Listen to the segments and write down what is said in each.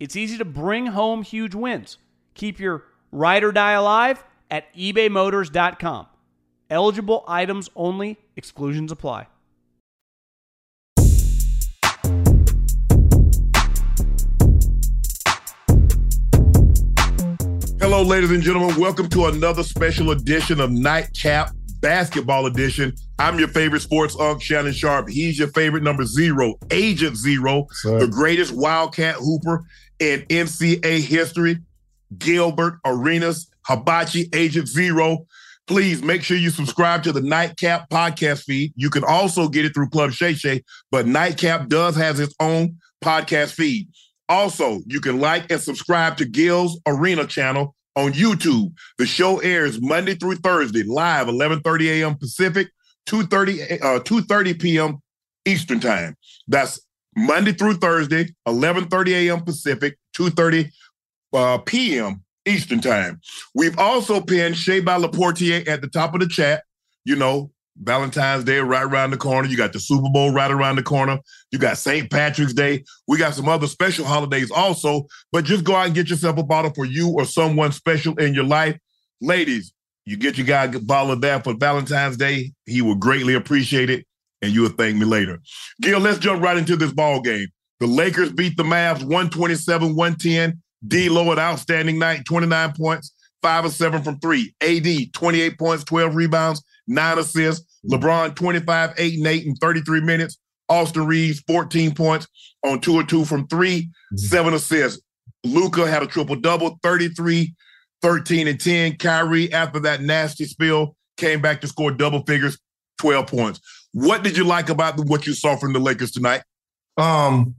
It's easy to bring home huge wins. Keep your ride or die alive at ebaymotors.com. Eligible items only, exclusions apply. Hello, ladies and gentlemen. Welcome to another special edition of Nightcap Basketball Edition. I'm your favorite sports unk, Shannon Sharpe. He's your favorite number zero, Agent Zero, Sir. the greatest Wildcat hooper in NCAA history, Gilbert Arenas, Hibachi Agent Zero. Please make sure you subscribe to the Nightcap podcast feed. You can also get it through Club Shay Shay, but Nightcap does have its own podcast feed. Also, you can like and subscribe to Gil's Arena channel on YouTube. The show airs Monday through Thursday, live 11:30 a.m. Pacific, 2:30 uh, 2:30 p.m. Eastern Time. That's Monday through Thursday, 11:30 a.m. Pacific, 2:30 uh, p.m. Eastern Time. We've also pinned Shea by Laportier at the top of the chat. You know, Valentine's Day right around the corner. You got the Super Bowl right around the corner. You got St. Patrick's Day. We got some other special holidays also. But just go out and get yourself a bottle for you or someone special in your life. Ladies, you get your guy a bottle of that for Valentine's Day. He will greatly appreciate it, and you will thank me later. Gil, let's jump right into this ball game. The Lakers beat the Mavs 127-110. D-Lo an outstanding night, 29 points, 5 of 7 from 3. AD, 28 points, 12 rebounds, 9 assists. LeBron, 25, 8 and 8 in 33 minutes. Austin Reaves, 14 points on 2 or 2 from 3, mm-hmm. 7 assists. Luka had a triple-double, 33, 13 and 10. Kyrie, after that nasty spill, came back to score double figures, 12 points. What did you like about what you saw from the Lakers tonight? Um,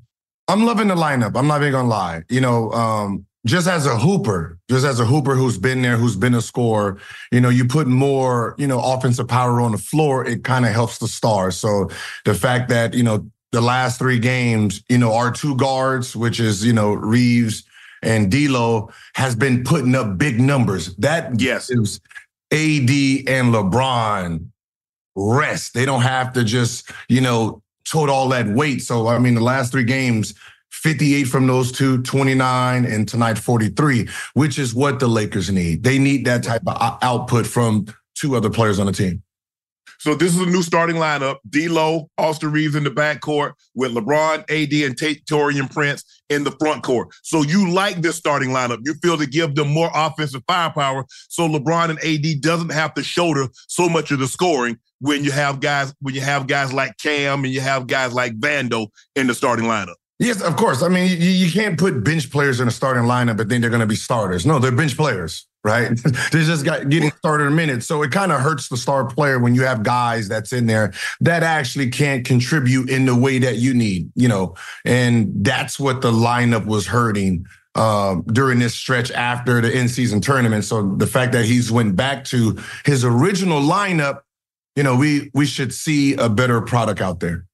I'm loving the lineup. I'm not even gonna lie. You know, um, just as a hooper, just as a hooper who's been there, who's been a scorer, you know, you put more, you know, offensive power on the floor, it kind of helps the stars. So the fact that, you know, the last three games, you know, our two guards, which is, you know, Reaves and D'Lo, has been putting up big numbers. That Yes. gives AD and LeBron rest. They don't have to just, you know, tote all that weight. So, I mean, the last three games, 58 from those two, 29, and tonight 43, which is what the Lakers need. They need that type of output from two other players on the team. So this is a new starting lineup. D'Lo, Austin Reaves in the backcourt with LeBron, AD, and Tate, Taurean Prince in the front court. So you like this starting lineup. You feel to give them more offensive firepower so LeBron and AD doesn't have to shoulder so much of the scoring when you have guys when you have guys like Cam and you have guys like Vando in the starting lineup. Yes, of course. I mean, you, you can't put bench players in a starting lineup, but then they're going to be starters. No, they're bench players, right? they just got getting started in minutes. So it kind of hurts the star player when you have guys that's in there that actually can't contribute in the way that you need, you know. And that's what the lineup was hurting uh, during this stretch after the in-season tournament. So the fact that he's went back to his original lineup, you know, we we should see a better product out there.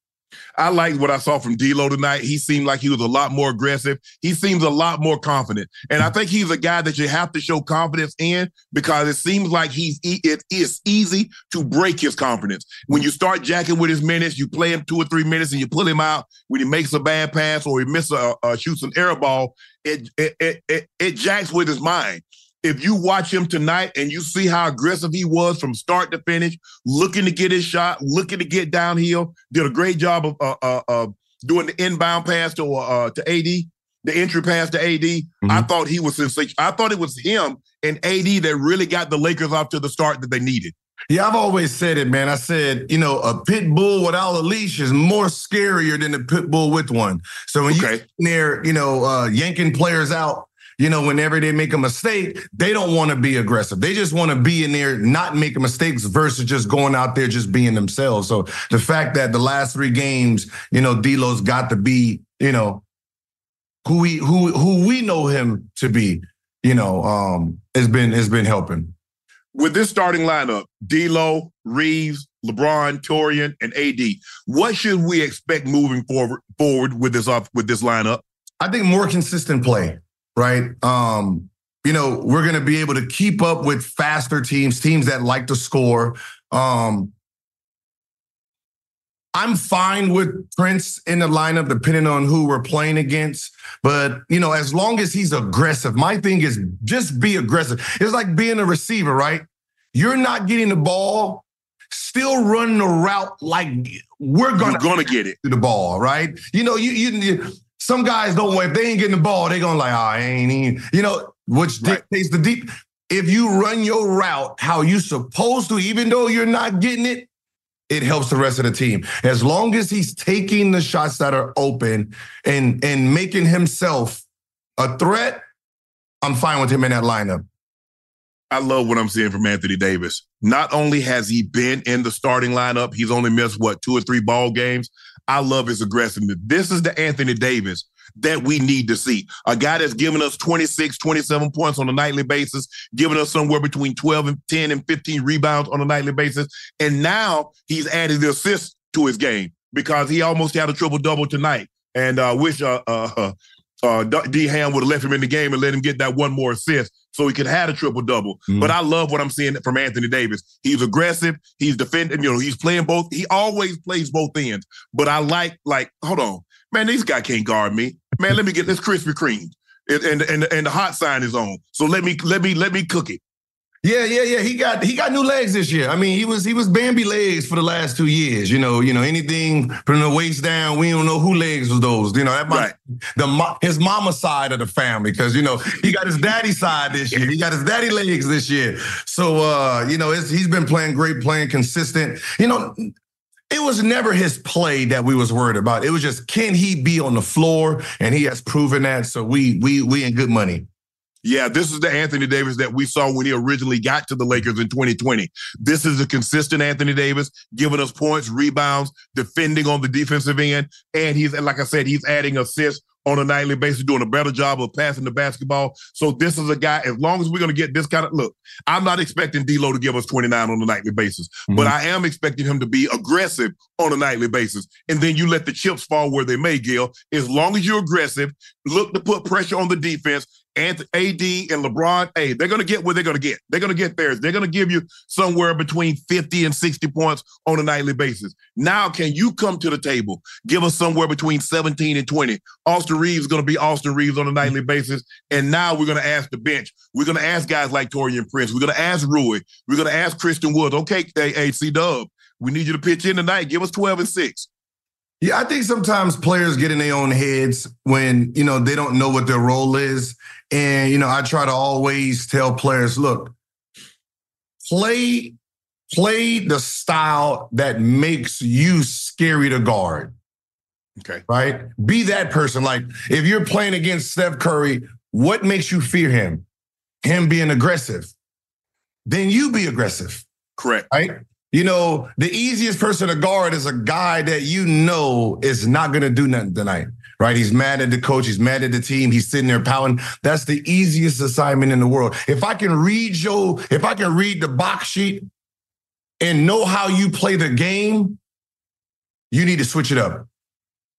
I liked what I saw from D'Lo tonight. He seemed like he was a lot more aggressive. He seems a lot more confident, and I think he's a guy that you have to show confidence in because it seems like he's it is easy to break his confidence when you start jacking with his minutes. You play him two or three minutes, and you pull him out when he makes a bad pass or he misses a, a shoots an air ball. It it, it it it jacks with his mind if you watch him tonight and you see how aggressive he was from start to finish, looking to get his shot, looking to get downhill, did a great job of uh, uh, uh, doing the inbound pass to uh, to AD, the entry pass to AD. Mm-hmm. I thought he was sensational. I thought it was him and AD that really got the Lakers off to the start that they needed. Yeah, I've always said it, man. I said, you know, a pit bull without a leash is more scarier than a pit bull with one. So when okay. you're there, you know, uh, yanking players out you know, whenever they make a mistake, they don't want to be aggressive. They just want to be in there, not making mistakes versus just going out there, just being themselves. So the fact that the last three games, you know, D'Lo's got to be, you know, who we who who we know him to be, you know, um, has been has been helping. With this starting lineup, D'Lo, Reaves, LeBron, Taurean, and AD, what should we expect moving forward forward with this off with this lineup? I think more consistent play right? Um, you know, we're going to be able to keep up with faster teams, teams that like to score. Um, I'm fine with Prince in the lineup, depending on who we're playing against. But, you know, as long as he's aggressive, my thing is just be aggressive. It's like being a receiver, right? You're not getting the ball, still running a route like we're gonna, gonna get it to the ball, right? You know, you, you some guys don't. If they ain't getting the ball, they gonna like, oh, I ain't even. You know, which right. dictates the deep. If you run your route how you supposed to, even though you're not getting it, it helps the rest of the team. As long as he's taking the shots that are open and and making himself a threat, I'm fine with him in that lineup. I love what I'm seeing from Anthony Davis. Not only has he been in the starting lineup, he's only missed what two or three ball games. I love his aggressiveness. This is the Anthony Davis that we need to see. A guy that's giving us 26, 27 points on a nightly basis, giving us somewhere between 12 and 10 and 15 rebounds on a nightly basis. And now he's added the assist to his game because he almost had a triple double tonight. And I uh, wish uh, uh, uh, D Ham would have left him in the game and let him get that one more assist so he could have a triple double. Mm. But I love what I'm seeing from Anthony Davis. He's aggressive. He's defending. You know, he's playing both. He always plays both ends. But I like, like, hold on, man, this guy can't guard me. Man, let me get this Krispy Kreme. And, and and and the hot sign is on. So let me let me let me cook it. Yeah, yeah, yeah. He got he got new legs this year. I mean, he was he was Bambi legs for the last two years. You know, you know anything from the waist down. We don't know who legs was those. You know, that right. the his mama side of the family because you know he got his daddy side this year. He got his daddy legs this year. So uh, you know, he's been playing great, playing consistent. You know, it was never his play that we was worried about. It was just can he be on the floor, and he has proven that. So we we we in good money. Yeah, this is the Anthony Davis that we saw when he originally got to the Lakers in 2020. This is a consistent Anthony Davis, giving us points, rebounds, defending on the defensive end. And he's, like I said, he's adding assists on a nightly basis, doing a better job of passing the basketball. So this is a guy, as long as we're going to get this kind of look, I'm not expecting D'Lo to give us 29 on a nightly basis, mm-hmm. but I am expecting him to be aggressive on a nightly basis. And then you let the chips fall where they may, Gil. As long as you're aggressive, look to put pressure on the defense AD and LeBron, hey, they're going to get what they're going to get. They're going to get theirs. They're going to give you somewhere between 50 and 60 points on a nightly basis. Now, can you come to the table? Give us somewhere between 17 and 20. Austin Reaves is going to be Austin Reaves on a nightly basis. And now we're going to ask the bench. We're going to ask guys like Taurean Prince. We're going to ask Rui. We're going to ask Christian Woods. Okay, hey, hey C Dub, we need you to pitch in tonight. Give us 12 and 6. Yeah, I think sometimes players get in their own heads when, you know, they don't know what their role is. And, you know, I try to always tell players, look, play play the style that makes you scary to guard. Okay. Right? Be that person. Like if you're playing against Steph Curry, what makes you fear him? Him being aggressive. Then you be aggressive. Correct. Right? You know, the easiest person to guard is a guy that you know is not going to do nothing tonight, right? He's mad at the coach. He's mad at the team. He's sitting there pouting. That's the easiest assignment in the world. If I can read your, if I can read the box sheet and know how you play the game, you need to switch it up.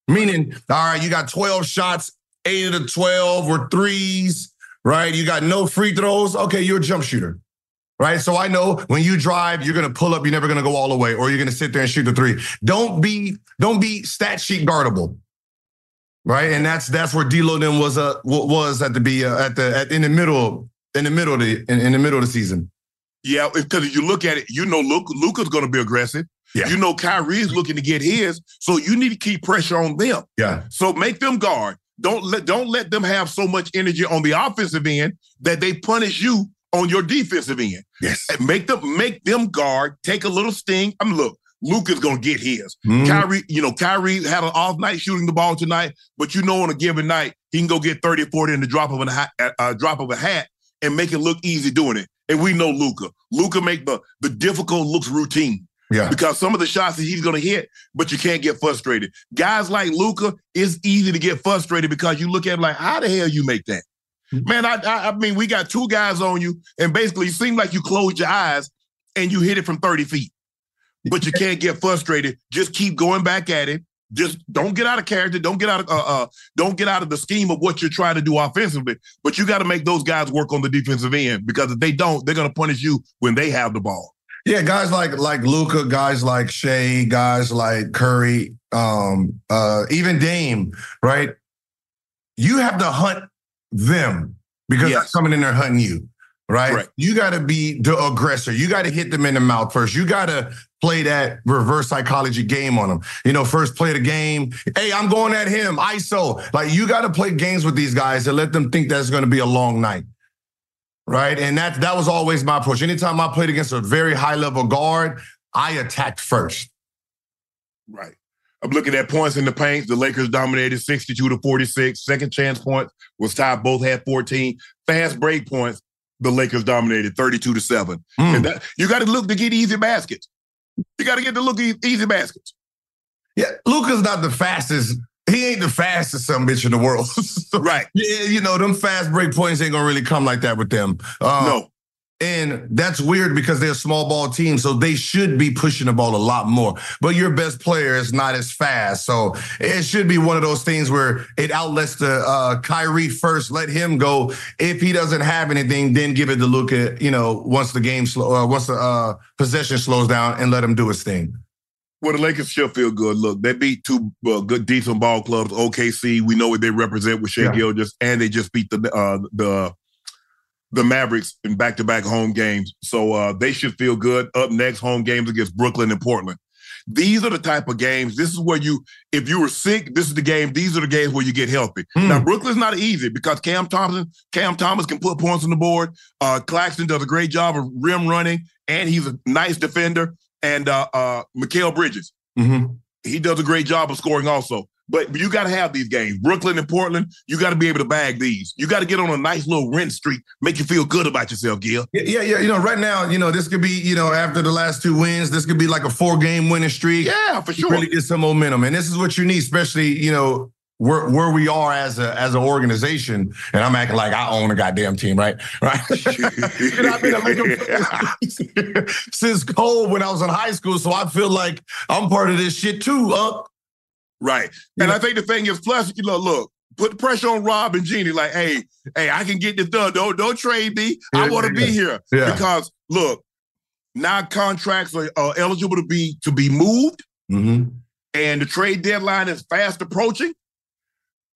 Meaning, all right, you got 12 shots, eight of the 12 were threes, right? You got no free throws. Okay, you're a jump shooter right? So I know when you drive, you're gonna pull up, you're never gonna go all the way, or you're gonna sit there and shoot the three. Don't be, don't be stat sheet guardable. Right. And that's that's where D'Lo then was uh was at the be uh, at the at, in the middle in the middle of the in, in the middle of the season. Yeah, because if you look at it, you know Luka, Luka's gonna be aggressive. Yeah. You know Kyrie's looking to get his, so you need to keep pressure on them. Yeah. So make them guard. Don't let don't let them have so much energy on the offensive end that they punish you on your defensive end. Yes. And make them make them guard, take a little sting. I mean, look, Luka's gonna get his. Mhm. Kyrie, you know, Kyrie had an off night shooting the ball tonight, but you know, on a given night, he can go get 30 or 40 in the drop of a hat, uh, drop of a hat and make it look easy doing it. And we know Luka. Luka make the the difficult looks routine Yeah. because some of the shots that he's going to hit, but you can't get frustrated. Guys like Luka, it's easy to get frustrated because you look at him like, how the hell you make that? Man, I, I I mean, we got two guys on you, and basically, it seemed like you closed your eyes and you hit it from 30 feet, but you can't get frustrated. Just keep going back at it. Just don't get out of character. Don't get out of uh, uh don't get out of the scheme of what you're trying to do offensively. But you got to make those guys work on the defensive end because if they don't, they're to punish you when they have the ball. Yeah, guys like like Luka, guys like Shai, guys like Curry, um, uh, even Dame, right? You have to hunt them because they're coming in there hunting you, right? Correct. You got to be the aggressor. You got to hit them in the mouth first. You got to play that reverse psychology game on them. You know, first play the game. Hey, I'm going at him. ISO. Like you got to play games with these guys and let them think that's going to be a long night right? And that that was always my approach. Anytime I played against a very high level guard, I attacked first. Right. I'm looking at points in the paint. The Lakers dominated 62 to 46. Second chance points was tied. Both had 14. Fast break points. The Lakers dominated 32 to 7. Mm. And that, you got to look to get easy baskets. You got to get to look easy baskets. Yeah, Luka's not the fastest. He ain't the fastest some bitch in the world. So, Right. Yeah, you know, them fast break points ain't gonna really come like that with them. Um, no. And that's weird because they're a small ball team, so they should be pushing the ball a lot more. But your best player is not as fast, so it should be one of those things where it outlets the uh, Kyrie first. Let him go. If he doesn't have anything, then give it to Luka. You know, once the game slow, uh, once the uh, possession slows down, and let him do his thing. Well, the Lakers should feel good. Look, they beat two uh, good, decent ball clubs. OKC, we know what they represent with Shai Yeah. Gilgeous, and they just beat the uh, the the Mavericks in back-to-back home games. So uh, they should feel good. Up next, home games against Brooklyn and Portland. These are the type of games. This is where you, if you were sick, this is the game. These are the games where you get healthy. Hmm. Now Brooklyn's not easy because Cam Thompson, Cam Thomas can put points on the board. Uh, Claxton does a great job of rim running, and he's a nice defender. And uh, uh, Mikal Bridges, Mm-hmm. he does a great job of scoring also. But you got to have these games. Brooklyn and Portland, you got to be able to bag these. You got to get on a nice little rent streak, make you feel good about yourself, Gil. Yeah, yeah, yeah. You know, right now, you know, this could be, you know, after the last two wins, this could be like a four game winning streak. Yeah, for sure. Really get some momentum. And this is what you need, especially, you know, where where we are as a as an organization. And I'm acting like I own a goddamn team, right? Right. you know, I've been a since Cole when I was in high school. So I feel like I'm part of this shit too. Uh, Right. And know- I think the thing is, plus, you know, look, put the pressure on Rob and Jeanie, like, hey, hey, I can get this done. Don't don't trade me. I want to yeah, be here. yeah. Because look, now contracts are, are eligible to be to be moved, mhm. and the trade deadline is fast approaching.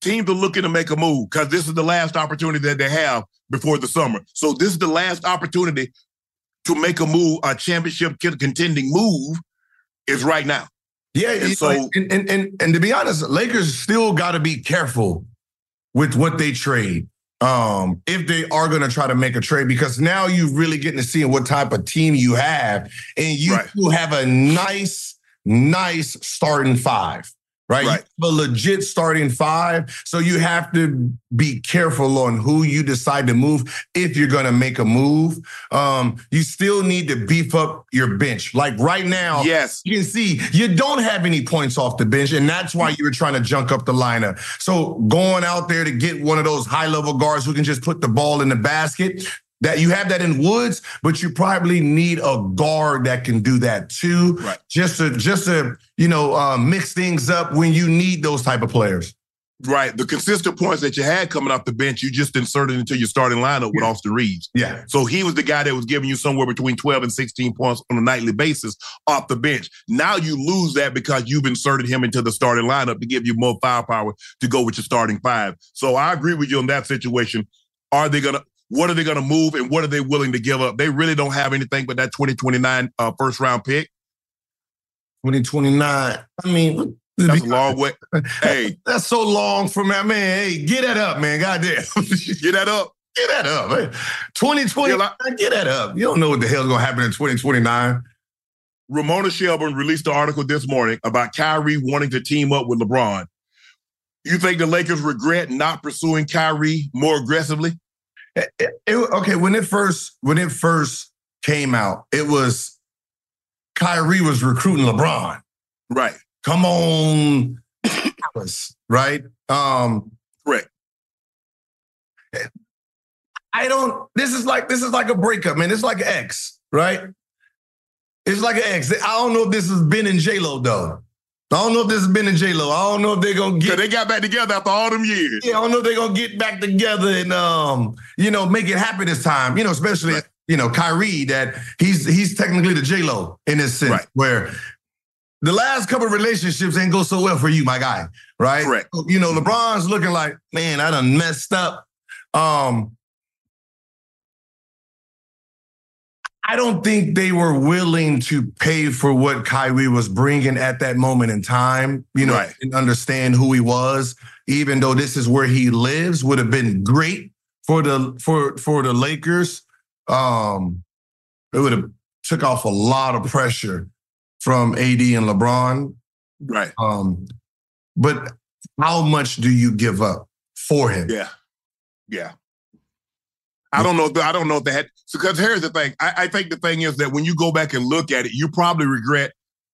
Teams are looking to make a move because this is the last opportunity that they have before the summer. So this is the last opportunity to make a move, a championship contending move, is right now. Yeah, And know, so- and, and and and to be honest, Lakers still got to be careful with what they trade. Um, if they are going to try to make a trade, because now you're really getting to see what type of team you have, and you Right. have a nice, nice starting five, right? Right. You have a legit starting five. So you have to be careful on who you decide to move if you're going to make a move. Um, you still need to beef up your bench. Like right now, Yes. you can see you don't have any points off the bench, and that's why you were trying to junk up the lineup. So going out there to get one of those high level guards who can just put the ball in the basket. That you have that in Woods, but you probably need a guard that can do that too. Right. Just to just to you know uh, mix things up when you need those type of players. Right. The consistent points that you had coming off the bench, you just inserted into your starting lineup with Yeah. Austin Reaves. Yeah. So he was the guy that was giving you somewhere between 12 and 16 points on a nightly basis off the bench. Now you lose that because you've inserted him into the starting lineup to give you more firepower to go with your starting five. So I agree with you on that situation. Are they gonna what are they gonna move and what are they willing to give up? They really don't have anything but that 2029 uh, first round pick. 2029. I mean, That's a long way. hey, That's so long for me. Man, hey, get that up, man. Goddamn. get that up. get that up. Man. 2020. Yeah, like- get that up. You don't know what the hell's gonna happen in 2029. Ramona Shelburne released an article this morning about Kyrie wanting to team up with LeBron. You think the Lakers regret not pursuing Kyrie more aggressively? It- it- okay, when it first when it first came out, it was Kyrie was recruiting LeBron. Right. Come on, Dallas, right? Um, Correct. I don't. This is like this is like a breakup, man. It's like an ex, right? It's like an ex. I don't know if this has been in J Lo though. I don't know if this has been in J Lo. I don't know if they're gonna get. they got back together after all them years. Yeah, I don't know if they're gonna get back together and um, you know, make it happen this time. You know, especially Right. you know Kyrie that he's he's technically the J Lo in this sense, Right. where the last couple of relationships ain't go so well for you, my guy. Right? Correct. You know, LeBron's looking like, man, I done messed up. Um, I don't think they were willing to pay for what Kyrie was bringing at that moment in time. You know, Right. and understand who he was, even though this is where he lives, would have been great for the for for the Lakers. Um, it would have took off a lot of pressure from AD and LeBron. Right. Um, but how much do you give up for him? Yeah. Yeah. I don't know. If, I don't know if they had because here's the thing. I, I think the thing is that when you go back and look at it, you probably regret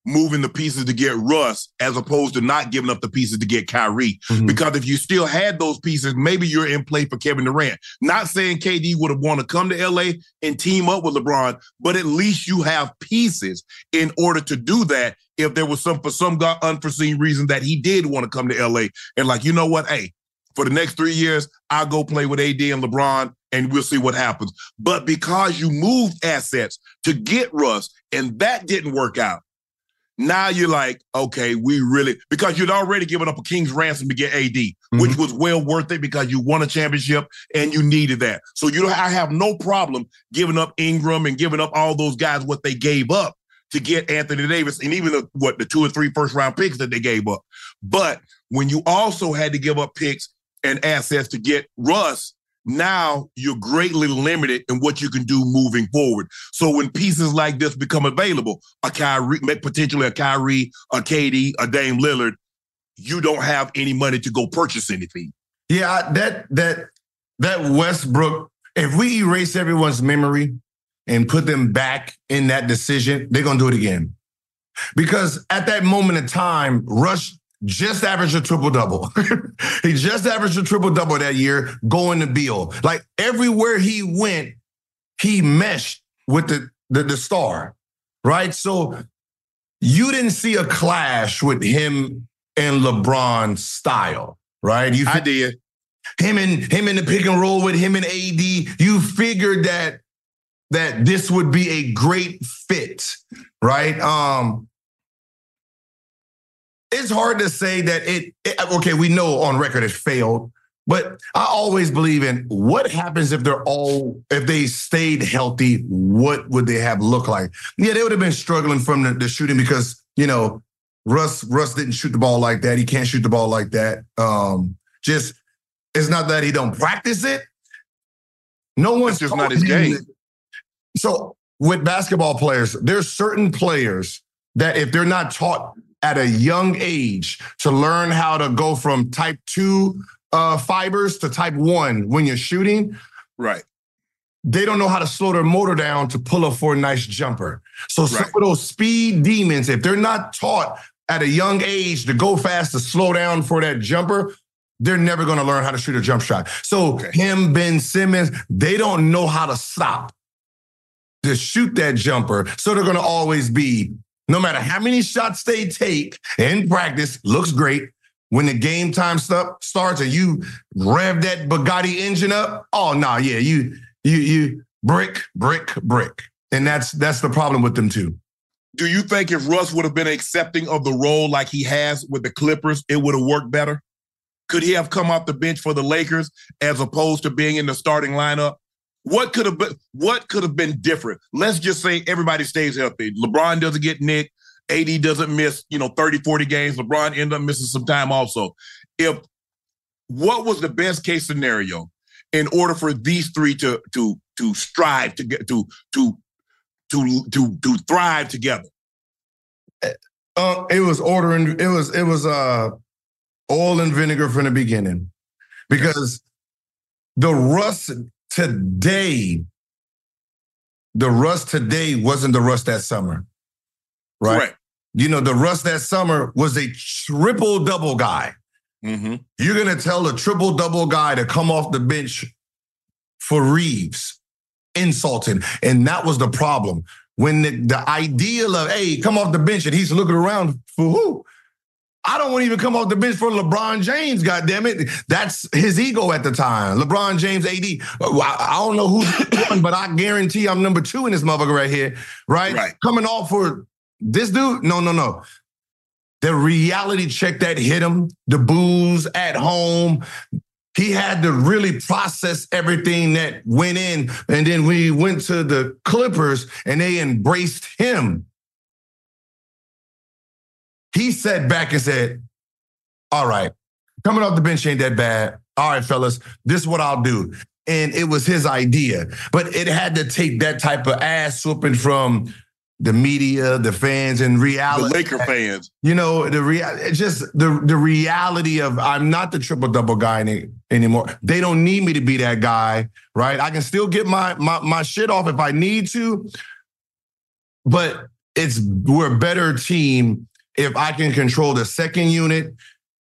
moving the pieces to get Russ as opposed to not giving up the pieces to get Kyrie. Mhm. Because if you still had those pieces, maybe you're in play for Kevin Durant. Not saying KD would have wanted to come to LA and team up with LeBron, but at least you have pieces in order to do that. If there was some for some god unforeseen reason that he did want to come to LA and like, you know what? Hey, for the next three years, I'll go play with AD and LeBron and we'll see what happens. But because you moved assets to get Russ and that didn't work out, now you're like, okay, we really because you'd already given up a king's ransom to get AD, mm-hmm. which was well worth it because you won a championship and you needed that. So you I have no problem giving up Ingram and giving up all those guys what they gave up to get Anthony Davis and even the, what the two or three first round picks that they gave up. But when you also had to give up picks and assets to get Russ, now you're greatly limited in what you can do moving forward. So when pieces like this become available, a Kyrie, potentially a Kyrie, a KD, a Dame Lillard, you don't have any money to go purchase anything. Yeah, that that that Westbrook. If we erase everyone's memory and put them back in that decision, they're gonna do it again. Because at that moment in time, Russ just averaged a triple double. he just averaged a triple double that year, going to Beal. Like everywhere he went, he meshed with the the, the star, right? So you didn't see a clash with him and LeBron's style, right? You I did. him and him in the pick and roll with him and AD, you figured that that this would be a great fit, right? Um it's hard to say that it, it- okay, we know on record it failed, but I always believe in what happens if they're all if they stayed healthy, what would they have looked like? Yeah, they would have been struggling from the, the shooting because, you know, Russ Russ didn't shoot the ball like that. He can't shoot the ball like that. Um just it's not that he don't practice it. No one's just not his game. that- So with basketball players, there's certain players that if they're not taught at a young age to learn how to go from type two uh, fibers to type one when you're shooting, Right. they don't know how to slow their motor down to pull up for a nice jumper. So some Right. of those speed demons, if they're not taught at a young age to go fast to slow down for that jumper, they're never going to learn how to shoot a jump shot. So Okay. him, Ben Simmons, they don't know how to stop to shoot that jumper. So they're going to always be, no matter how many shots they take in practice, looks great. When the game time stuff starts and you rev that Bugatti engine up, oh no, yeah, you you you brick, brick, brick. And that's that's the problem with them too. Do you think if Russ would have been accepting of the role like he has with the Clippers, it would have worked better? Could he have come off the bench for the Lakers as opposed to being in the starting lineup? What could have been what could have been different? Let's just say everybody stays healthy. LeBron doesn't get nicked, AD doesn't miss, you know, 30, 40 games. LeBron end up missing some time also. If what was the best case scenario in order for these three to to to strive to get to to to to to thrive together? Uh, it was ordering. It was it was uh oil and vinegar from the beginning, because the Russ today, the Russ today wasn't the Russ that summer, right? Correct. You know, the Russ that summer was a triple double guy. Mm-hmm. You're gonna tell a triple double guy to come off the bench for Reaves, insulting, and that was the problem. When the, the ideal of hey, come off the bench, and he's looking around for who? I don't want to even come off the bench for LeBron James. God damn it, that's his ego at the time. LeBron James, AD. I, don't know who's one, but I guarantee I'm number two in this motherfucker right here. Right, Right. coming off for this dude. No, no, no the reality check that hit him, the booze at home. He had to really process everything that went in. And then we went to the Clippers and they embraced him. He sat back and said, All right, coming off the bench ain't that bad. All right, fellas, this is what I'll do. And it was his idea. But it had to take that type of ass whooping from the media, the fans, and The reality Laker fans. you know the rea- just the the reality of I'm not the triple double guy any, anymore. They don't need me to be that guy, right? I can still get my my my shit off if I need to, but it's we're a better team if I can control the second unit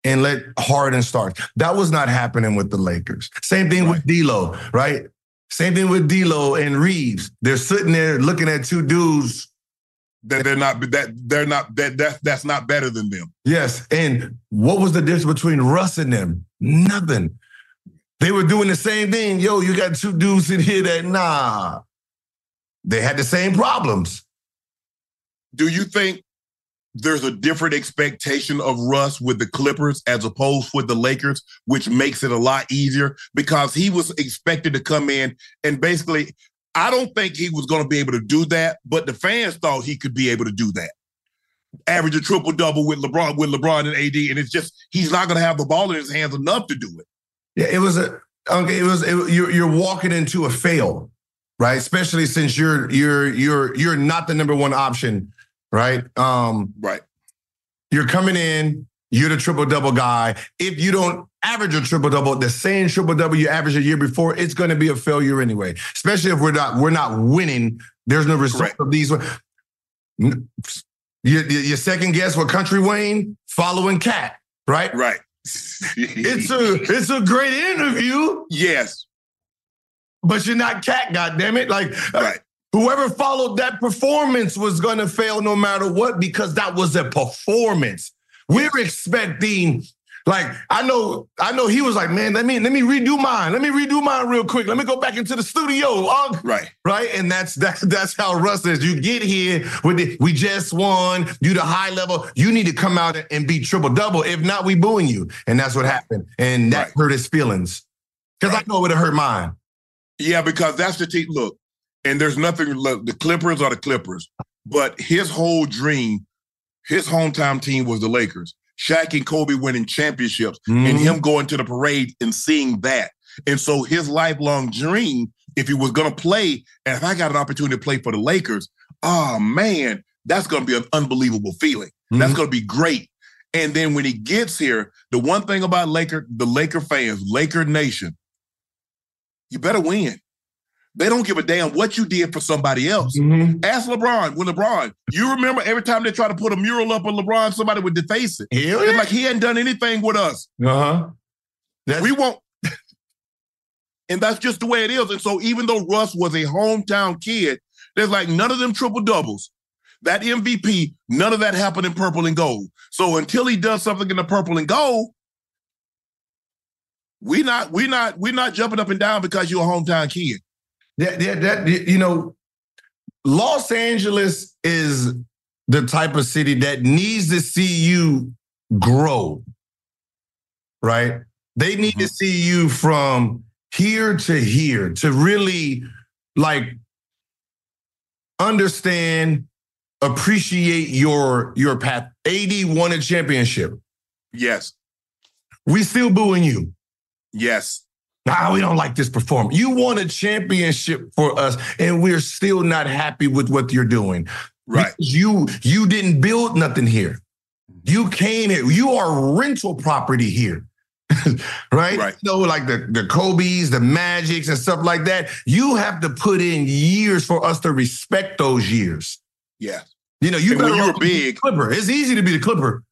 and let Harden start. That was not happening with the Lakers. Same thing with D'Lo, right? Same thing with D'Lo and Reaves. They're sitting there looking at two dudes That they're not that they're not that that that's not better than them. Yes. And what was the difference between Russ and them? Nothing. They were doing the same thing. Yo, you got two dudes in here that, nah. They had the same problems. Do you think there's a different expectation of Russ with the Clippers as opposed with the Lakers, which makes it a lot easier because he was expected to come in and basically, I don't think he was going to be able to do that, but the fans thought he could be able to do that. Average a triple double with LeBron, with LeBron and AD, and it's just he's not going to have the ball in his hands enough to do it. Yeah, it was a okay. It was it, you're you're walking into a fail, right? Especially since you're you're you're you're not the number one option, right? Um, Right. you're coming in, you're the triple double guy. If you don't average a triple double, the same triple double you averaged a year before, it's going to be a failure anyway. Especially if we're not we're not winning. There's no result Correct. of these. You, you, you second guess what country Wayne following Katt, right? Right. It's a it's a great interview, yes. but you're not Katt. God damn it! Like Right. Whoever followed that performance was going to fail no matter what because that was a performance. We're expecting, like, I know, I know he was like, man, let me let me redo mine. Let me redo mine real quick. Let me go back into the studio. Ugh. Right. Right. And that's that's that's how Russ is. You get here with the we just won, you the high level. You need to come out and be triple double. If not, we booing you. And that's what happened. And that Right. hurt his feelings. Because Right. I know it would have hurt mine. Yeah, because that's the team. Look, and there's nothing. Look, the Clippers are the Clippers, but his whole dream, his hometown team was the Lakers. Shaq and Kobe winning championships, and Mhm. him going to the parade and seeing that. And so his lifelong dream, if he was going to play, and if I got an opportunity to play for the Lakers, oh man, that's going to be an unbelievable feeling. That's Mhm. going to be great. And then when he gets here, the one thing about Laker, the Laker fans, Laker Nation, you better win. They don't give a damn what you did for somebody else. Mhm. Ask LeBron. When LeBron, you remember every time they try to put a mural up on LeBron, somebody would deface it. Hell It's yeah. like he hadn't done anything with us. Uh-huh. We won't. and that's just the way it is. And so even though Russ was a hometown kid, there's like none of them triple doubles. That MVP, none of that happened in purple and gold. So until he does something in the purple and gold, we not we not we not jumping up and down because you're a hometown kid. That, that, that, you know, Los Angeles is the type of city that needs to see you grow, right? They need to mm-hmm. see you from here to here to really like understand, appreciate your your path. AD won a championship. Yes, We still booing you. yes, Nah, we don't like this performance. You won a championship for us, and we're still not happy with what you're doing. right. Because You you didn't build nothing here. You came here. You are rental property here. right? Right. Know, like the, the Kobe's, the Magics, and stuff like that. You have to put in years for us to respect those years. Yeah. You know, you when better you were big- Clipper. It's easy to be the Clipper.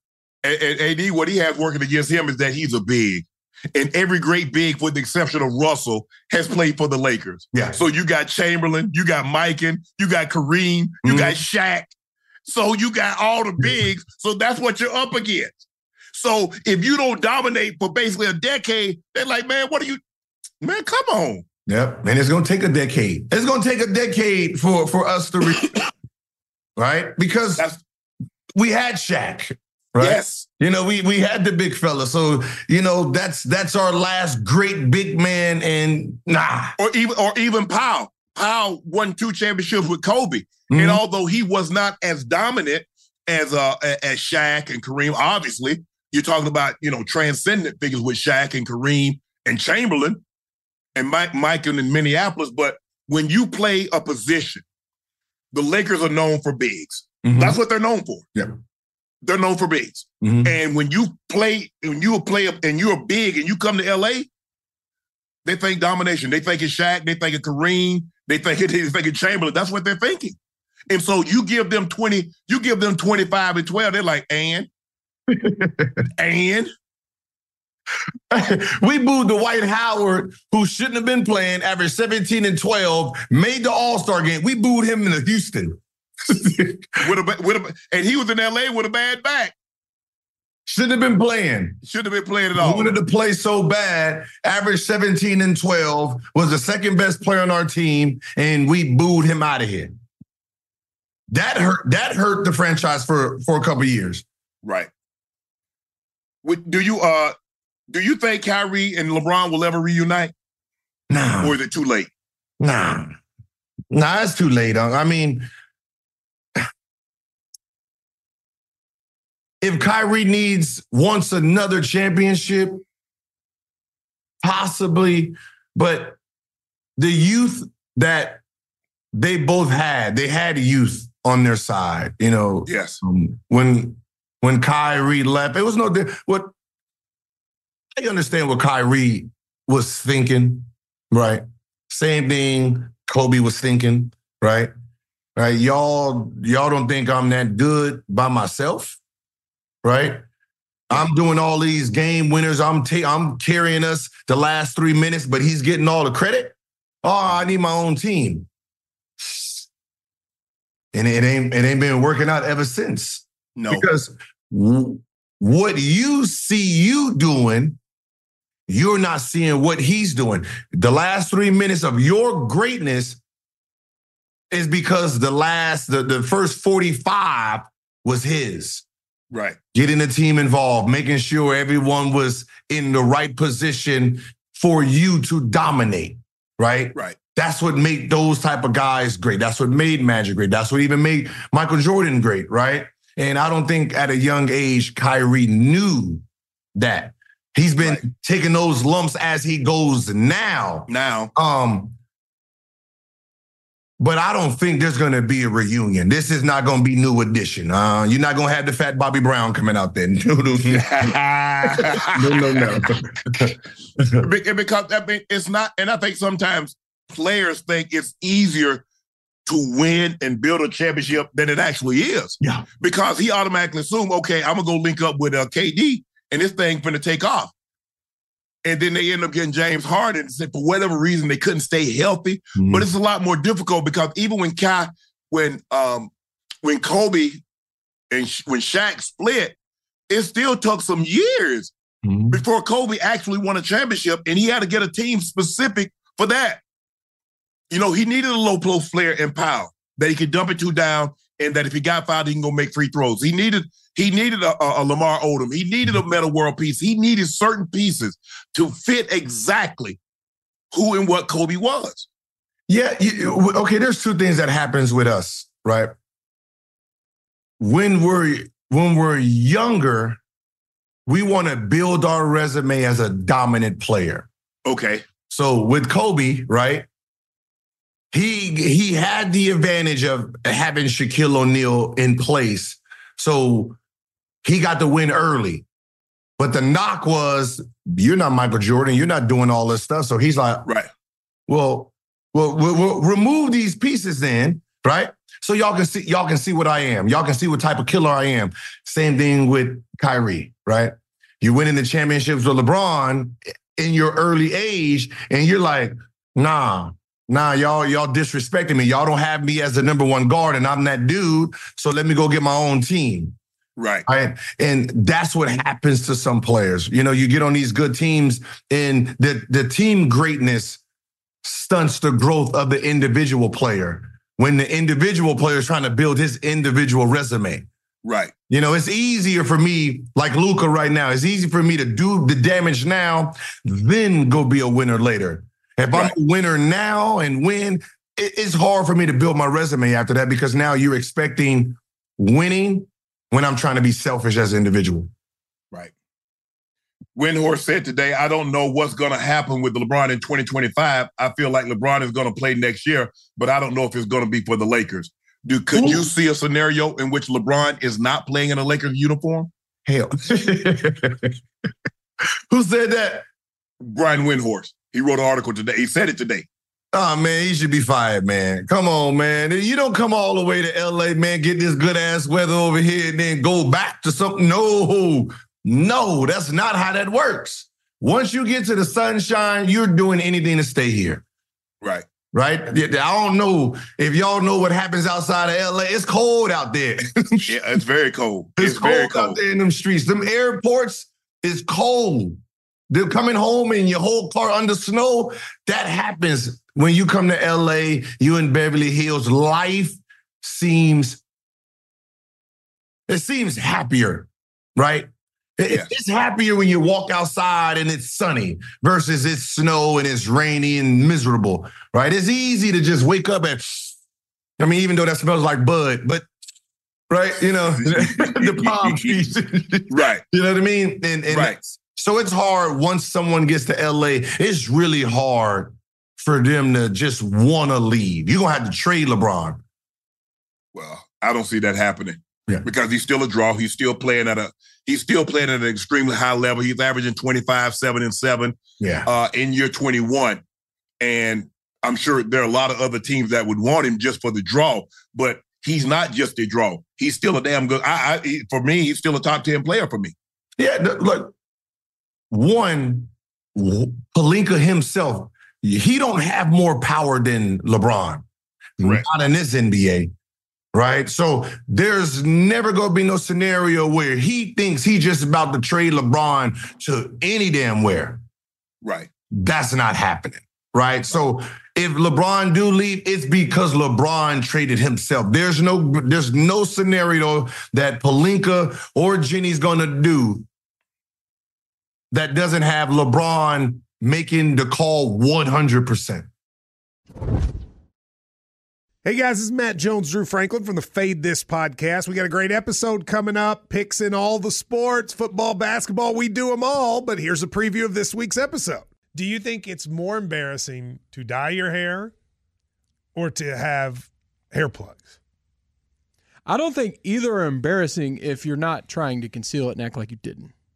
And, and AD, what he has working against him is that he's a big. And every great big, with the exception of Russell, has played for the Lakers. Yeah. So you got Chamberlain, you got Mikan, you got Kareem, you Mhm. got Shaq. So you got all the bigs. So that's what you're up against. So if you don't dominate for basically a decade, they're like, man, what are you? Man, come on. Yep. And it's gonna take a decade. It's gonna take a decade for for us to re- right? Because That's we had Shaq, right? yes. You know, we we had the big fella. So, you know, that's that's our last great big man. And nah. Or even or even Pau. Pau won two championships with Kobe. Mhm. And although he was not as dominant as uh as Shaq and Kareem, obviously, you're talking about, you know, transcendent figures with Shaq and Kareem and Chamberlain and Mike Mike in Minneapolis. But when you play a position, the Lakers are known for bigs. Mhm. That's what they're known for. Yeah. They're known for bigs. Mhm. And when you play, when you play and you're big and you come to LA, they think domination. They think it's Shaq. They think it's Kareem. They think it, they think it's Chamberlain. That's what they're thinking. And so you give them 20, you give them 25 and 12, they're like, and, and, we booed Dwight Howard, who shouldn't have been playing, averaged 17 and 12, made the All-Star game. We booed him in the Houston. With a, with a, and he was in LA with a bad back. Shouldn't have been playing. Shouldn't have been playing at He all. wanted to play so bad, averaged 17 and 12, was the second best player on our team, and we booed him out of here. That hurt, that hurt the franchise for, for a couple of years. Right. Do you uh do you think Kyrie and LeBron will ever reunite? Nah. Or is it too late? Nah. Nah, it's too late. I mean, if Kyrie needs wants another championship, possibly, but the youth that they both had, they had youth on their side. You know, Yes. um, when when Kyrie left, it was no what I understand what Kyrie was thinking, right? Same thing Kobe was thinking, right? Right? Y'all, y'all don't think I'm that good by myself, right? I'm doing all these game winners. I'm ta- I'm carrying us the last three minutes, but he's getting all the credit. Oh, I need my own team. And it ain't it ain't been working out ever since. No. Because what you see you doing, you're not seeing what he's doing. The last three minutes of your greatness is because the last, the, the first 45 was his. Right. Getting the team involved, making sure everyone was in the right position for you to dominate, right? Right. That's what made those type of guys great. That's what made Magic great. That's what even made Michael Jordan great, right? And I don't think at a young age Kyrie knew that. He's been Right. taking those lumps as he goes now. Now. Um but I don't think there's going to be a reunion. This is not going to be new edition. Uh, you're not going to have the fat Bobby Brown coming out there. no, no, no. because I mean, it's not, and I think sometimes players think it's easier to win and build a championship than it actually is. Yeah. Because he automatically assume, okay, I'm gonna go link up with uh, KD and this thing gonna take off. And then they end up getting James Harden. For whatever reason, they couldn't stay healthy. Mm-hmm. But it's a lot more difficult because even when Kai, when um, when Kobe and when Shaq split, it still took some years mm-hmm. before Kobe actually won a championship, and he had to get a team specific for that. You know, he needed a low post player and power that he could dump it to down, and that if he got fouled, he can go make free throws. He needed he needed a, a, a Lamar Odom. He needed a mm-hmm. World Peace. He needed certain pieces to fit exactly who and what Kobe was. Yeah. You, okay. There's two things that happens with us, right? When we're when we're younger, we want to build our resume as a dominant player. Okay. So with Kobe, right? He he had the advantage of having Shaquille O'Neal in place. So he got the win early. But the knock was, you're not Michael Jordan. You're not doing all this stuff. So he's like, right. Well, well, we'll, we'll remove these pieces then, right? So y'all can see, y'all can see what I am. Y'all can see what type of killer I am. Same thing with Kyrie, right? You're winning the championships with LeBron in your early age, and you're like, nah, nah, y'all, y'all disrespecting me. Y'all don't have me as the number one guard, and I'm that dude. So let me go get my own team. Right. right. And that's what happens to some players. You know, you get on these good teams and the, the team greatness stunts the growth of the individual player when the individual player is trying to build his individual resume. Right. You know, it's easier for me, like Luka right now, it's easy for me to do the damage now, then go be a winner later. If right. I'm a winner now and win, it's hard for me to build my resume after that because now you're expecting winning when I'm trying to be selfish as an individual. Right. Windhorst said today, I don't know what's going to happen with LeBron in 2025. I feel like LeBron is going to play next year, but I don't know if it's going to be for the Lakers. Do could Ooh. you see a scenario in which LeBron is not playing in a Lakers uniform? Hell. Who said that? Brian Windhorst. He wrote an article today. He said it today. Oh man, he should be fired, man. Come on, man. You don't come all the way to LA, man, get this good ass weather over here and then go back to something. No, no, that's not how that works. Once you get to the sunshine, you're doing anything to stay here. Right. Right? I don't know if y'all know what happens outside of LA. It's cold out there. yeah, it's very cold. It's, it's cold, very cold out there in them streets. Them airports is cold. They're coming home and your whole car under snow. That happens when you come to LA, you in Beverly Hills, life seems it seems happier, right? Yeah. It's happier when you walk outside and it's sunny versus it's snow and it's rainy and miserable, right? It's easy to just wake up and, I mean, even though that smells like bud, but right, you know, the palm trees, right? You know what I mean? And, and right. So it's hard once someone gets to LA. It's really hard for them to just want to leave. You're gonna have to trade LeBron. Well, I don't see that happening. Yeah. Because he's still a draw. He's still playing at a he's still playing at an extremely high level. He's averaging 25, 7, and 7 yeah. uh, in year 21. And I'm sure there are a lot of other teams that would want him just for the draw, but he's not just a draw. He's still a damn good. I, I for me, he's still a top 10 player for me. Yeah, look, one, Pelinka himself he don't have more power than LeBron. Right. Not in this NBA. Right. So there's never gonna be no scenario where he thinks he just about to trade LeBron to any damn where. Right. That's not happening. Right. So if LeBron do leave, it's because LeBron traded himself. There's no there's no scenario that Pelinka or Jeanie's gonna do that doesn't have LeBron making the call 100%. Hey guys, this is Matt Jones, Drew Franklin from the Fade This podcast. We got a great episode coming up, picks in all the sports, football, basketball, we do them all. But here's a preview of this week's episode. Do you think it's more embarrassing to dye your hair or to have hair plugs? I don't think either are embarrassing if you're not trying to conceal it and act like you didn't.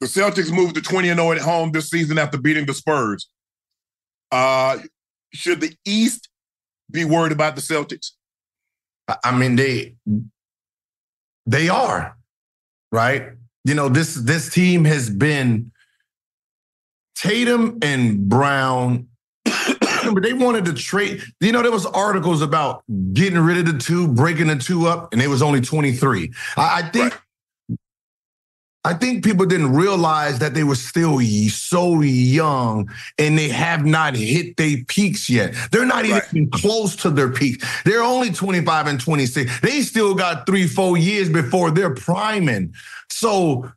The Celtics moved to 20 and 0 at home this season after beating the Spurs. Uh, should the East be worried about the Celtics? I- mean, they they are, right? You know, this this team has been Tatum and Brown. but they wanted to trade. You know, there was articles about getting rid of the two, breaking the two up, and it was only 23. I, I think I think people didn't realize that they were still so young and they have not hit their peaks yet. They're not even close to their peaks. They're only 25 and 26. They still got three, four years before they're priming. So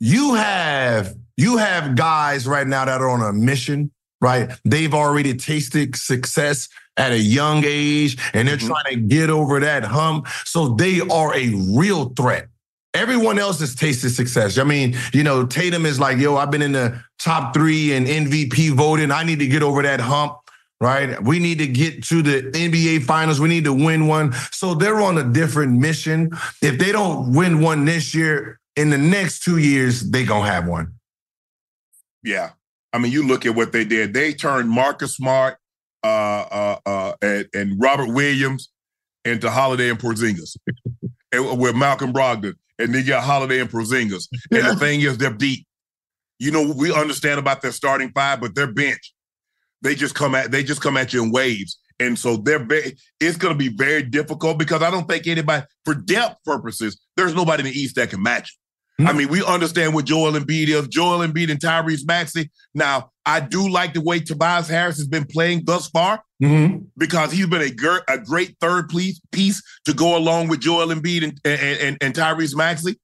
you have you have guys right now that are on a mission, right? They've already tasted success at a young age and they're mm-hmm. trying to get over that hump. So they are a real threat. Everyone else has tasted success. I mean, you know, Tatum is like, yo, I've been in the top three and MVP voting. I need to get over that hump, right? We need to get to the NBA finals. We need to win one. So they're on a different mission. If they don't win one this year, in the next two years, they gonna have one. Yeah. I mean, you look at what they did. They turned Marcus Smart uh, uh, uh, and, and Robert Williams into Holiday and Porzingis with Malcolm Brogdon. And they got Holiday and Porzingis. And the thing is, they're deep. You know, we understand about their starting five, but their bench, they just come at they just come at you in waves. And so they're very, it's going to be very difficult because I don't think anybody, for depth purposes, there's nobody in the East that can match it. I hmm. mean, we understand what Joel Embiid is. Joel Embiid and Tyrese Maxey. Now, I do like the way Tobias Harris has been playing thus far Mm-hmm. because he's been a, a great third piece, piece to go along with Joel Embiid and, and, and, and Tyrese Maxey.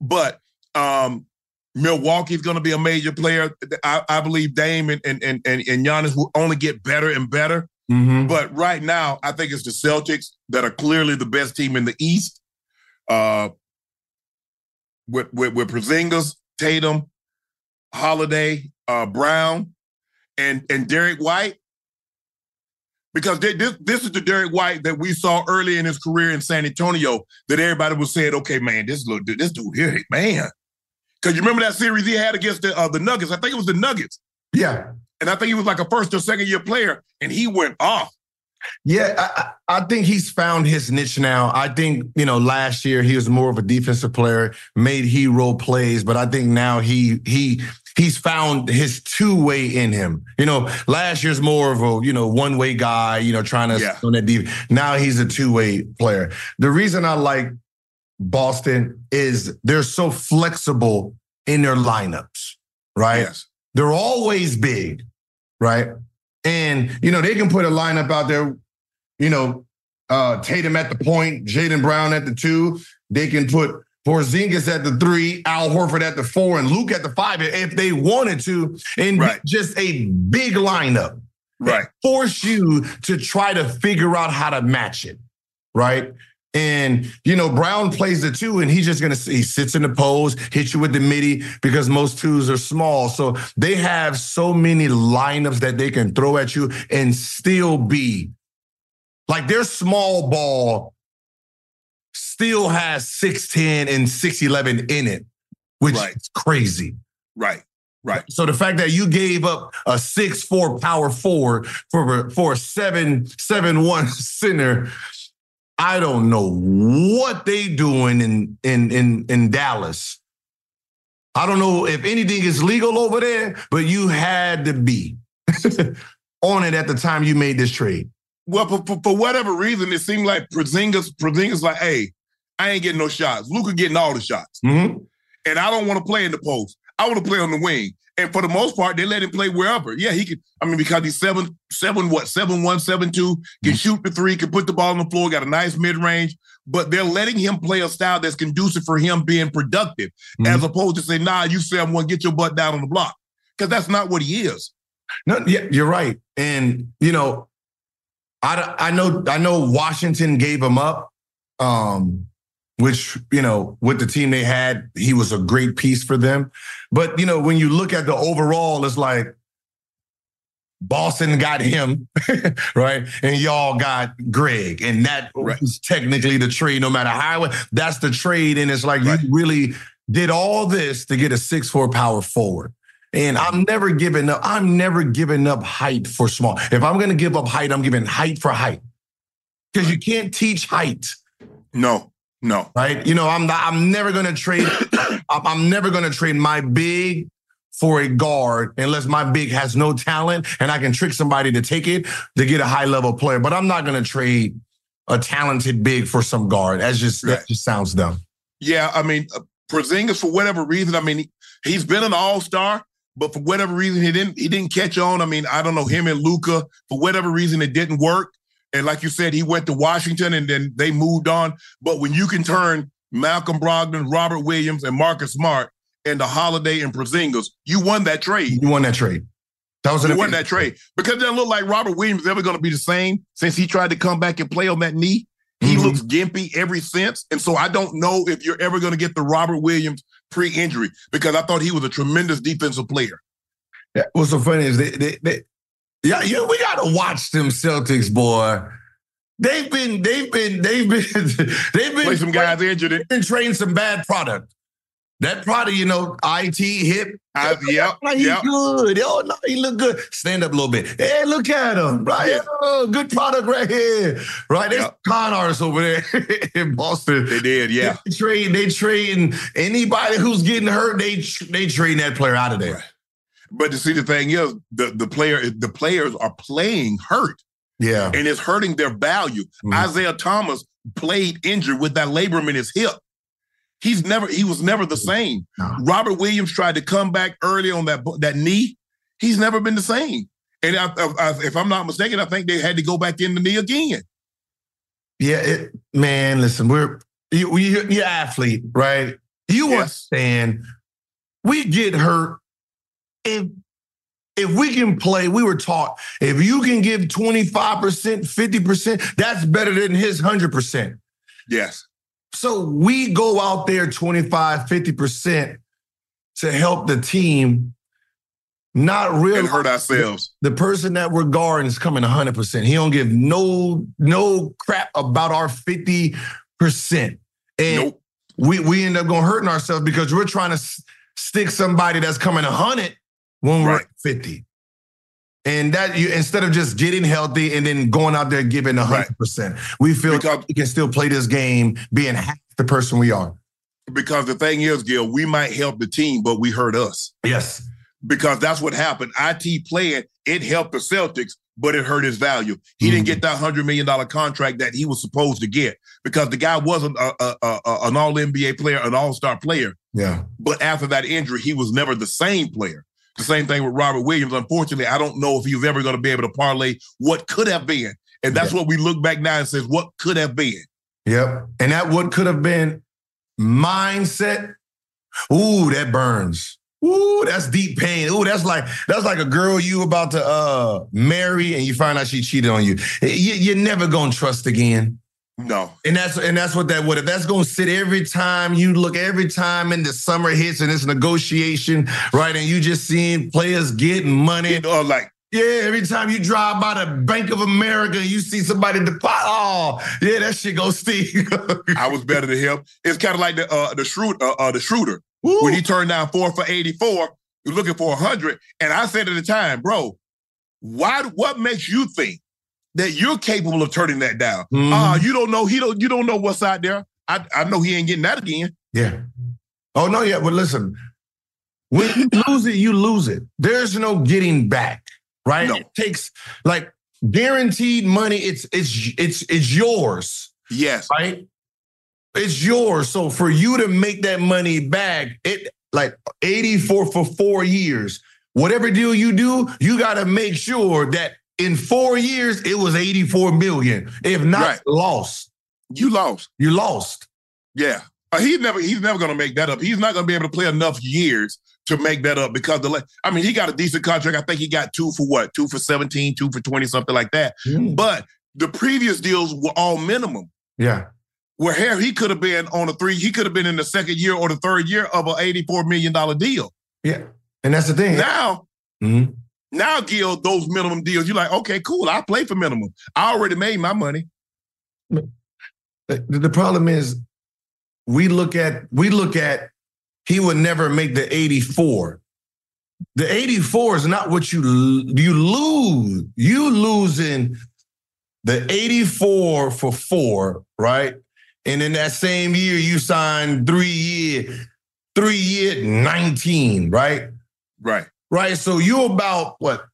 But um, Milwaukee's going to be a major player. I, I believe Dame and, and, and, and Giannis will only get better and better. Mm-hmm. But right now, I think it's the Celtics that are clearly the best team in the East. Uh, with with, with Porzingis, Tatum, Holiday, uh, Brown, and and Derrick White. Because they, this this is the Derrick White that we saw early in his career in San Antonio. That everybody was saying, "Okay, man, this little dude, this dude here, man." Because you remember that series he had against the uh, the Nuggets? I think it was the Nuggets, Yeah. and I think he was like a first or second year player, and he went off. Yeah, I, I think he's found his niche now. I think, you know, last year he was more of a defensive player, made hero plays, but I think now he he he's found his two-way in him. You know, last year's more of a, you know, one-way guy, you know, trying to Yeah. on that deep. Now he's a two-way player. The reason I like Boston is they're so flexible in their lineups, right? Yes, They're always big, right? And you know, they can put a lineup out there, you know, uh Tatum at the point, Jaylen Brown at the two. They can put Porzingis at the three, Al Horford at the four, and Luke at the five if they wanted to, and Right. just a big lineup. right. Force you to try to figure out how to match it, right? And you know, Brown plays the two, and he's just gonna he sits in the pose, hit you with the midi because most twos are small. So they have so many lineups that they can throw at you and still be like their small ball still has 6'10 and 6'11 in it, which Right. is crazy. Right. Right. So the fact that you gave up a six four power forward for for a seven seven one center, I don't know what they doing in in in in Dallas. I don't know if anything is legal over there, but you had to be on it at the time you made this trade. Well, for, for, for whatever reason, it seemed like Porzingis, Porzingis like, hey, I ain't getting no shots. Luka getting all the shots. Mhm. And I don't want to play in the post. I want to play on the wing. And for the most part, they let him play wherever. Yeah, he could. I mean, because he's seven, seven, what, seven one, seven two, can shoot the three, can put the ball on the floor, got a nice mid range. But they're letting him play a style that's conducive for him being productive, as opposed to say, nah, you seven one, get your butt down on the block, because that's not what he is. No, yeah, you're right. And you know, I I know I know Washington gave him up, um, which you know with the team they had, he was a great piece for them. But you know, when you look at the overall, it's like Boston got him, right? And y'all got Greg, and that Right. was technically the trade. No matter how that's the trade, and it's like Right. you really did all this to get a six four power forward. And I'm never giving up. I'm never giving up height for small. If I'm going to give up height, I'm giving height for height because you can't teach height, No, no. right? You know, I'm not, I'm never going to trade. I'm, never going to trade my big for a guard unless my big has no talent and I can trick somebody to take it to get a high level player. But I'm not going to trade a talented big for some guard. That's just Right. that just sounds dumb. Yeah, I mean, uh, Porzingis for whatever reason. I mean, he, he's been an All Star, but for whatever reason, he didn't he didn't catch on. I mean, I don't know him and Luka for whatever reason it didn't work. And like you said, he went to Washington and then they moved on. But when you can turn Malcolm Brogdon, Robert Williams, and Marcus Smart into Holiday and Porzingis, you won that trade. You won that trade. That was You won that trade because it doesn't look like Robert Williams is ever going to be the same since he tried to come back and play on that knee. He Mhm. looks gimpy every since, and so I don't know if you're ever going to get the Robert Williams pre-injury because I thought he was a tremendous defensive player. Yeah, what's so funny is they, they, they yeah, yeah, we gotta watch them Celtics, boy. They've been, they've been, they've been, they've been Play some guys injured. And, been trading some bad product. That product, you know, IT hip. I, yep, Like, he yep. good. Oh no, he look good. Stand up a little bit. Hey, look at him. Right. Yeah. Oh, good product right here. Right. There's Yep. con artists over there in Boston. They did, yeah. They trade, they trading anybody who's getting hurt, they they trading that player out of there. Right. But to see the thing is, the the player the players are playing hurt, Yeah. and it's hurting their value. Mhm. Isaiah Thomas played injured with that labrum in his hip. He's never he was never the same. No. Robert Williams tried to come back early on that that knee. He's never been the same. And I, I, if I'm not mistaken, I think they had to go back in the knee again. Yeah, it, man. Listen, we're you, you, you're athlete, right? You Yes. understand? We get hurt, and if we can play, we were taught if you can give 25%, 50%, that's better than his 100%. Yes. So we go out there 25, 50% to help the team, not really hurt ourselves. the person that we're guarding is coming 100%. He don't give no no crap about our 50%. And Nope. we we end up going hurting ourselves because we're trying to s- stick somebody that's coming 100 when we're Right. 50. And that you instead of just getting healthy and then going out there giving 100%, we feel Because- we can still play this game being half the person we are. Because the thing is, Gil, we might help the team, but we hurt us. Yes. Because that's what happened. IT playing, it helped the Celtics, but it hurt his value. He Mhm. didn't get that $100 million contract that he was supposed to get because the guy wasn't a, a, a, a- an all NBA player, an all star player. Yeah. But after that injury, he was never the same player. The same thing with Robert Williams. Unfortunately, I don't know if he was ever going to be able to parlay what could have been. And that's what we look back now and says, what could have been? Yep. And that what could have been mindset. Ooh, that burns. Ooh, that's deep pain. Ooh, that's like that's like a girl you about to uh marry and you find out she cheated on you. You- You're never gonna trust again. No. And that's and that's what that would have. That's gonna sit every time you look, every time in the summer hits and it's negotiation, right? And you just seeing players getting money. Uh, like, Yeah, every time you drive by the Bank of America, you see somebody deposit. Oh, yeah, that shit go stink. I was better than him. It's kind of like the uh, the Schroeder, uh, uh, the Schroeder. Woo. when he turned down four for 84, he was looking for 100. And I said at the time, bro, why? what makes you think that you're capable of turning that down? Mhm. Ah, you don't know, he don't, you don't know what's out there. I, I know he ain't getting that again. Yeah. Oh no, yeah. But listen, when you lose it, you lose it. There's no getting back, right? No. It takes like guaranteed money. It's it's it's it's yours, Yes. right? It's yours. So for you to make that money back, it like 84 for four years. Whatever deal you do, you got to make sure that in four years it was 84 million. If not, Right. lost. You lost. You lost. Yeah. Uh, he's never he's never gonna make that up. He's not gonna be able to play enough years to make that up because the I mean he got a decent contract. I think he got two for what? Two for 17, two for 20, something like that. But the previous deals were all minimum. Yeah. Where here he could have been on a three, he could have been in the second year or the third year of an $84 million deal. Yeah. And that's the thing. Now, Mhm. Now, Gil, those minimum deals, you're like, okay, cool. I play for minimum. I already made my money. The, the problem is we look at we look at he would never make the 84. The 84 is not what you you lose. You losing the 84 for four, right? And in that same year, you signed three year, three year 19, right? Right. Right. So you're about what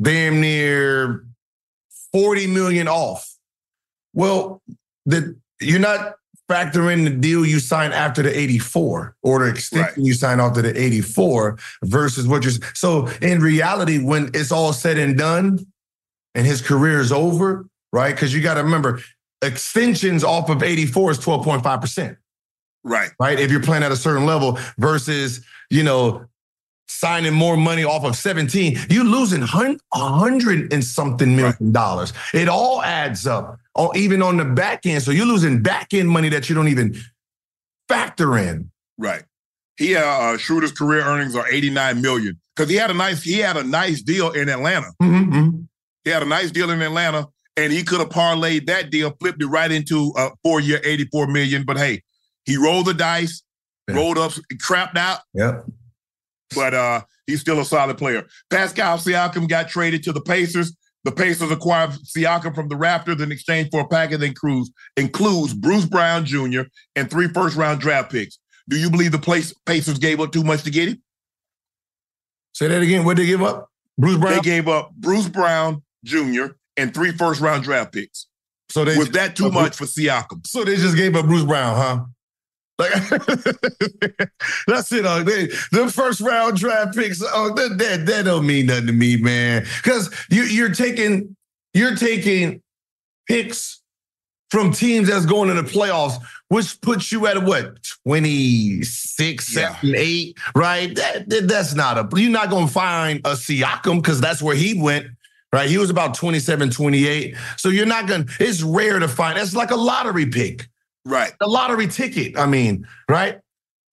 damn near 40 million off. Well, the you're not factoring the deal you signed after the 84 or the extension Right. you signed after the 84 versus what you're so in reality, when it's all said and done and his career is over, right? Because you got to remember, extensions off of 84 is 12.5% Right. right? If you're playing at a certain level versus, you know, signing more money off of 17, you losing hun- a hundred and something million dollars. It all adds up, oh, even on the back end. So you're losing back end money that you don't even factor in. Right. He uh, uh Schroeder's career earnings are 89 million. Because he had a nice, he had a nice deal in Atlanta. Mhm. He had a nice deal in Atlanta, and he could have parlayed that deal, flipped it right into a four-year, 84 million. But hey, he rolled the dice, Yeah. rolled up, crapped out, Yep. But uh, he's still a solid player. Pascal Siakam got traded to the Pacers. The Pacers acquired Siakam from the Raptors in exchange for a package that includes, includes Bruce Brown Jr. and three first-round draft picks. Do you believe the place Pacers gave up too much to get him? Say that again. What did they give up? Bruce Brown. They gave up Bruce Brown Jr. and three first-round draft picks. so they Was that too Uh, much for Siakam? So they just gave up Bruce Brown, huh? Like that's it. Uh, they, the first round draft picks. Oh, that, that that don't mean nothing to me, man. Because you you're taking you're taking picks from teams that's going to the playoffs, which puts you at what 26, Yeah. 7, 8, right? That, that- that's not a you're not gonna find a Siakam because that's where he went. Right. He was about 27, 28. So you're not gonna, it's rare to find. It's like a lottery pick Right. The lottery ticket. I mean, right?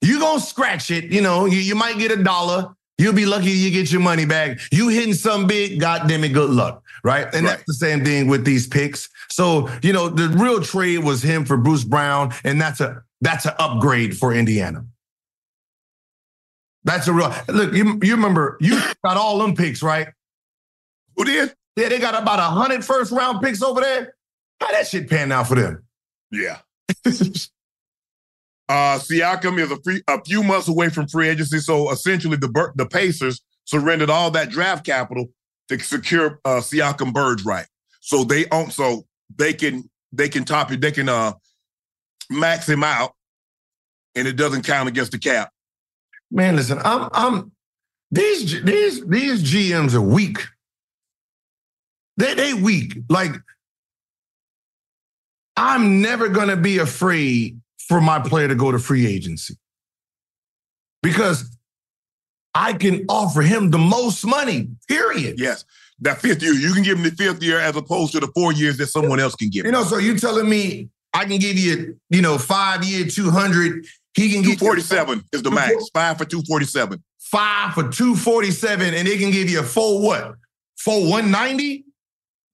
You gonna scratch it, you know, you, you might get a dollar. You'll be lucky you get your money back. You hitting some big, goddamn it, good luck. Right. And Right. that's the same thing with these picks. So, you know, the real trade was him for Bruce Brown, and that's a that's an upgrade for Indiana. That's a real look, you, you remember you got all them picks, right? Who did? Yeah, they got about a hundred first round picks over there. How that shit pan out for them? Yeah. Uh, Siakam is a, free, a few months away from free agency, so essentially the the Pacers surrendered all that draft capital to secure uh, Siakam Bird's right. So they own, so they can they can top it, they can uh max him out, and it doesn't count against the cap. Man, listen, I'm I'm these these these GMs are weak. They they weak. Like I'm never gonna be afraid for my player to go to free agency because I can offer him the most money. Period. Yes, that fifth year you can give him the fifth year as opposed to the four years that someone else can give. You know, so you telling me I can give you, you know, five year, two hundred. He can get you forty seven is the max. Five for two forty seven. five for 247 and they can give you a full what? Full 190?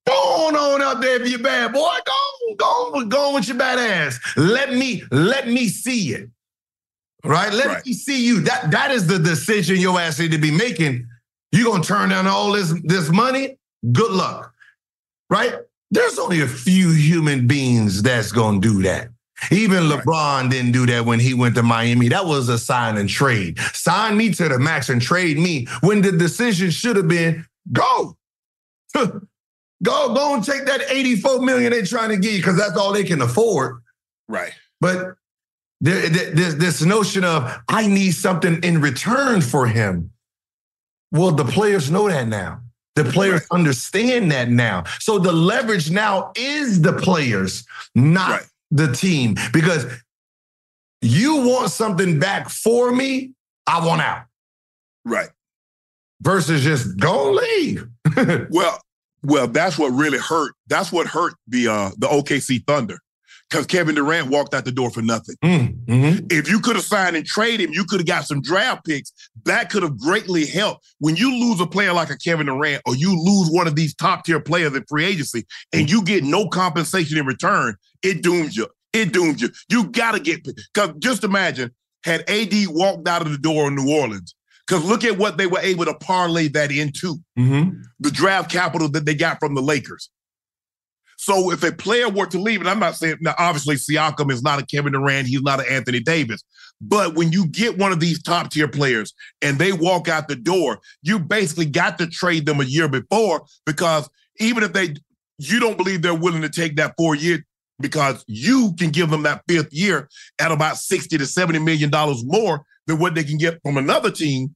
Go on, on up there if you're bad, boy. Go on, go on, go on with your bad ass. Let me, let me see it. Right? Let Right. me see you. That that is the decision your ass need to be making. You're gonna turn down all this, this money? Good luck. Right? There's only a few human beings that's gonna do that. Even Right. LeBron didn't do that when he went to Miami. That was a sign and trade. Sign me to the max and trade me when the decision should have been go. go, go and take that 84 million they're trying to give you because that's all they can afford. Right. But there, there- there's this notion of I need something in return for him. Well, the players know that now. The players Right. understand that now. So the leverage now is the players, not Right. the team. Because you want something back for me, I want out. Right. Versus just go leave. Well, well, that's what really hurt. That's what hurt the uh the OKC Thunder. Because Kevin Durant walked out the door for nothing. Mm, mhm. If you could have signed and traded him, you could have got some draft picks. That could have greatly helped. When you lose a player like a Kevin Durant, or you lose one of these top tier players in free agency, and you get no compensation in return, it dooms you. It dooms you. You gotta get because just imagine had AD walked out of the door in New Orleans. Because look at what they were able to parlay that into Mhm. the draft capital that they got from the Lakers. So if a player were to leave, and I'm not saying now, obviously Siakam is not a Kevin Durant, he's not an Anthony Davis. But when you get one of these top tier players and they walk out the door, you basically got to trade them a year before because even if they you don't believe they're willing to take that four year because you can give them that fifth year at about 60 to 70 million dollars more than what they can get from another team.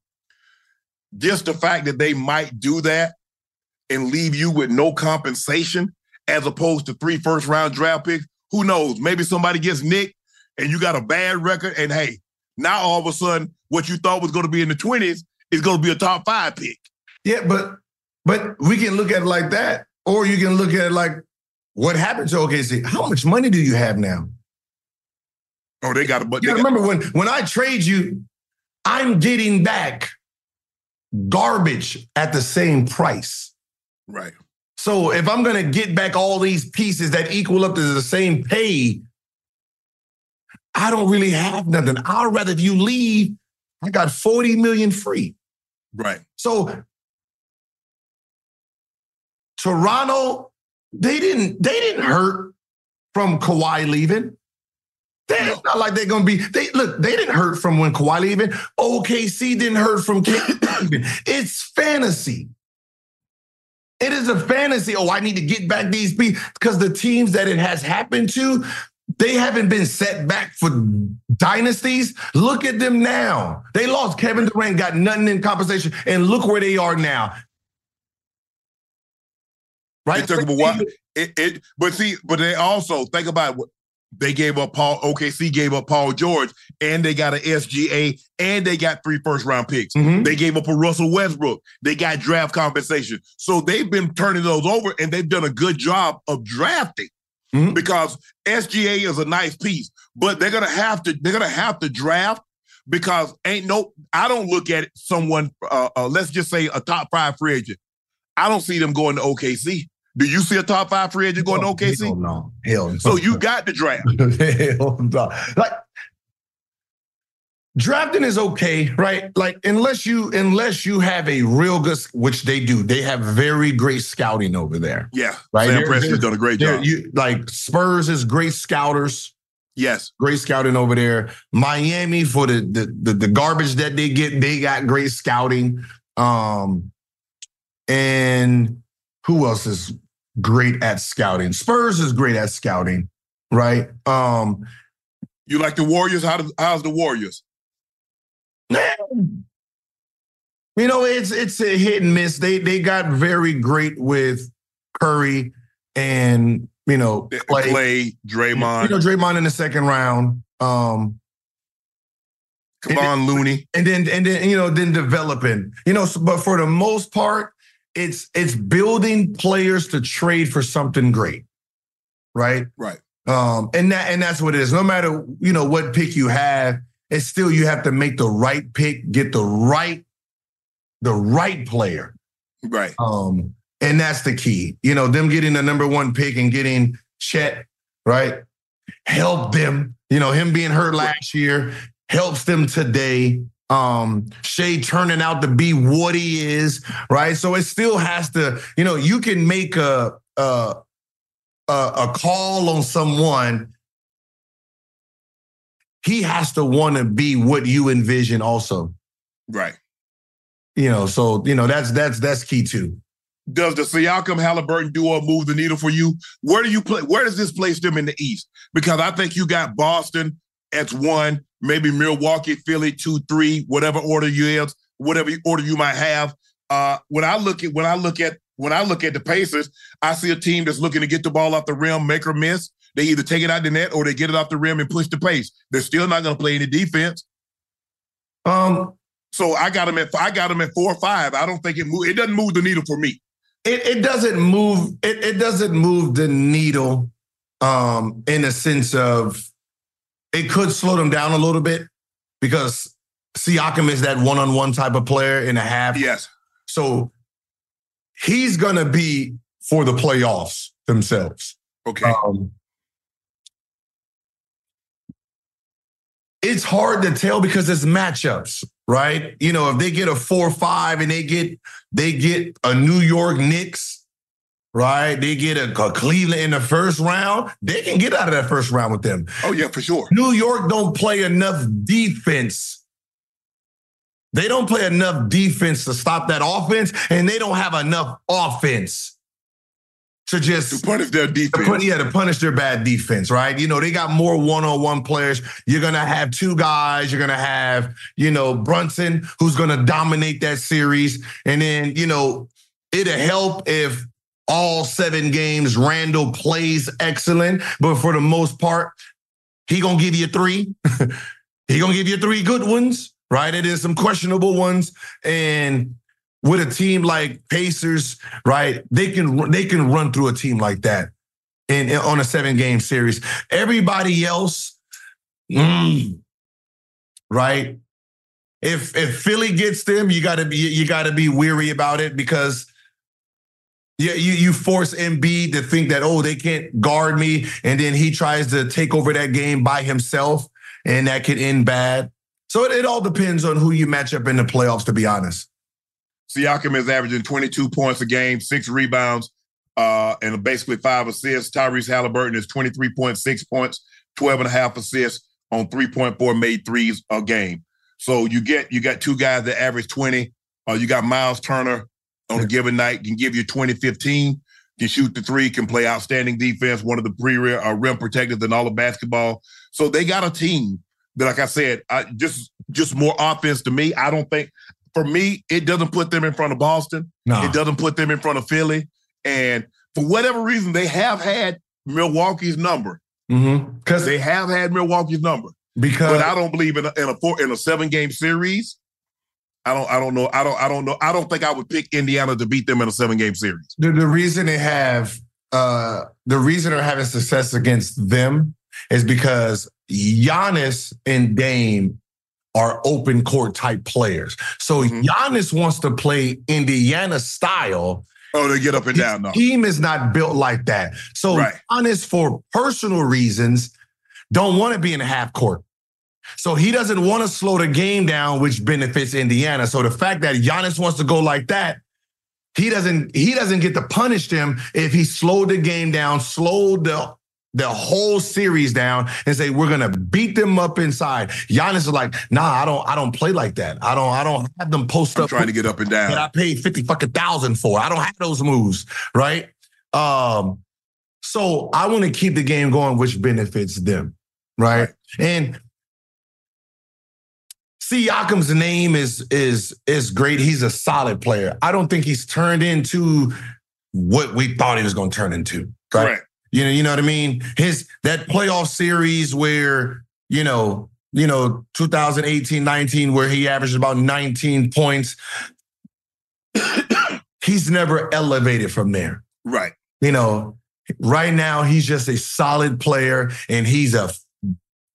Just the fact that they might do that and leave you with no compensation as opposed to three first round draft picks. Who knows? Maybe somebody gets nicked and you got a bad record. And hey, now all of a sudden, what you thought was going to be in the 20s is going to be a top five pick. Yeah, but but we can look at it like that, or you can look at it like what happened to OKC. How much money do you have now? Oh, they got a but You got, remember when when I trade you, I'm getting back garbage at the same price. right. So if I'm gonna get back all these pieces that equal up to the same pay, I don't really have nothing. I'd rather if you leave, I got 40 million free. Right. So Toronto, they didn't they didn't hurt from Kawhi leaving. It's not like they're gonna be. They look. They didn't hurt from when Kawhi leaving. OKC didn't hurt from leaving. It's fantasy. It is a fantasy. Oh, I need to get back these people because the teams that it has happened to, they haven't been set back for dynasties. Look at them now. They lost Kevin Durant, got nothing in compensation, and look where they are now. right? It took them a while. It, it, but see, but they also think about what they gave up. Paul OKC gave up Paul George, and they got an SGA, and they got three first round picks. Mhm. They gave up a Russell Westbrook. They got draft compensation. So they've been turning those over, and they've done a good job of drafting Mhm. because SGA is a nice piece, but they're gonna have to they're gonna have to draft because ain't no. I don't look at someone. Uh, uh, let's just say a top five free agent. I don't see them going to OKC. Do you see a top five free agent going to OKC? Hell no. Hell no. So you got the draft. Hell no. Like drafting is okay, right? Like unless you unless you have a real good, which they do, they have very great scouting over there. Yeah, Right. Sam They're- done a great job. You like Spurs is great scouters. yes, great scouting over there. Miami for the the the, the garbage that they get, they got great scouting. Um, and who else is great at scouting? Spurs is great at scouting, right? Um, you like the Warriors? How does how's the Warriors? you know, it's it's a hit and miss. They they got very great with Curry and you know Clay, Clay. Draymond, You know, Draymond in the second round. Um, Kevon Looney. and then and then you know then developing you know but for the most part it's it's building players to trade for something great right? Right. um and that and that's what it is. No matter you know what pick you have it's still you have to make the right pick get the right the right player. Right. um and that's the key. You know them getting the number one pick and getting Chet right help them. You know him being hurt last year helps them today um Shai turning out to be what he is right so it still has to you know you can make a a a, a call on someone he has to want to be what you envision also Right. you know so you know that's that's that's key too Does the Siakam Halliburton duo move the needle for you? Where do you play? Where does this place them in the East? Because I think you got Boston as one, maybe Milwaukee, Philly, two, three, whatever order you have, whatever order you might have. Uh, when I look at when I look at when I look at the Pacers, I see a team that's looking to get the ball off the rim, make or miss. They either take it out the net or they get it off the rim and push the pace. They're still not going to play any defense. um So I got them at I got them at four or five. I don't think it move. It doesn't move the needle for me. it, it doesn't move it, it doesn't move the needle um in a sense of it could slow them down a little bit because Siakam is that one-on-one type of player in a half. Yes. So he's gonna be for the playoffs themselves. Okay. Um, it's hard to tell because it's matchups, right? You know, if they get a four five and they get they get a New York Knicks, right? They get a, a Cleveland in the first round. They can get out of that first round with them. oh yeah, for sure. New York don't play enough defense. They don't play enough defense to stop that offense, and they don't have enough offense to just To punish their to defense. put, yeah, to punish their bad defense, right? You know, they got more one-on-one players. You're gonna have two guys. You're gonna have, you know, Brunson, who's gonna dominate that series, and then you know, it'll help if all seven games Randle plays excellent, but for the most part, he gonna give you three. he gonna give you three good ones, right? It is some questionable ones, and with a team like Pacers, right? They can they can run through a team like that in, in- on a seven game series. Everybody else, mm, right? If if Philly gets them, you gotta be you gotta be weary about it because yeah, you you force Embiid to think that oh they can't guard me, and then he tries to take over that game by himself, and that could end bad. So it, it all depends on who you match up in the playoffs. To be honest. Siakam is averaging 22 points a game, six rebounds, uh, and basically five assists. Tyrese Halliburton is 23.6 points, 12 and a half assists on 3.4 made threes a game. So you get you got two guys that average 20. Uh, you got Miles Turner on a given night can give you 20, 15, can shoot the three, can play outstanding defense, one of the pre uh, rim protectors in all of basketball. So they got a team that, like I said, I, just just more offense to me. I don't think for me, it doesn't put them in front of Boston. No. It doesn't put them in front of Philly. And for whatever reason, they have had Milwaukee's number. Mm-hmm. Because They have had Milwaukee's number, because but I don't believe in a, in a four in a seven game series. I don't. I don't know. I don't. I don't know. I don't think I would pick Indiana to beat them in a seven game series. the, the reason they have uh the reason they're having success against them is because Giannis and Dame are open court type players. So Mhm. Giannis wants to play Indiana style. Oh, they get up and down. No. Team is not built like that. So Right. Giannis, for personal reasons, don't want to be in a half court. So he doesn't want to slow the game down, which benefits Indiana. So the fact that Giannis wants to go like that, he doesn't he doesn't get to punish them if he slowed the game down, slowed the the whole series down and say we're gonna beat them up inside. Giannis is like, nah, I don't I don't play like that. I don't I don't have them post I'm up trying to get up and down. that I paid 50 fucking thousand for. I don't have those moves, right? Um, so I want to keep the game going, which benefits them, right? And Siakam's name is is is great. He's a solid player. I don't think he's turned into what we thought he was going to turn into. Right? Correct. You know, you know what I mean? His that playoff series where, you know, you know, 2018, 19, where he averaged about 19 points. he's never elevated from there. Right. You know, right now he's just a solid player and he's a,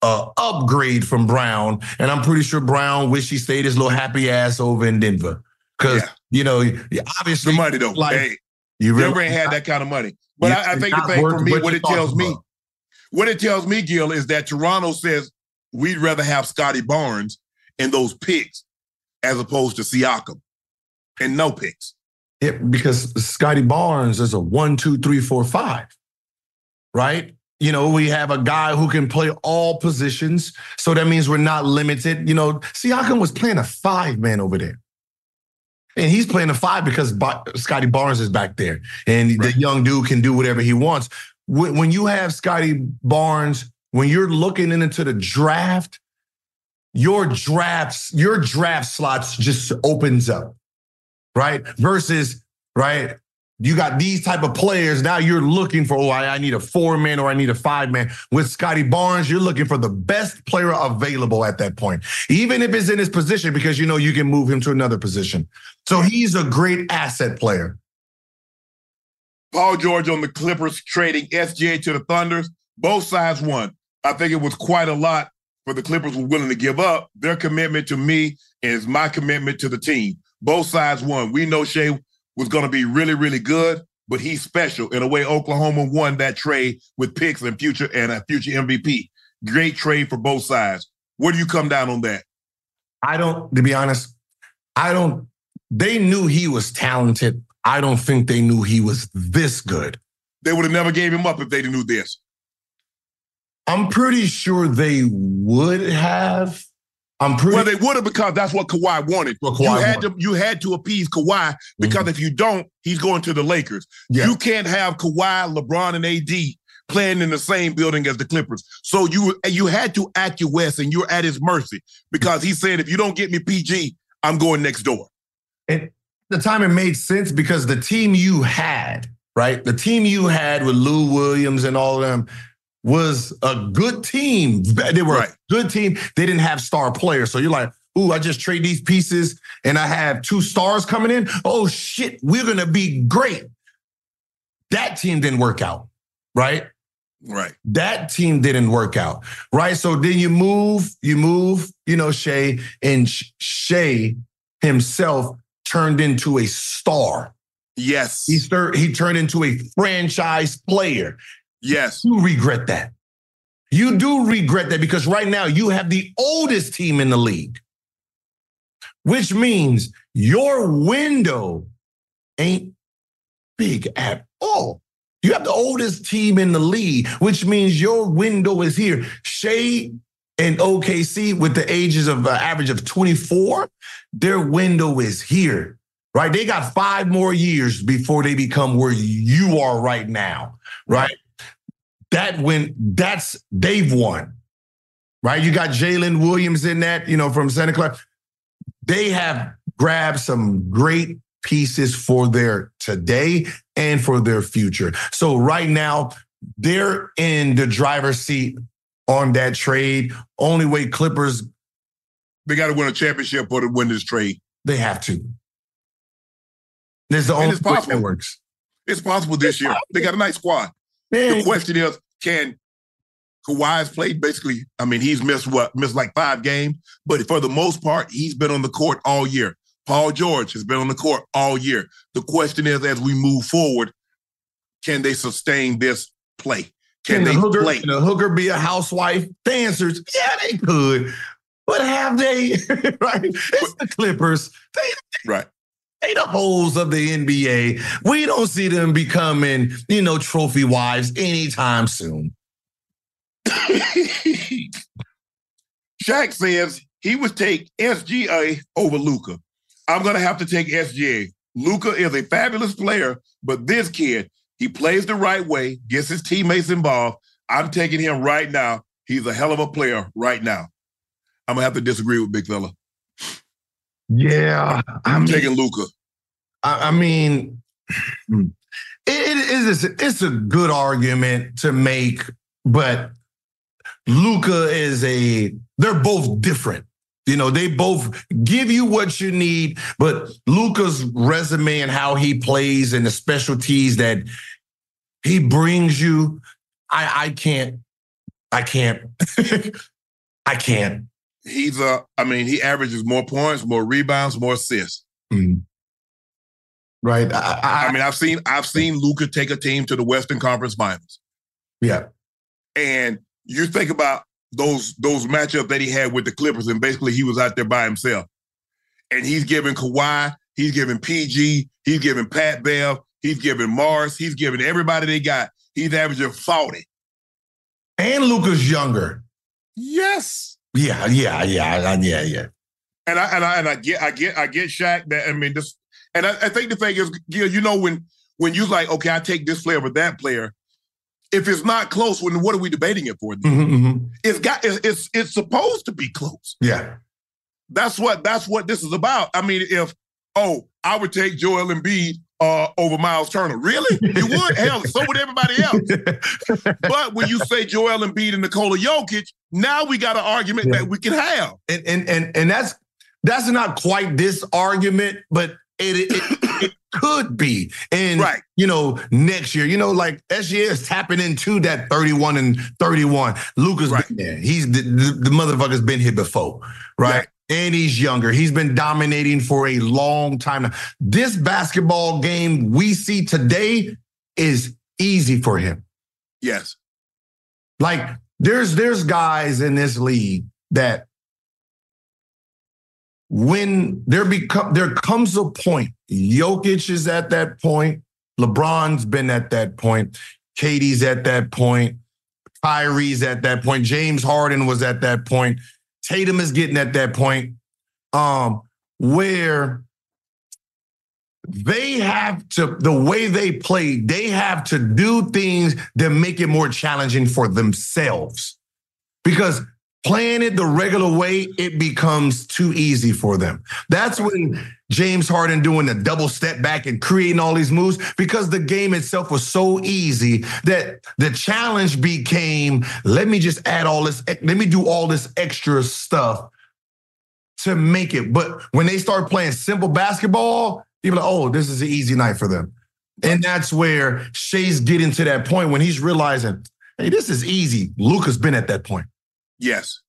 a upgrade from Brown. And I'm pretty sure Brown wish he stayed his little happy ass over in Denver. Cause Yeah. you know, The obviously money though. like- hey, you Denver ain't had that kind of money. But I, I think the thing for me, what it tells talking me, about. what it tells me, Gil, is that Toronto says we'd rather have Scottie Barnes in those picks as opposed to Siakam and no picks. Yeah, because Scottie Barnes is a one, two, three, four, five, right? You know, we have a guy who can play all positions. So that means we're not limited. You know, Siakam was playing a five man over there. And he's playing a five because Ba- Scottie Barnes is back there. And Right. the young dude can do whatever he wants. When, when you have Scottie Barnes, when you're looking into the draft, your drafts, your draft slots just opens up right? Versus, right? You got these type of players. Now you're looking for, oh, I, I need a four man or I need a five man. With Scottie Barnes, you're looking for the best player available at that point, even if it's in his position, because you know you can move him to another position. So he's a great asset player. Paul George on the Clippers trading SGA to the Thunders. Both sides won. I think it was quite a lot for the Clippers were willing to give up. Their commitment to me is my commitment to the team. Both sides won. We know Shai was going to be really, really good, but he's special in a way. Oklahoma won that trade with picks and future and a future MVP. Great trade for both sides. Where do you come down on that? I don't, to be honest, I don't, they knew he was talented. I don't think they knew he was this good. They would have never gave him up if they knew this. I'm pretty sure they would have. I'm pretty Well, they would have because that's what Kawhi wanted. What you had wanted. to you had to appease Kawhi because mm-hmm. if you don't, he's going to the Lakers. Yeah. You can't have Kawhi, LeBron, and AD playing in the same building as the Clippers. So you you had to acquiesce, and you're at his mercy because he said, if you don't get me PG, I'm going next door. And the time it made sense because the team you had, right? The team you had with Lou Williams and all of them was a good team. They were Right. a good team. They didn't have star players. So you're like, ooh, I just trade these pieces and I have two stars coming in. Oh shit, we're gonna be great. That team didn't work out, right? Right. that team didn't work out, right? So then you move, you move, you know, Shai, and Sh- Shai himself turned into a star. Yes. He, stir- he turned into a franchise player. Yes. You regret that. You do regret that because right now you have the oldest team in the league, which means your window ain't big at all. You have the oldest team in the league, which means your window is here. Shai and OKC, with the ages of uh, average of 24, their window is here, right? They got five more years before they become where you are right now, right? That when that's they've won, right? You got Jalen Williams in that, you know, from Santa Clara. They have grabbed some great pieces for their today and for their future. So right now, they're in the driver's seat on that trade. Only way Clippers They got to win a championship or to win this trade. they have to. There's the And only way possible. that works. It's possible this year. They got a nice squad. The question is, can Kawhi's played basically? I mean, he's missed what? Missed like five games, but for the most part, he's been on the court all year. Paul George has been on the court all year. The question is, as we move forward, can they sustain this play? Can, Can they the hooker, play? can the hooker be a housewife? The yeah, they could. But have they? right? It's the Clippers. They Right. They the holes of the NBA. We don't see them becoming, you know, trophy wives anytime soon. Shaq says he would take SGA over Luka. I'm gonna have to take SGA. Luka is a fabulous player, but this kid, he plays the right way, gets his teammates involved. I'm taking him right now. He's a hell of a player right now. I'm gonna have to disagree with Big Fella. Yeah, I'm taking Luka. I, I mean, hmm. it, it is it's a good argument to make, but Luka is a they're both different. You know, they both give you what you need, but Luka's resume and how he plays and the specialties that he brings you, I I can't, I can't, I can't. He's uh, I mean, he averages more points, more rebounds, more assists. Mm. Right. I, I, I mean, I've seen I've seen Luka take a team to the Western Conference Finals. yeah. And you think about those those matchups that he had with the Clippers, and basically he was out there by himself. And he's giving Kawhi, he's giving PG, he's giving Pat Bev, he's giving Mars, he's giving everybody they got. He's averaging 40. And Luka's younger. Yes. Yeah, yeah, yeah, yeah, yeah. And I and I and I get I get I get Shaq that I mean this and I, I think the thing is Gil, you know when when you like, okay, I take this player over that player. If it's not close, when what are we debating it for? Mhm, mhm. It's got it's, it's it's supposed to be close. Yeah. That's what that's what this is about. I mean, if oh, I would take Joel Embiid uh, over Myles Turner. Really? You would? Hell, so would everybody else. But when you say Joel Embiid and Nikola Jokic, now we got an argument Yeah. that we can have. and and and and that's that's not quite this argument, but it it, it could be. And Right. you know, next year, you know, like SGA is tapping into that 31 and 31. Luka's Right. been there. He's the, the, the motherfucker's been here before, right? Right. And he's younger. He's been dominating for a long time now. This basketball game we see today is easy for him. Yes. Like there's there's guys in this league that when there become there comes a point, Jokic is at that point, LeBron's been at that point, KD's at that point, Kyrie's at that point, James Harden was at that point, Tatum is getting at that point, um, where they have to the way they play they have to do things that make it more challenging for themselves. Because playing it the regular way it becomes too easy for them that's when james harden doing the double step back and creating all these moves because the game itself was so easy that the challenge became let me just add all this let me do all this extra stuff to make it but when they start playing simple basketball People are like, oh, this is an easy night for them. And that's where Shai's getting to that point when he's realizing, hey, this is easy. Luka's been at that point. Yes.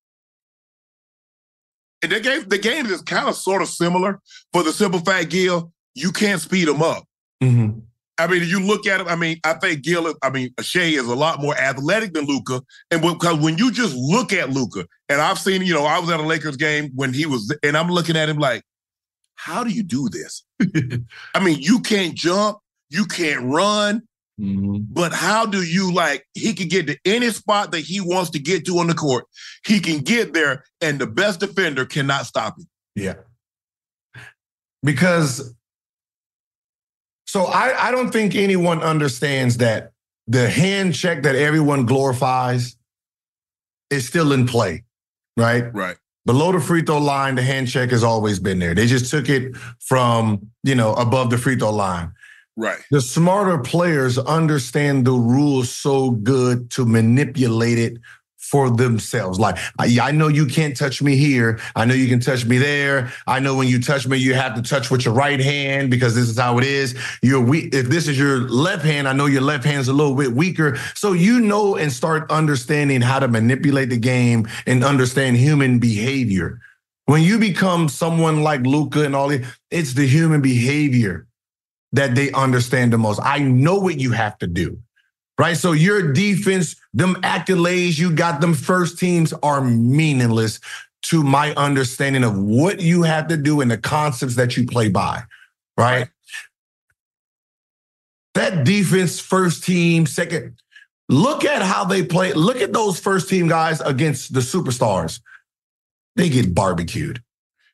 And the game, the game is kind of sort of similar for the simple fact, Gil, you can't speed them up. Mm-hmm. I mean, you look at him. I mean, I think Gil, I mean, Shai is a lot more athletic than Luka, and because when you just look at Luka, and I've seen, you know, I was at a Lakers game when he was, and I'm looking at him like, how do you do this? I mean, you can't jump, you can't run, Mm-hmm. but how do you like? He can get to any spot that he wants to get to on the court. He can get there, and the best defender cannot stop him. Yeah. Because so I, I don't think anyone understands that the hand check that everyone glorifies is still in play, right? Right. Below the free throw line, the hand check has always been there. They just took it from, you know, above the free throw line. Right. The smarter players understand the rules so good to manipulate it for themselves. Like, I, I, know you can't touch me here. I know you can touch me there. I know when you touch me, you have to touch with your right hand because this is how it is. You're weak. If this is your left hand, I know your left hand's a little bit weaker. So you know and start understanding how to manipulate the game and understand human behavior. When you become someone like Luka and all it's the human behavior that they understand the most. I know what you have to do right? So your defense, them accolades you got, them first teams are meaningless to my understanding of what you have to do and the concepts that you play by, right? That defense, first team, second, look at how they play. Look at those first team guys against the superstars. They get barbecued.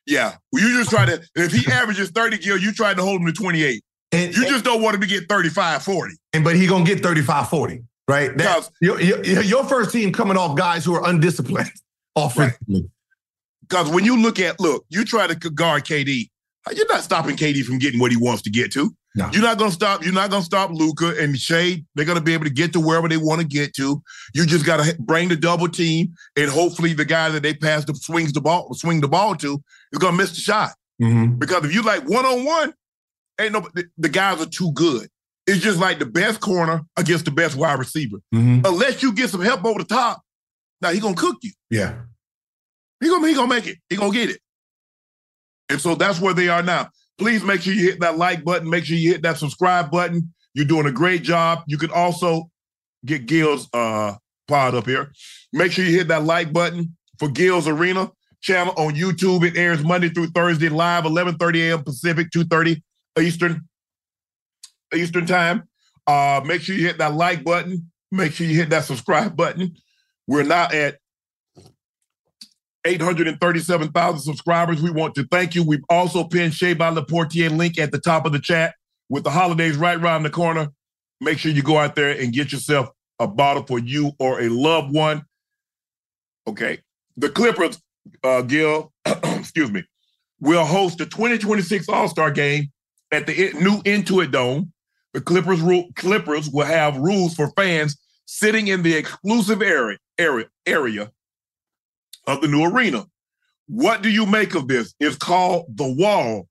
Yeah. Well, you just try to, if he averages 30 Gil, you try to hold him to 28. And, you just don't want him to get 35, 40. And but he gonna get 35, 40, right? That, your, your, your, first team coming off guys who are undisciplined offensively. Because right. when you look at look, you try to guard KD, you're not stopping KD from getting what he wants to get to. No. You're not gonna stop. You're not gonna stop Luka and Shade. They're gonna be able to get to wherever they want to get to. You just gotta bring the double team, and hopefully the guy that they pass the swings the ball, swing the ball to, is gonna miss the shot. Mm-hmm. Because if you like one on one, ain't no the, the, guys are too good. It's just like the best corner against the best wide receiver. Mm-hmm. Unless you get some help over the top, now he gonna cook you. Yeah. He gonna he gonna make it. He gonna get it. And so that's where they are now. Please make sure you hit that like button. Make sure you hit that subscribe button. You're doing a great job. You can also get Gil's uh, pod up here. Make sure you hit that like button for Gil's Arena channel on YouTube. It airs Monday through Thursday live, 11:30 a.m. Pacific, 2:30 Eastern Eastern time. Uh, make sure you hit that like button. Make sure you hit that subscribe button. We're now at 837,000 subscribers. We want to thank you. We've also pinned Shea by Laportier link at the top of the chat with the holidays right around the corner. Make sure you go out there and get yourself a bottle for you or a loved one. Okay. The Clippers, uh, Gil, excuse me, will host the 2026 All Star game at the new Intuit Dome, the Clippers Clippers will have rules for fans sitting in the exclusive area area area of the new arena. What do you make of this? It's called the Wall.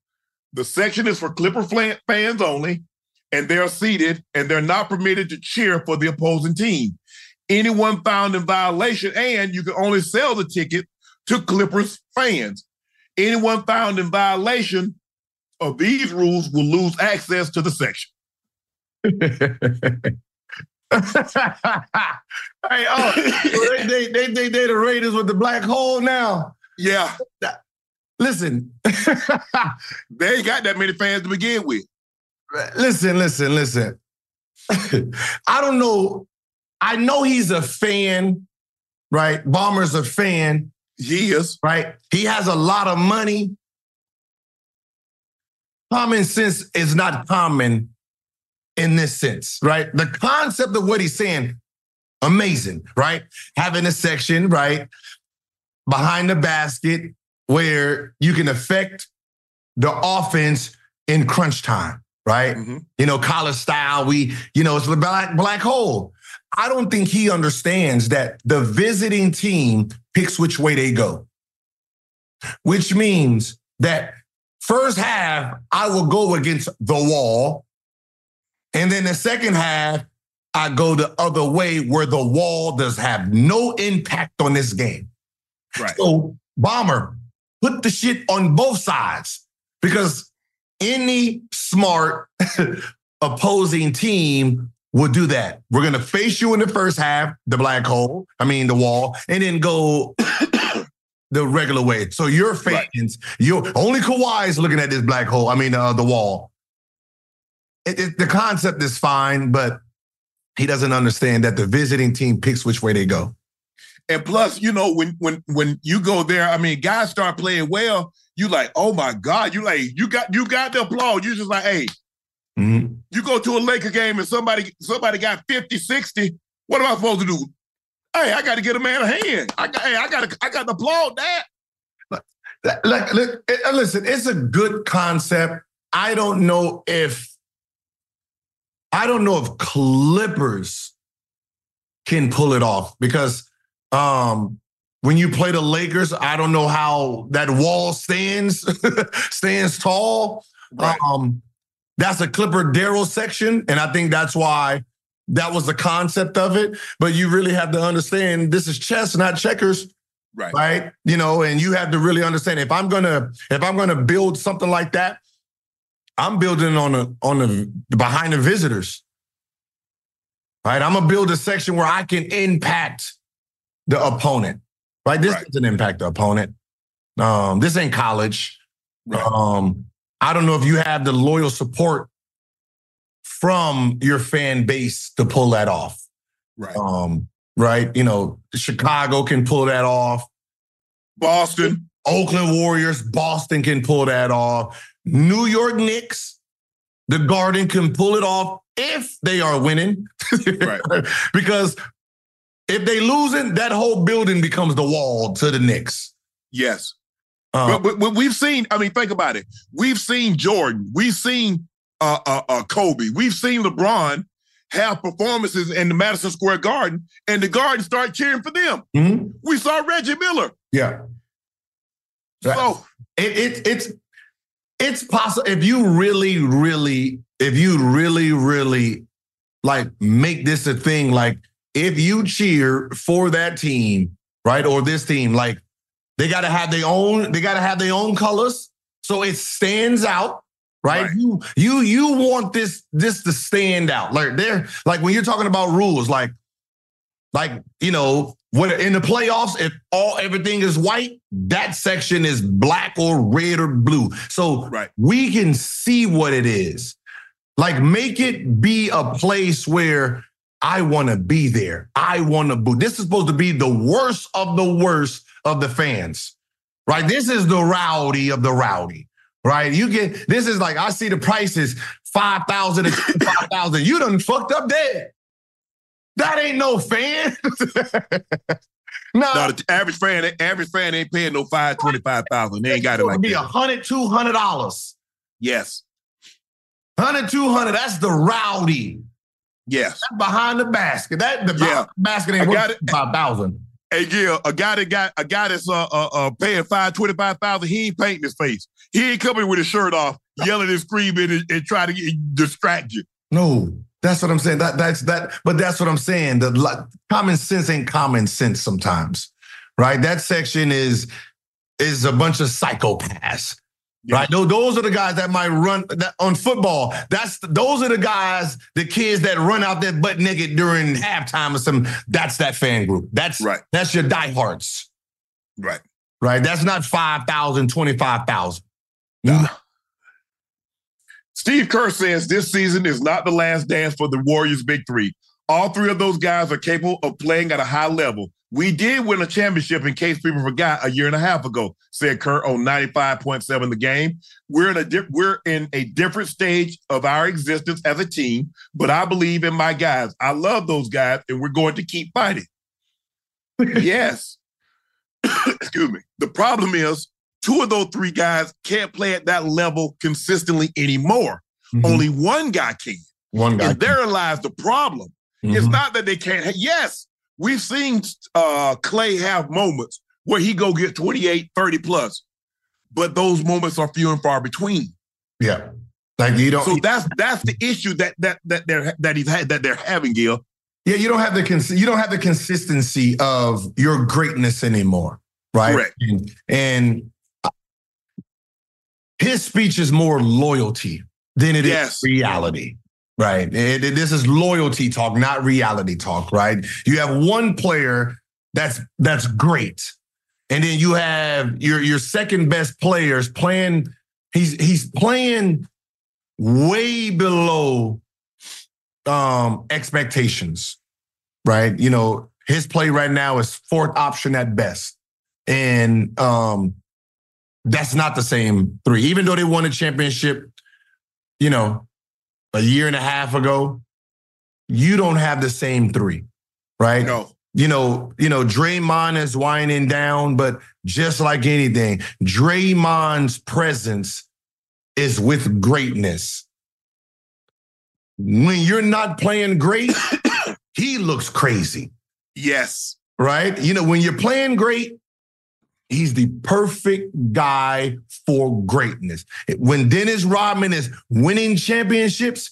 The section is for Clipper fans only, and they're seated and they're not permitted to cheer for the opposing team. Anyone found in violation, and you can only sell the ticket to Clippers fans. Anyone found in violation of these rules will lose access to the section. hey, oh, they, they, they, they, they the Raiders with the black hole now. Yeah. Listen, they ain't got that many fans to begin with. Listen, listen, listen. I don't know. I know he's a fan, right? Ballmer's a fan. He is. Right? He has a lot of money common sense is not common in this sense, right? The concept of what he's saying, amazing, right? Having a section, right, behind the basket where you can affect the offense in crunch time, right? Mm-hmm. You know, college style, we, you know, it's the black black hole. I don't think he understands that the visiting team picks which way they go, which means that First half, I will go against the wall. And then the second half, I go the other way where the wall does have no impact on this game. Right. So, Ballmer, put the shit on both sides because any smart opposing team will do that. We're going to face you in the first half, the black hole, I mean, the wall, and then go the regular way. So your fans, right. your only Kawhi is looking at this black hole. I mean, uh, the wall. It, it, the concept is fine, but he doesn't understand that the visiting team picks which way they go. And plus, you know, when when when you go there, I mean, guys start playing well. You like, oh my god, you like, you got you got the applause. You just like, hey, mm-hmm. you go to a Laker game and somebody somebody got 50, 60. What am I supposed to do? Hey, I got to get a man a hand. I got, hey, I got, to, I got to applaud that. like, look, eh, listen, it's a good concept. I don't know if I don't know if Clippers can pull it off because um when you play the Lakers, I don't know how that wall stands stands tall. Right. Um that's a Clipper Darrell section, and I think that's why that was the concept of it. But you really have to understand this is chess, not checkers Right. right you know and you have to really understand if i'm gonna if i'm gonna build something like that i'm building on a on the behind the visitors right i'm gonna build a section where i can impact the opponent right this Right. doesn't impact the opponent um this ain't college Right. um i don't know if you have the loyal support from your fan base to pull that off Right. um right you know chicago can pull that off Boston. Oakland Warriors, Boston can pull that off. New York Knicks, the Garden can pull it off if they are winning. Right. because if they losing, that whole building becomes the wall to the Knicks. Yes. Uh, But, but, but we've seen, I mean, think about it. We've seen Jordan. We've seen uh, uh, uh, Kobe. We've seen LeBron have performances in the Madison Square Garden, and the Garden start cheering for them. mhm. We saw Reggie Miller. Yeah. Right. So, it, it it's it's possible if you really really if you really really like make this a thing like if you cheer for that team right or this team like they got to have their own they got to have their own colors so it stands out right? Right. you you you want this this to stand out. Like they're like when you're talking about rules like like you know when in the playoffs if all everything is white that section is black or red or blue. So Right. we can see what it is. Like make it be a place where i want to be there. I want to boo. This is supposed to be the worst of the worst of the fans right? This is the rowdy of the rowdy right you get this is like i see the prices 5000 and 5000 you done fucked up dead that ain't no fan no, no, the average fan, average fan ain't paying no five twenty five thousand. They ain't got it like be a hundred, two hundred dollars. Yes, Hundred, two hundred. That's the rowdy. yes. That's behind the basket. That the Yeah. basket ain't got worth it. five thousand. Hey, Gil, a guy that got a guy that's uh uh, uh paying five twenty five thousand. He ain't painting his face. He ain't coming with his shirt off, yelling and screaming and, and trying to get, distract you. No, that's what I'm saying. That that's that. But that's what I'm saying. The like, common sense ain't common sense sometimes, right? That section is is a bunch of psychopaths. Yeah. Right, those, those are the guys that might run that, on football. That's those are the guys, the kids that run out there butt naked during halftime or some. That's that fan group. That's Right. That's your diehards. Right. right? That's not 5,000, 25,000. Nah. Mm-hmm. Steve Kerr says this season is not the last dance for the Warriors' big three. All three of those guys are capable of playing at a high level. We did win a championship, in case people forgot, a year and a half ago, said Kerr on 95.7 the game. We're in a di- we're in a different stage of our existence as a team, but I believe in my guys. I love those guys, and we're going to keep fighting. yes. Excuse me. The problem is two of those three guys can't play at that level consistently anymore. Mhm. Only one guy can. one guy. And therein lies the problem. It's Mhm. not that they can't. Yes, we've seen uh, Clay have moments where he go get 28, 30 plus, but those moments are few and far between. Yeah. Like you don't So that's that's the issue that that that they're that he's had that they're having, Gil. Yeah, you don't have the cons- you don't have the consistency of your greatness anymore, right? Correct. And, and his speech is more loyalty than it is Yes. reality, right? It- it- this is loyalty talk, not reality talk, right? You have one player that's that's great, and then you have your your second best players playing. He's he's playing way below um expectations right you know his play right now is fourth option at best and um that's not the same three even though they won a championship you know a year and a half ago you don't have the same three right No. you know, you know, Draymond is winding down, but just like anything, Draymond's presence is with greatness. When you're not playing great, he looks crazy. Yes. Right? You know, when you're playing great, he's the perfect guy for greatness. When Dennis Rodman is winning championships,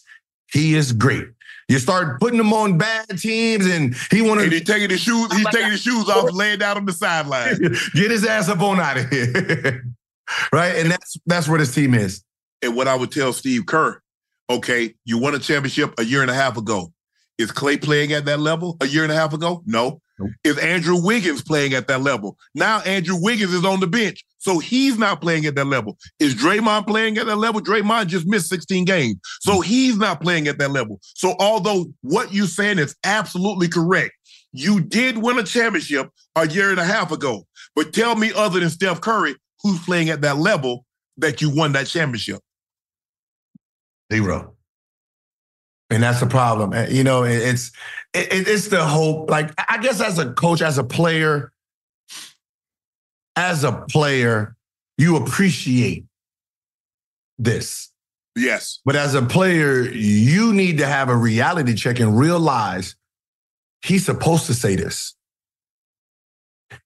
he is great. You start putting him on bad teams, and he want to he's taking his shoes, he's taking his shoes off, laying down on the sideline. get his ass up on out of here. right? And that's that's where this team is. and what I would tell Steve Kerr, okay, you won a championship a year and a half ago. Is Clay playing at that level a year and a half ago? No. Is Andrew Wiggins playing at that level? Now Andrew Wiggins is on the bench, so he's not playing at that level. Is Draymond playing at that level? Draymond just missed 16 games, so mm. he's not playing at that level. So although what you're saying is absolutely correct, you did win a championship a year and a half ago. But tell me, other than Steph Curry, who's playing at that level that you won that championship? Zero. And that's the problem. You know, it's it, it's the hope. Like I guess as a coach, as a player, as a player, you appreciate this. Yes. But as a player, you need to have a reality check and realize he's supposed to say this.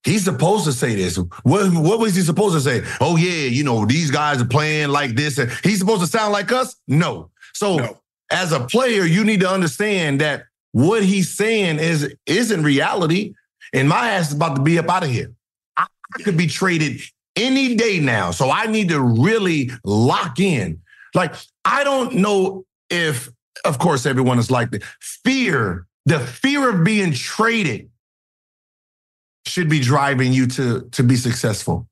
He's supposed to say this. What, what was he supposed to say? Oh, yeah, you know, these guys are playing like this. And he's supposed to sound like us? No. So No. As a player, you need to understand that what he's saying is isn't reality. And my ass is about to be up out of here. I, could be traded any day now. So I need to really lock in. Like, I don't know if, of course, everyone is like that. Fear, the fear of being traded should be driving you to, to be successful.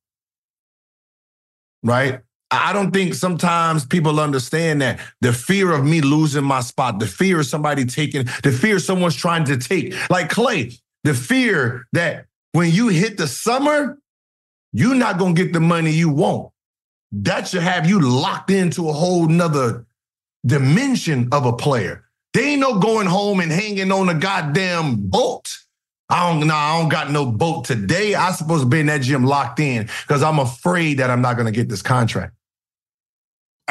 Right? I don't think sometimes people understand that the fear of me losing my spot, the fear of somebody taking, the fear someone's trying to take, like Clay, the fear that when you hit the summer, you're not gonna get the money you want. That should have you locked into a whole nother dimension of a player. They ain't no going home and hanging on a goddamn boat. I don't know. I don't got no boat today. I supposed to be in that gym locked in because I'm afraid that I'm not gonna get this contract.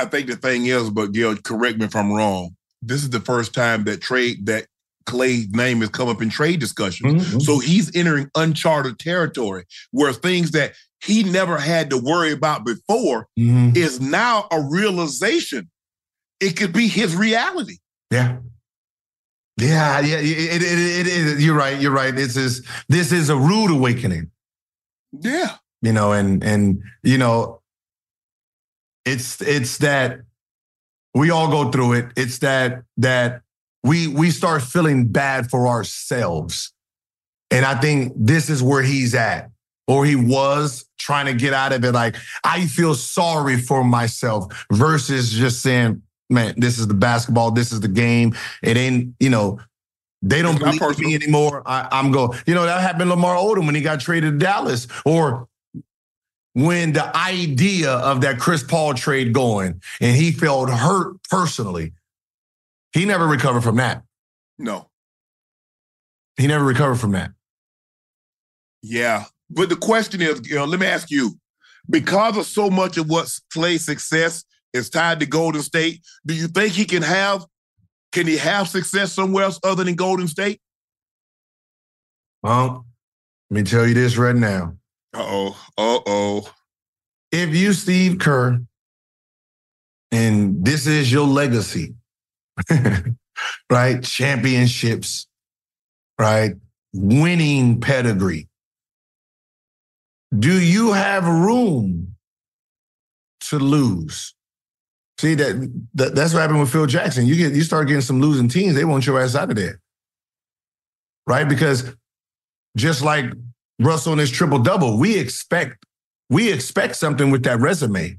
I think the thing is, but Gil, correct me if I'm wrong. This is the first time that trade that Clay's name has come up in trade discussions. Mhm. So he's entering uncharted territory where things that he never had to worry about before Mhm. is now a realization. It could be his reality. Yeah. Yeah, yeah, it, it, it. You're right. You're right. This is this is a rude awakening. Yeah. you know, and and you know, it's it's that we all go through it. It's that that we we start feeling bad for ourselves. And I think this is where he's at, or he was trying to get out of it. Like, I feel sorry for myself versus just saying, man, this is the basketball, this is the game. It ain't, you know, they don't believe me anymore. I, I'm going, you know, that happened to Lamar Odom when he got traded to Dallas, or when the idea of that Chris Paul trade going and he felt hurt personally. He never recovered from that. No. He never recovered from that. Yeah. But the question is, you know, let me ask you, because of so much of what Clay's success is tied to Golden State, do you think he can have can he have success somewhere else other than Golden State? Well, let me tell you this right now. Uh-oh. Uh-oh. If you Steve Kerr and this is your legacy, right? Championships, right? Winning pedigree. Do you have room to lose? See that, that that's what happened with Phil Jackson. You get you start getting some losing teams, they want your ass out of there. Right? Because just like Russell and his triple double, we expect we expect something with that resume.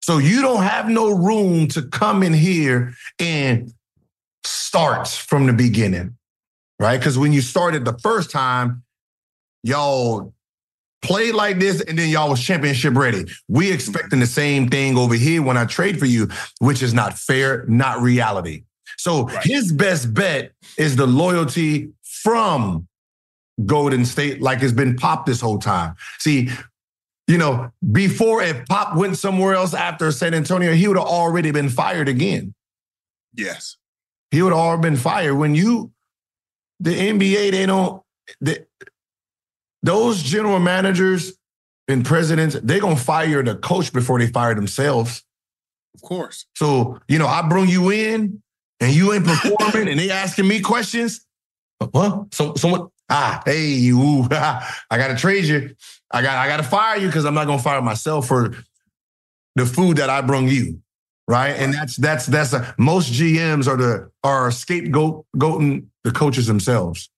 So you don't have no room to come in here and start from the beginning, right? Because when you started the first time, y'all played like this and then y'all was championship ready. We expecting the same thing over here when I trade for you, which is not fair, not reality. So Right. his best bet is the loyalty from Golden State like it's been Pop this whole time. See, you know, before if Pop went somewhere else after San Antonio, he would have already been fired again. Yes. He would have already been fired. When you, the NBA, they don't, they, those general managers and presidents, they're going to fire the coach before they fire themselves. Of course. So, you know, I bring you in and you ain't performing and they asking me questions. What? So someone, ah, hey, you, I gotta trade you. I got I gotta fire you because I'm not gonna fire myself for the food that I brung you. Right. And that's that's that's a, most GMs are the are scapegoat goating the coaches themselves.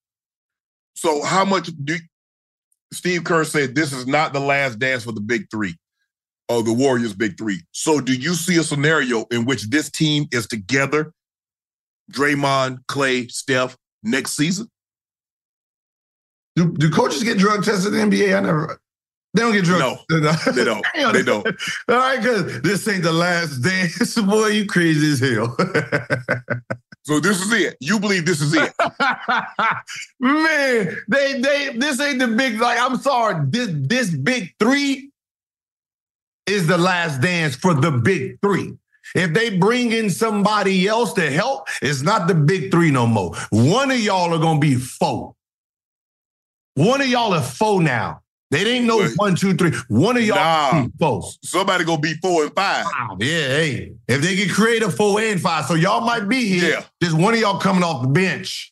So how much do Steve Kerr said this is not the last dance for the big three or the Warriors big three. So do you see a scenario in which this team is together, Draymond, Clay, Steph, next season? Do, do coaches get drug tested in the NBA? I never. They don't get drug. No, they don't. they don't. All right, because this ain't the last dance, boy. You crazy as hell. so this is it. You believe this is it, man? They they this ain't the big. Like I'm sorry, this this big three is the last dance for the big three. If they bring in somebody else to help, it's not the big three no more. One of y'all are gonna be four. One of y'all are four now. They ain't no one, two, three. One of y'all nah, four. Somebody gonna be four and five. Yeah, hey. If they get creative, four and five. So y'all might be here. Yeah. Just one of y'all coming off the bench.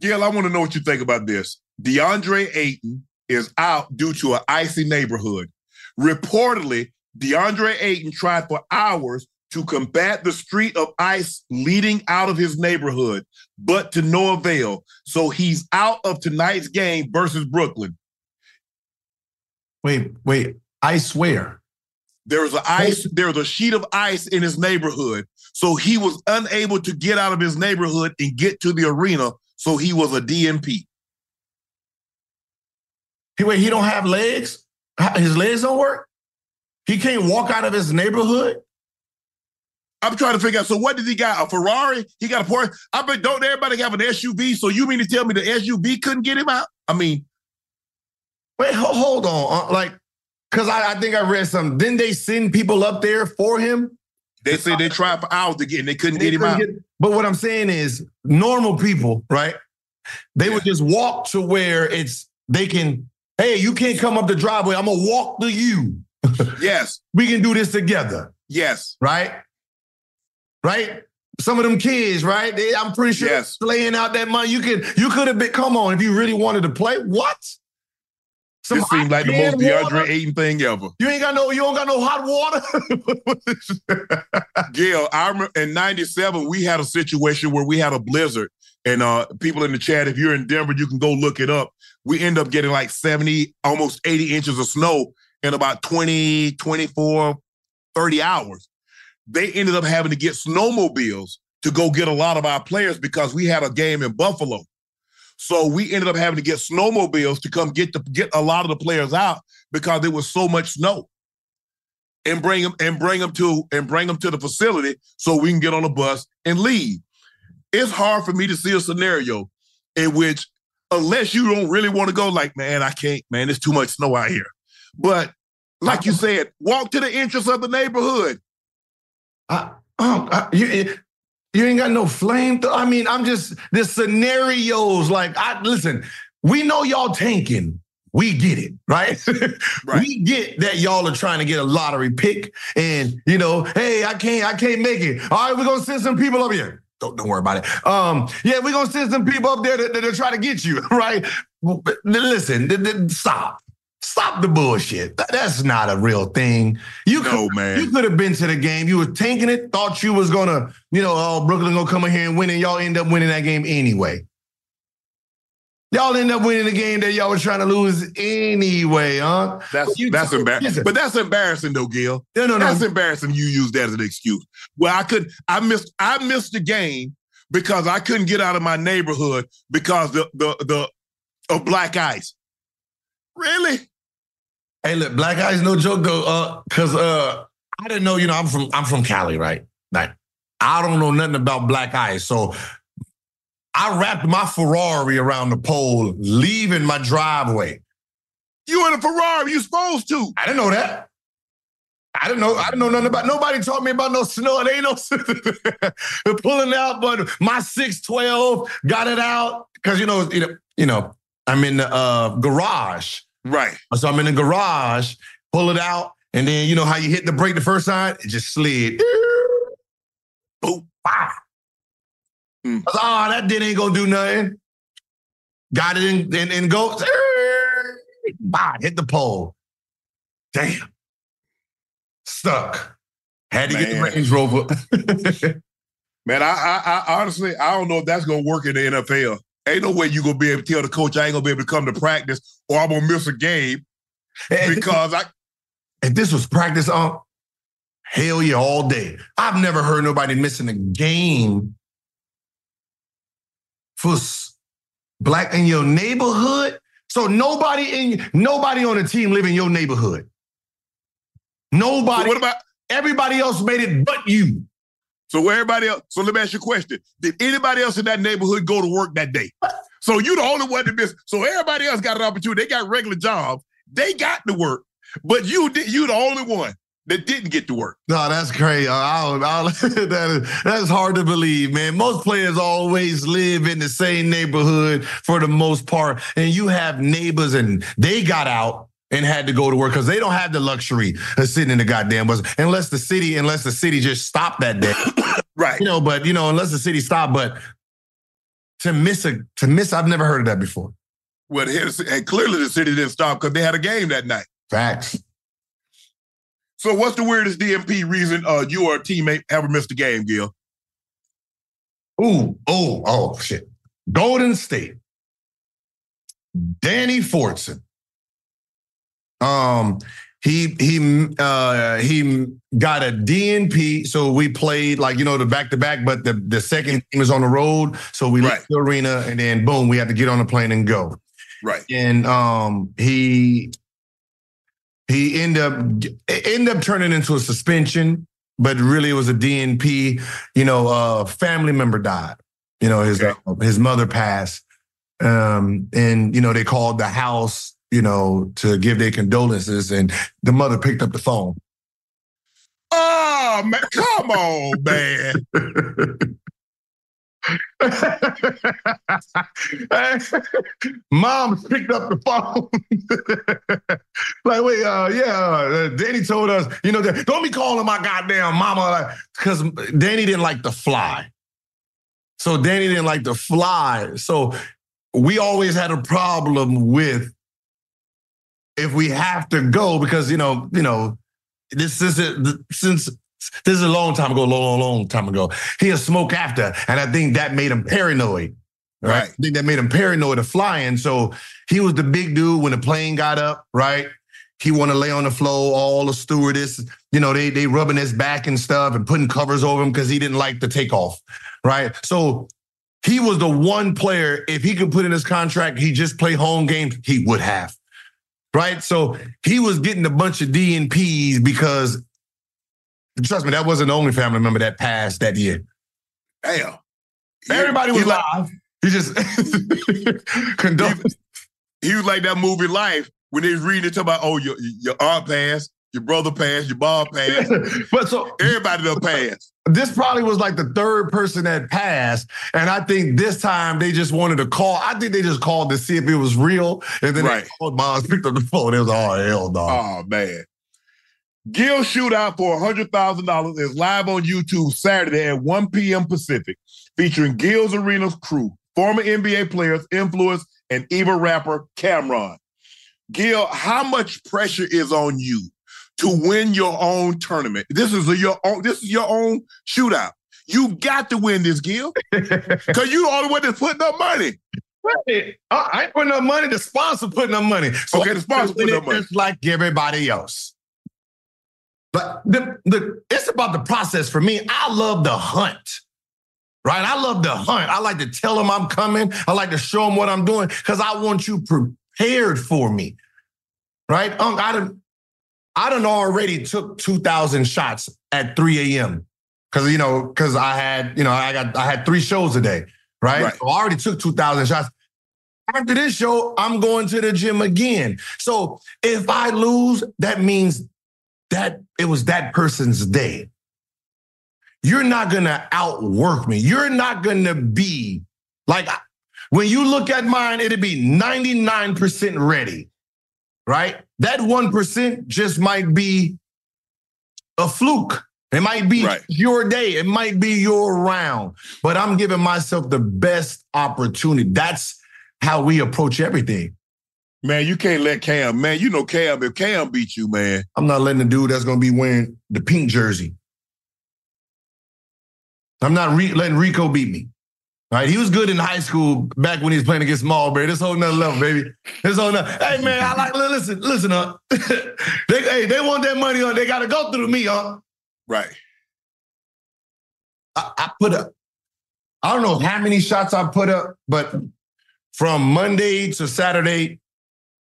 Gil, I want to know what you think about this. DeAndre Ayton is out due to an icy neighborhood. Reportedly, DeAndre Ayton tried for hours to combat the street of ice leading out of his neighborhood, but to no avail. So he's out of tonight's game versus Brooklyn. Wait, wait, I swear. There was an ice, there was a sheet of ice in his neighborhood. So he was unable to get out of his neighborhood and get to the arena. So he was a DNP. He wait, he don't have legs? His legs don't work? He can't walk out of his neighborhood? I'm trying to figure out. So what did he got? A Ferrari? He got a Porsche? I bet don't everybody have an SUV? So you mean to tell me the SUV couldn't get him out? I mean, wait, hold on. Uh, like, because I, I, think I read something. Didn't they send people up there for him? They said they tried for hours to get, and they couldn't they get him couldn't out. Get, but what I'm saying is, normal people, right? They yeah. would just walk to where it's they can. Hey, you can't come up the driveway. I'm gonna walk to you. yes, we can do this together. Yes, right right? Some of them kids, right? They, I'm pretty sure yes. laying out that money. You could you could have been. Come on, if you really wanted to play, what? Some this seemed like the most DeAndre Ayton thing ever. You ain't got no, you don't got no hot water. Gail, I remember in '97 we had a situation where we had a blizzard, and uh, people in the chat, if you're in Denver, you can go look it up. We end up getting like 70, almost 80 inches of snow in about 20, 24, 30 hours they ended up having to get snowmobiles to go get a lot of our players because we had a game in Buffalo. So we ended up having to get snowmobiles to come get the get a lot of the players out because there was so much snow. And bring them and bring them to and bring them to the facility so we can get on a bus and leave. It's hard for me to see a scenario in which unless you don't really want to go like, man, I can't, man, there's too much snow out here. But like you said, walk to the entrance of the neighborhood. I, oh, I, you, you ain't got no flame. Th- I mean, I'm just the scenarios. Like, I listen. We know y'all tanking. We get it, right? right? We get that y'all are trying to get a lottery pick, and you know, hey, I can't, I can't make it. All right, we're gonna send some people up here. Don't, don't worry about it. Um, yeah, we're gonna send some people up there to, to, to try to get you, right? Listen, stop. Stop the bullshit. That's not a real thing. You no, could, man. You could have been to the game. You were tanking it. Thought you was gonna, you know, oh Brooklyn gonna come in here and win, and y'all end up winning that game anyway. Y'all end up winning the game that y'all were trying to lose anyway, huh? That's you, that's embarrassing. But that's embarrassing though, Gil. No, no, no. That's embarrassing. You use that as an excuse. Well, I could. I missed. I missed the game because I couldn't get out of my neighborhood because the the the of black ice. Really? Hey, look, black eyes, no joke though. Uh, cause uh, I didn't know. You know, I'm from I'm from Cali, right? Like, I don't know nothing about black eyes, so I wrapped my Ferrari around the pole, leaving my driveway. You in a Ferrari? You supposed to? I didn't know that. I didn't know. I didn't know nothing about. Nobody taught me about no snow. It ain't no pulling out. But my six twelve got it out because you know, you know, you know, I'm in the uh, garage. Right. So I'm in the garage, pull it out, and then you know how you hit the brake the first time? It just slid. Boom. Ah. Mm. I was, oh, that did ain't gonna do nothing. Got it in and, and go. Bah, hit the pole. Damn. Stuck. Had to Man. get the Range Rover. Man, I, I, I honestly I don't know if that's gonna work in the NFL. Ain't no way you gonna be able to tell the coach I ain't gonna be able to come to practice or I'm gonna miss a game because I. If this was practice on, hell yeah, all day. I've never heard nobody missing a game for black in your neighborhood. So nobody in nobody on the team live in your neighborhood. Nobody. So what about everybody else made it but you? So everybody else, so let me ask you a question. Did anybody else in that neighborhood go to work that day? So you the only one that missed. So everybody else got an opportunity. They got regular jobs. They got to work. But you did you the only one that didn't get to work. No, that's crazy. I'll, I'll, that is, that's hard to believe, man. Most players always live in the same neighborhood for the most part. And you have neighbors and they got out and had to go to work because they don't have the luxury of sitting in the goddamn bus unless the city, unless the city just stopped that day. right. You know, but you know, unless the city stopped, but to miss a to miss, I've never heard of that before. Well, and clearly the city didn't stop because they had a game that night. Facts. So, what's the weirdest DNP reason uh, you or a teammate ever missed a game, Gil? Ooh, oh, oh, shit. Golden State. Danny Fortson um, he he uh he got a DNP, so we played like you know the back to back, but the the second game is on the road, so we Right. left the arena, and then boom, we had to get on the plane and go. Right. And um he he ended up end up turning into a suspension, but really it was a DNP. You know, a family member died. You know, his uh, his mother passed, um, and you know they called the house. You know, to give their condolences, and the mother picked up the phone. Oh man, come on, man. Mom picked up the phone. like, wait, uh, yeah, uh, Danny told us, you know, don't be calling my goddamn mama, like, because Danny didn't like to fly. So Danny didn't like to fly. So we always had a problem with if we have to go because you know, you know, this is since this is a long time ago, long, long, long time ago. He had smoke after, and I think that made him paranoid. Right. I think that made him paranoid of flying. So he was the big dude when the plane got up, right? He want to lay on the floor, all the stewardess, you know, they they rubbing his back and stuff and putting covers over him because he didn't like the takeoff. Right. So he was the one player, if he could put in his contract, he just play home games, he would have. Right. So he was getting a bunch of DNPs because trust me, that wasn't the only family member that passed that year. Damn. Everybody was He like- live. He just condone. He was like that movie Life when they was reading it talking about, oh, your your aunt passed, your brother passed, your mom passed. but so everybody done passed. This probably was like the third person that passed. And I think this time they just wanted to call. I think they just called to see if it was real. And then Right. they called moms, picked up the phone. It was, oh, hell no. Oh man. Gil Shootout for $100,000 is live on YouTube Saturday at 1 p.m. Pacific, featuring Gil's Arena's crew, former NBA players, influence, and even rapper Cam'ron. Gil, how much pressure is on you to win your own tournament? This is a, your own. This is your own shootout. You got to win this, Gil, because you all the only one that's putting up money. Right. I I ain't putting up money. The sponsor putting up money. So Okay, the sponsor putting up money. Just like everybody else. But the, the it's about the process for me. I love the hunt. Right? I love the hunt. I like to tell them I'm coming. I like to show them what I'm doing because I want you prepared for me. Right? Unc, I done, I done already took 2,000 shots at 3 a.m. Cause you know, cause I had, you know, I got I had three shows a day, right? Right. So I already took 2,000 shots. After this show, I'm going to the gym again. So if I lose, that means that it was that person's day. You're not gonna outwork me. You're not gonna be like when you look at mine, it'll be 99% ready, right? That 1% just might be a fluke. It might be Right. your day. It might be your round. But I'm giving myself the best opportunity. That's how we approach everything. Man, you can't let Cam, man. You know Cam, if Cam beat you, man. I'm not letting the dude that's gonna be wearing the pink jersey. I'm not re- letting Rico beat me. Right, he was good in high school back when he was playing against Marbury. This whole nother level, baby. This whole nother. Hey man, I like listen, listen up. they hey, they want that money on. They gotta go through me, huh? Right. I, I put up. I don't know how many shots I put up, but from Monday to Saturday,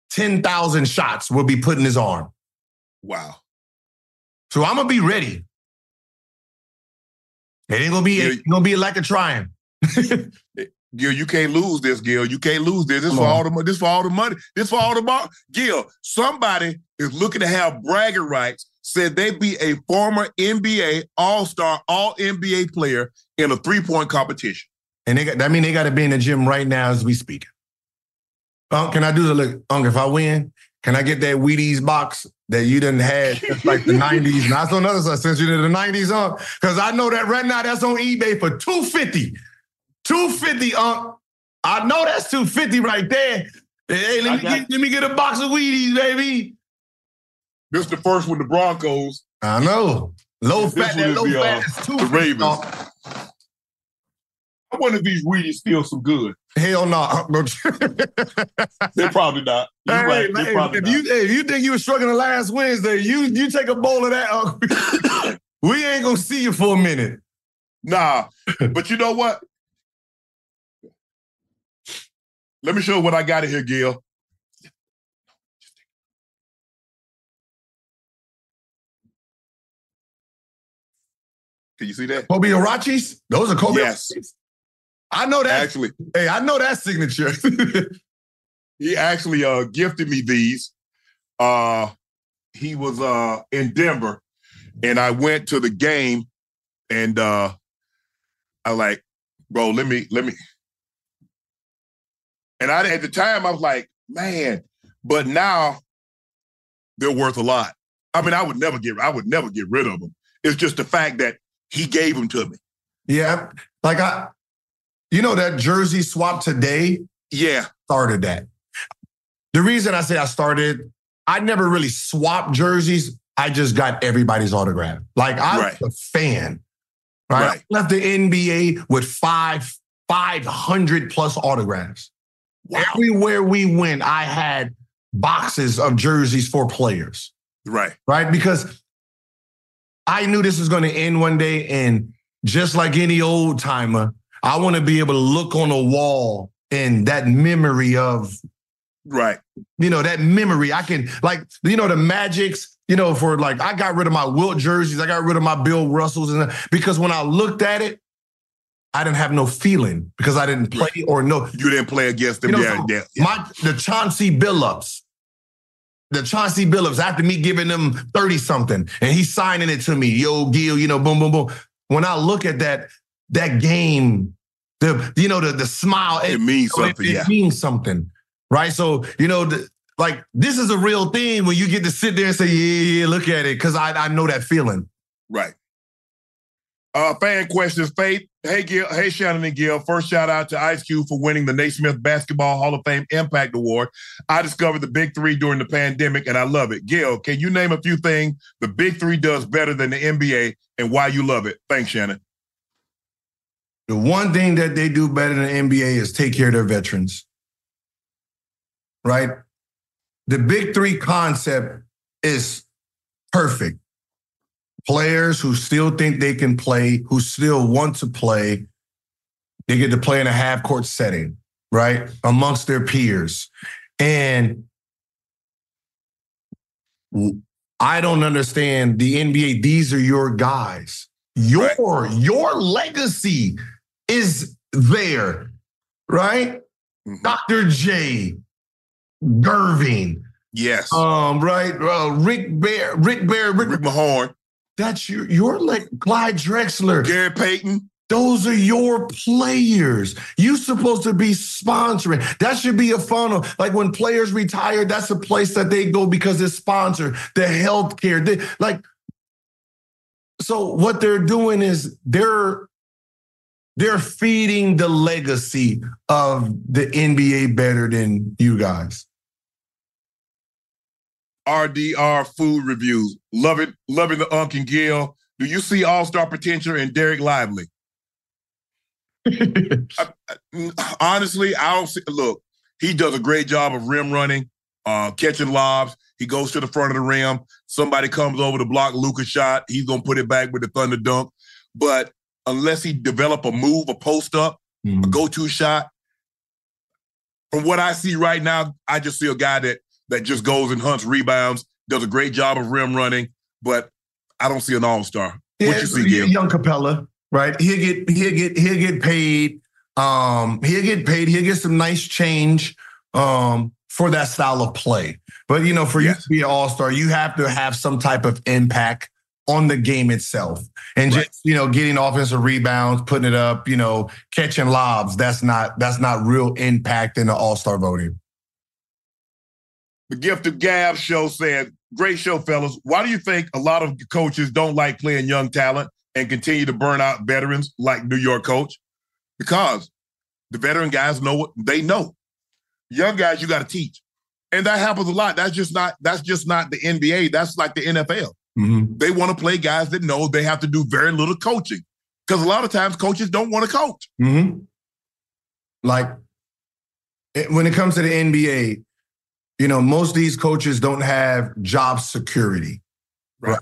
ten thousand shots will be put in his arm. Wow. So I'm gonna be ready. It ain't gonna be it ain't gonna be like a trying. Gil, you can't lose this, Gil. You can't lose this. This Come for on. all the money. This for all the money. This for all the money. Gil, somebody is looking to have bragging rights. Said they be a former NBA All-Star, All NBA player in a three-point competition. And they got that mean they gotta be in the gym right now as we speak. Unc, uh, can I do the look? Unc, if I win, can I get that Wheaties box that you had since like the 90s? And that's on the other side, since you did the 90s, Unc. Because I know that right now that's on eBay for 250. 250, Unc. I know that's 250 right there. Hey, let me, get, let me get a box of Wheaties, baby. This is the first one, the Broncos. I know. Low This fat, that low the, fat uh, is the Ravens. Unc. I wonder if these Wheaties still some good. Hell no. They're probably not. You're Hey, right. man, They're probably if not. you hey, if you think you were struggling last Wednesday, you you take a bowl of that. uh, we ain't gonna see you for a minute. Nah, but you know what? Let me show you what I got in here, Gil. Can you see that? Kobe Huaraches? Those are Kobe. Yes. Huaraches? I know that. Actually, hey, I know that signature. he actually uh gifted me these. Uh he was uh in Denver and I went to the game and uh I like, bro, let me let me and I at the time I was like, man, but now they're worth a lot. I mean, I would never get I would never get rid of them. It's just the fact that he gave them to me. yeah, like I, you know that jersey swap today Yeah. started that. The reason I say I started, I never really swapped jerseys. I just got everybody's autograph. Like I Right. a fan. Right? Right. I left the NBA with five, 500 plus autographs. Everywhere we went, I had boxes of jerseys for players. Right. Right. Because I knew this was going to end one day. And just like any old timer, I want to be able to look on a wall and that memory of Right. you know, that memory. I can like, you know, the magics, you know, for like I got rid of my Wilt jerseys, I got rid of my Bill Russells, and because when I looked at it, I didn't have no feeling because I didn't play or no. You didn't play against them. You know, yeah, so yeah, yeah. My the Chauncey Billups. The Chauncey Billups, after me giving them 30 something and he's signing it to me, yo, Gil, you know, boom, boom, boom. When I look at that, that game, the you know, the the smile, It means so something, It, yeah. means something, right? So you know, the, like this is a real thing when you get to sit there and say, yeah, yeah, yeah, look at it, because I I know that feeling. Right. Uh, fan questions, Faith. Hey, Gil. Hey, Shannon and Gil. First shout out to Ice Cube for winning the Naismith Basketball Hall of Fame Impact Award. I discovered the Big Three during the pandemic, and I love it. Gil, can you name a few things the Big Three does better than the NBA and why you love it? Thanks, Shannon. The one thing that they do better than the NBA is take care of their veterans. Right? The big three concept is perfect. Players who still think they can play, who still want to play, they get to play in a half court setting, right? Amongst their peers. And I don't understand the NBA. These are your guys. Your your legacy is there, right? Dr. J, Gervin, Yes. um, right? Uh, Rick Barry, Rick Barry, Rick, Rick Mahorn, That's your your like Clyde Drexler. Gary Payton. Those are your players. You're supposed to be sponsoring. That should be a funnel. Like when players retire, that's a place that they go because it's sponsored. The healthcare, they, like. So what they're doing is they're they're feeding the legacy of the NBA better than you guys. RDR food reviews. Love it. Loving the Unk and Gil. Do you see All Star potential in Dereck Lively? I- I- honestly, I don't see. Look, he does a great job of rim running, uh, catching lobs. He goes to the front of the rim. Somebody comes over to block Luka's shot. He's gonna put it back with the thunder dunk. But unless he develop a move, a post up, a go to shot, from what I see right now, I just see a guy that that just goes and hunts rebounds, does a great job of rim running, but I don't see an all star. what you see, Gil? Young Capela, right? He'll get he'll get he'll get paid. Um, he'll get paid. He'll get some nice change um, for that style of play. But you know, for you to be an all star, you have to have some type of impact on the game itself, and just you know, getting offensive rebounds, putting it up, you know, catching lobs. That's not that's not real impact in the all star voting. The Gift of Gab show said, Great show, fellas. Why do you think a lot of coaches don't like playing young talent and continue to burn out veterans like New York coach? Because the veteran guys know what they know. Young guys, you got to teach. And that happens a lot. That's just not that's just not the NBA. That's like the NFL. Mm-hmm. They want to play guys that know they have to do very little coaching. Because a lot of times coaches don't want to coach. Mm-hmm. Like when it comes to the NBA, you know, most of these coaches don't have job security. Right.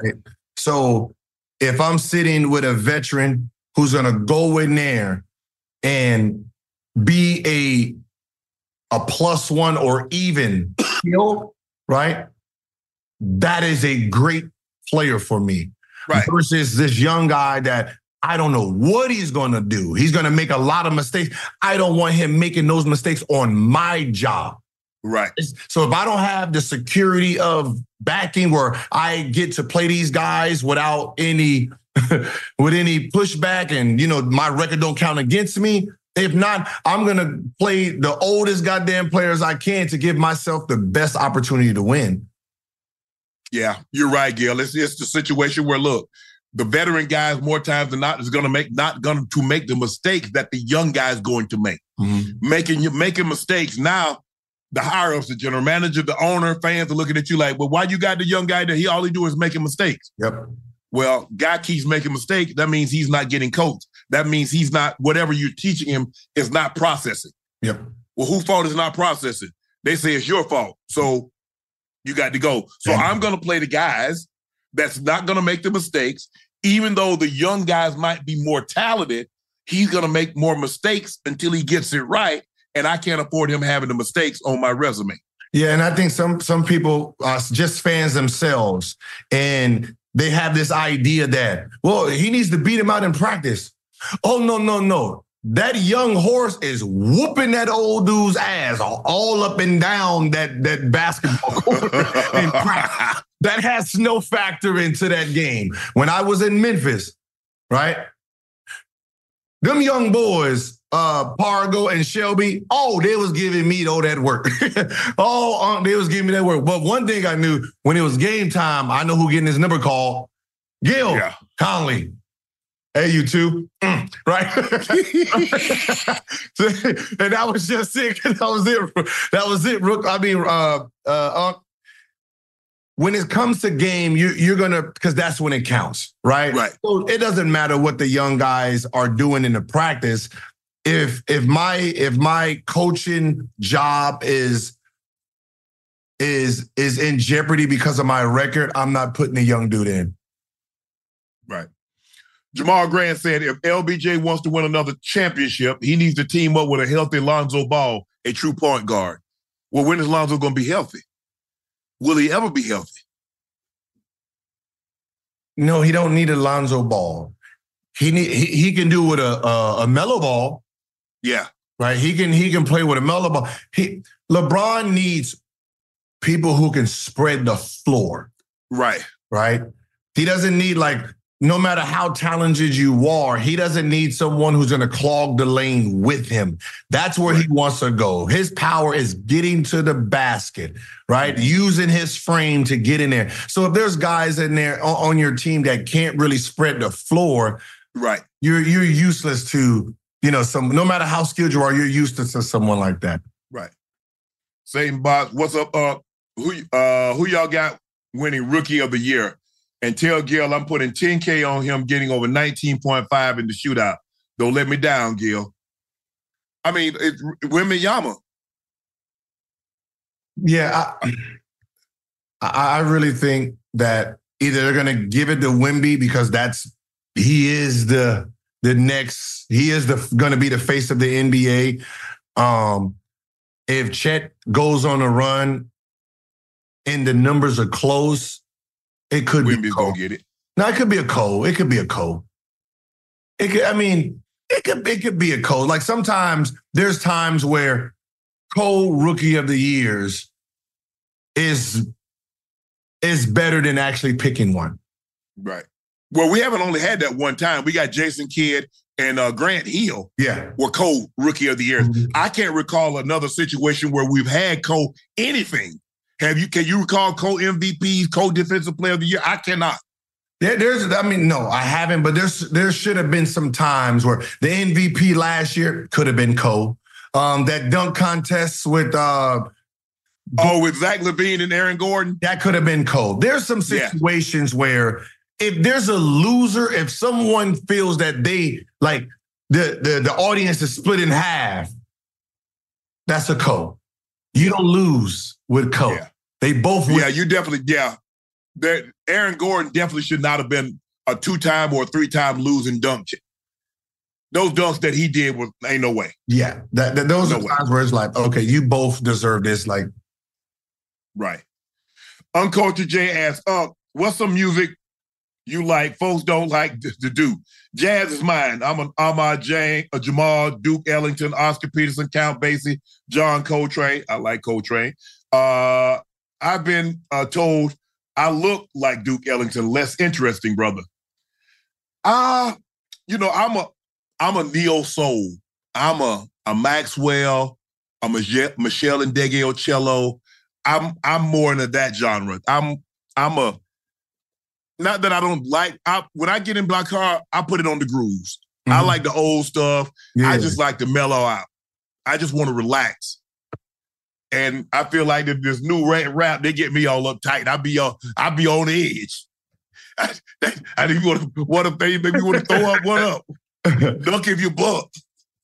So if I'm sitting with a veteran who's gonna go in there and be a a plus one or even right? That is a great player for me. Right. Versus this young guy that I don't know what he's gonna do. He's gonna make a lot of mistakes. I don't want him making those mistakes on my job. Right. So if I don't have the security of backing where I get to play these guys without any with any pushback and you know my record don't count against me, if not, I'm gonna play the oldest goddamn players I can to give myself the best opportunity to win. Yeah, you're right, Gail. It's it's the situation where look, the veteran guys more times than not is going to make not going to make the mistakes that the young guys going to make. Mm-hmm. Making you making mistakes now. The higher ups, the general manager, the owner, fans are looking at you like, "Well, why you got the young guy that he all he do is making mistakes?" Yep. Well, guy keeps making mistakes. That means he's not getting coached. That means he's not whatever you're teaching him is not processing. Yep. Well, who fault is not processing? They say it's your fault. So you got to go. So I'm going to play the guys that's not going to make the mistakes, even though the young guys might be more talented. He's going to make more mistakes until he gets it right, and I can't afford him having the mistakes on my resume. Yeah, and I think some some people are just fans themselves, and they have this idea that well, he needs to beat him out in practice. Oh no, no, no! That young horse is whooping that old dude's ass all, up and down that that basketball court. That has no factor into that game. When I was in Memphis, right? Them young boys, uh, Pargo and Selby, oh, they was giving me all that work. oh, um, they was giving me that work. But one thing I knew when it was game time, I know who getting his number called. Gil Conley. Hey, you two, Mm, right? and that was just it. That was it. That was it. Rook. I mean, uh, uh, when it comes to game, you, you're gonna because that's when it counts, right? Right. So it doesn't matter what the young guys are doing in the practice. If if my if my coaching job is is is in jeopardy because of my record, I'm not putting a young dude in. Right. Jamal Grant said if LBJ wants to win another championship, he needs to team up with a healthy Lonzo Ball, a true point guard. Well, when is Lonzo going to be healthy? Will he ever be healthy? No, he don't need a Lonzo ball. He need he, he can do with a, a a mellow ball. Yeah. Right. He can he can play with a mellow ball. He LeBron needs people who can spread the floor. Right. Right. He doesn't need like no matter how talented you are, he doesn't need someone who's going to clog the lane with him. That's where he wants to go. His power is getting to the basket, right? Using his frame to get in there. So if there's guys in there on, on your team that can't really spread the floor, right? You're you're useless to you know some. No matter how skilled you are, you're used to to someone like that. Right. Satan Box, what's up? Uh, who uh who y'all got winning rookie of the year? And tell Gil I'm putting 10K on him getting over 19.5 in the shootout. Don't let me down, Gil. I mean, it's Wembanyama. Yeah, I, I I really think that either they're gonna give it to Wemby because that's he is the the next he is the gonna be the face of the NBA. Um, if Chet goes on a run and the numbers are close, it could be gonna get it. No, it could be a Cole. It could be a Cole. It could, I mean, it could it could be a Cole. Like sometimes there's times where Cole Rookie of the Years is is better than actually picking one. Right. Well, we haven't only had that one time. We got Jason Kidd and uh, Grant Hill. Yeah. Were Cole Rookie of the Year. I can't recall another situation where we've had co anything. Have you? Can you recall co MVP, co Defensive Player of the Year? I cannot. There, there's, I mean, no, I haven't, but there's there should have been some times where the MVP last year could have been co. Um, that dunk contest with uh oh with Zach LaVine and Aaron Gordon that could have been Cole. There's some situations where if there's a loser, if someone feels that they like the the, the audience is split in half, that's a co. You don't lose with co. Yeah. They both win. Yeah, you definitely, yeah. That Aaron Gordon definitely should not have been a two-time or three-time losing dunk. Those dunks that he did was ain't no way. Yeah, that, that- those No are way. times where it's like, okay, you both deserve this. Like, Right. Uncultured J asks, uh, what's some music you like folks don't like to, do? Jazz is mine. I'm an Ahmad Jane, a Jamal, Duke Ellington, Oscar Peterson, Count Basie, John Coltrane. I like Coltrane. Uh, I've been uh, told I look like Duke Ellington. Less interesting, brother. Ah, you know, I'm a I'm a neo soul. I'm a a Maxwell. I'm a Je- Meshell Ndegeocello. I'm I'm more into that genre. I'm I'm a not that I don't like. I when I get in black car, I put it on the grooves. I Mhm. like the old stuff. I just like to mellow out. I just want to relax. And I feel like that this new rap, rap, they get me all uptight. I be on, I be on edge. I, I didn't want to. What if they make me want to throw up? What up? Dunk if you buck.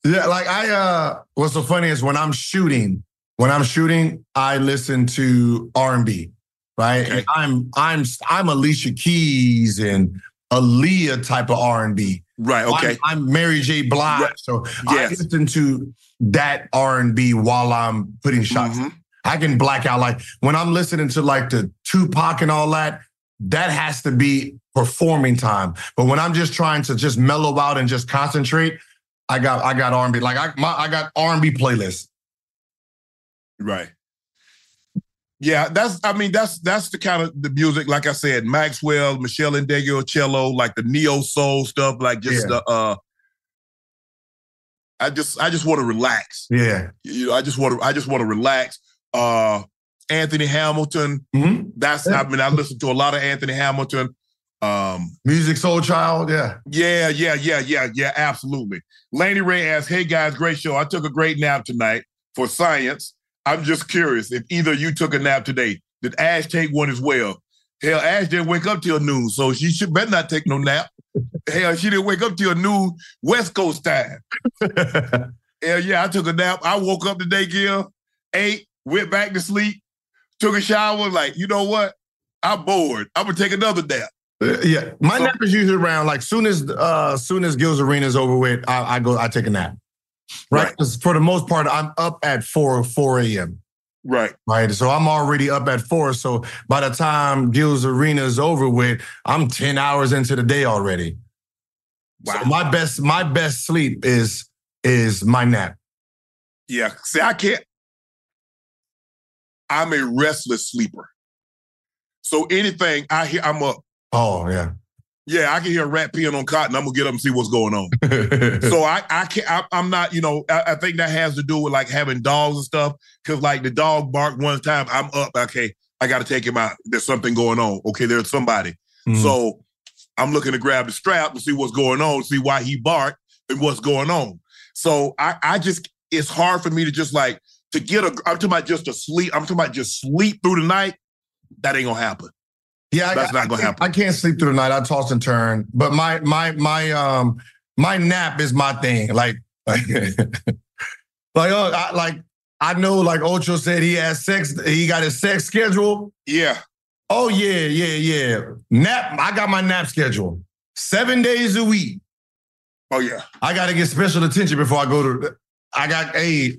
Yeah, like I uh what's so funny is when I'm shooting, when I'm shooting, I listen to R&B, right? And I'm I'm I'm Alicia Keys and Aaliyah type of R&B. Right, okay. I'm, I'm Mary J. Blige. Right. So I listen to that R&B while I'm putting shots. Mhm. I can black out like when I'm listening to like the Tupac and all that, that has to be performing time. But when I'm just trying to just mellow out and just concentrate, I got I got R&B. Like I my, I got R&B playlist. Right. Yeah, that's I mean that's that's the kind of the music like I said Maxwell, Michelle and cello, like the neo soul stuff like just Yeah. the uh I just I just want to relax. Yeah. You know, I just want to I just want to relax. Uh Anthony Hamilton, Mm-hmm. that's I mean I listen to a lot of Anthony Hamilton. Um Musiq Soulchild, yeah. yeah, yeah, yeah, yeah, yeah, absolutely. Laney Ray asks, Hey guys, great show. I took a great nap tonight for science. I'm just curious if either you took a nap today. Did Ash take one as well? Hell, Ash didn't wake up till noon, so she should better not take no nap. Hell, she didn't wake up till noon West Coast time. Hell yeah, I took a nap. I woke up today, Gil, ate, went back to sleep, took a shower. Like, you know what? I'm bored. I'm gonna take another nap. Uh, yeah. My So- nap is usually around like soon as uh soon as Gil's Arena's over with, I, I go I take a nap. Right. Right. 'Cause for the most part, I'm up at 4 4 a.m. Right. Right. So I'm already up at four. So by the time Gil's Arena is over with, I'm 10 hours into the day already. Wow. So my best, my best sleep is is my nap. Yeah. See, I can't. I'm a restless sleeper. So anything I hear, I'm up. Oh yeah. Yeah, I can hear a rat peeing on cotton. I'm gonna get up and see what's going on. so I, I can't. I, I'm not. You know, I, I think that has to do with like having dogs and stuff. Because like the dog barked one time, I'm up. Okay, I got to take him out. There's something going on. Okay, there's somebody. Mhm. So I'm looking to grab the strap and see what's going on, see why he barked and what's going on. So I, I just, it's hard for me to just like to get a. I'm talking about just to sleep. I'm talking about just sleep through the night. That ain't gonna happen. Yeah, I- That's not gonna can't- happen. I can't sleep through the night. I toss and turn. But my my my um my nap is my thing. Like like oh I, like I know like Ocho said he has sex. He got his sex schedule. Yeah. Oh yeah yeah yeah. Nap. I got my nap schedule. Seven days a week. Oh yeah. I got to get special attention before I go to. I got hey,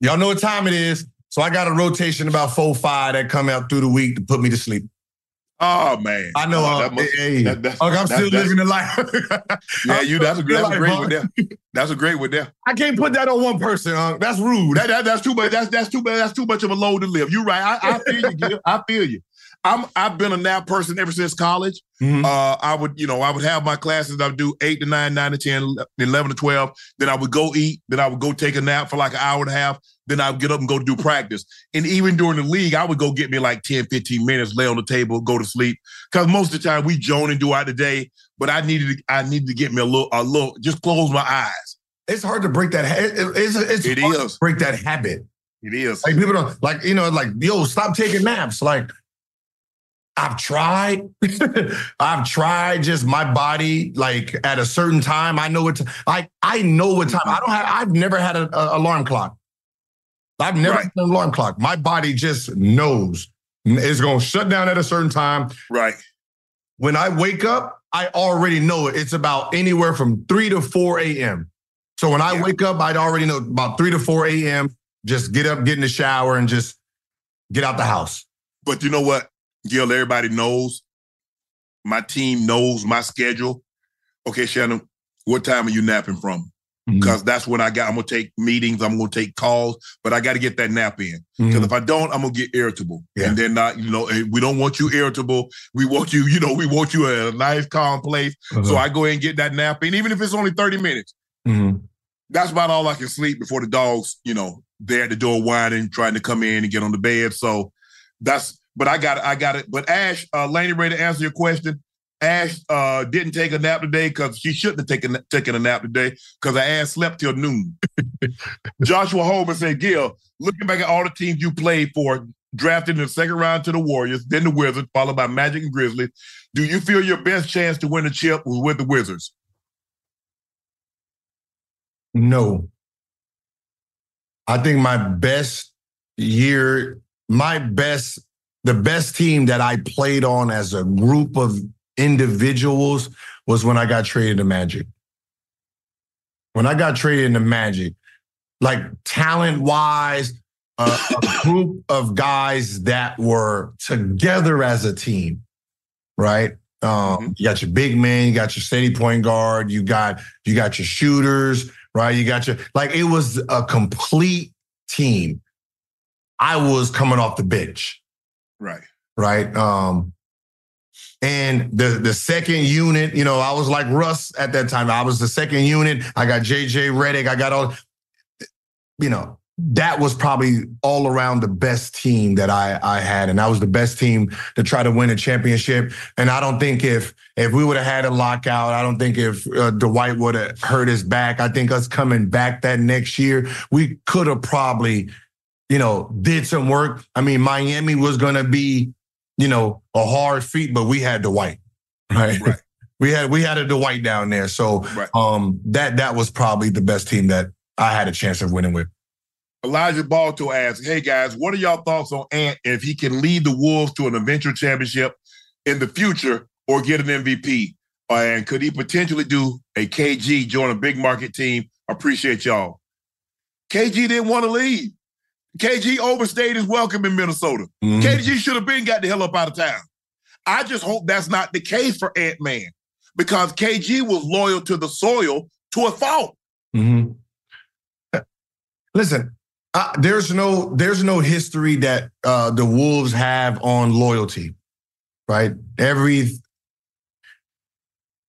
y'all know what time it is. So I got a rotation about four five that come out through the week to put me to sleep. Oh man. I know. Oh, uh, must- hey, that- that's- look, I'm still that's- living the life. Yeah, you. That's a, that's a great one there. That's a great one there. I can't put that on one person. Huh? That's rude. That, that that's too much. That's that's too much. That's too much of a load to live. You're right. I, I feel you. Gil. I feel you. I'm I've been a nap person ever since college. Mhm. Uh, I would you know I would have my classes. I would do eight to nine, nine to 10, 11 to twelve. Then I would go eat. Then I would go take a nap for like an hour and a half. Then I would get up and go do practice. And even during the league, I would go get me like 10, 15 minutes, lay on the table, go to sleep. Because most of the time we joning throughout the day. But I needed to, I needed to get me a little a little just close my eyes. It's hard to break that. ha- it- it- it's it's It hard is. to break that habit. It is. Like people don't like you know like yo stop taking naps. Like I've tried. I've tried just my body, like at a certain time. I know what like I know what time. I don't have I've never had an alarm clock. I've never Right. an alarm clock. My body just knows it's gonna shut down at a certain time. Right. When I wake up, I already know it. It's about anywhere from 3 to 4 a.m. So when I wake up, I'd already know about 3 to 4 a.m. Just get up, get in the shower, and just get out the house. But you know what, Gil? Everybody knows. My team knows my schedule. Okay, Shannon, what time are you napping from? Mm-hmm. Because that's when I got. I'm gonna take meetings. I'm gonna take calls, but I got to get that nap in. Because Mhm. if I don't, I'm gonna get irritable. Yeah. And then not, you know, we don't want you irritable. We want you, you know, we want you at a nice, calm place. So Uh-huh. I go ahead and get that nap in, even if it's only 30 minutes. Mhm. That's about all I can sleep before the dogs, you know, they're at the door whining, trying to come in and get on the bed. So that's, but I got it, I got it. But Ash, uh, Laney, ready to answer your question? Ash uh, didn't take a nap today because she shouldn't have taken taken a nap today because her ass slept till noon. Joshua Holman said, Gil, looking back at all the teams you played for, drafted in the second round to the Warriors, then the Wizards, followed by Magic and Grizzlies, do you feel your best chance to win a chip was with the Wizards? No. I think my best year, my best, the best team that I played on as a group of individuals was when I got traded to Magic. When I got traded into Magic, like talent wise, a, a group of guys that were together as a team, right? Um, You got your big man, you got your steady point guard, you got you got your shooters, right? You got your like it was a complete team. I was coming off the bench, Right. right? Um, and the the second unit, you know, I was like Russ at that time. I was the second unit. I got JJ Redick. I got all, you know, that was probably all around the best team that I I had, and that was the best team to try to win a championship. And I don't think if if we would have had a lockout, I don't think if uh, Dwight would have hurt his back. I think us coming back that next year, we could have probably, you know, did some work. I mean, Miami was going to be, you know, a hard feat, but we had Dwight, right? Right. We had we had a Dwight down there, so Right. um, that that was probably the best team that I had a chance of winning with. Elijah Balto asks, "Hey guys, what are y'all thoughts on Ant if he can lead the Wolves to an eventual championship in the future or get an MVP? Uh, and could he potentially do a KG join a big market team? Appreciate y'all." KG didn't want to leave. KG overstayed his welcome in Minnesota. Mhm. KG should have been got the hell up out of town. I just hope that's not the case for Ant Man because KG was loyal to the soil to a fault. Mhm. Listen, uh, there's no there's no history that uh, the Wolves have on loyalty, right? Every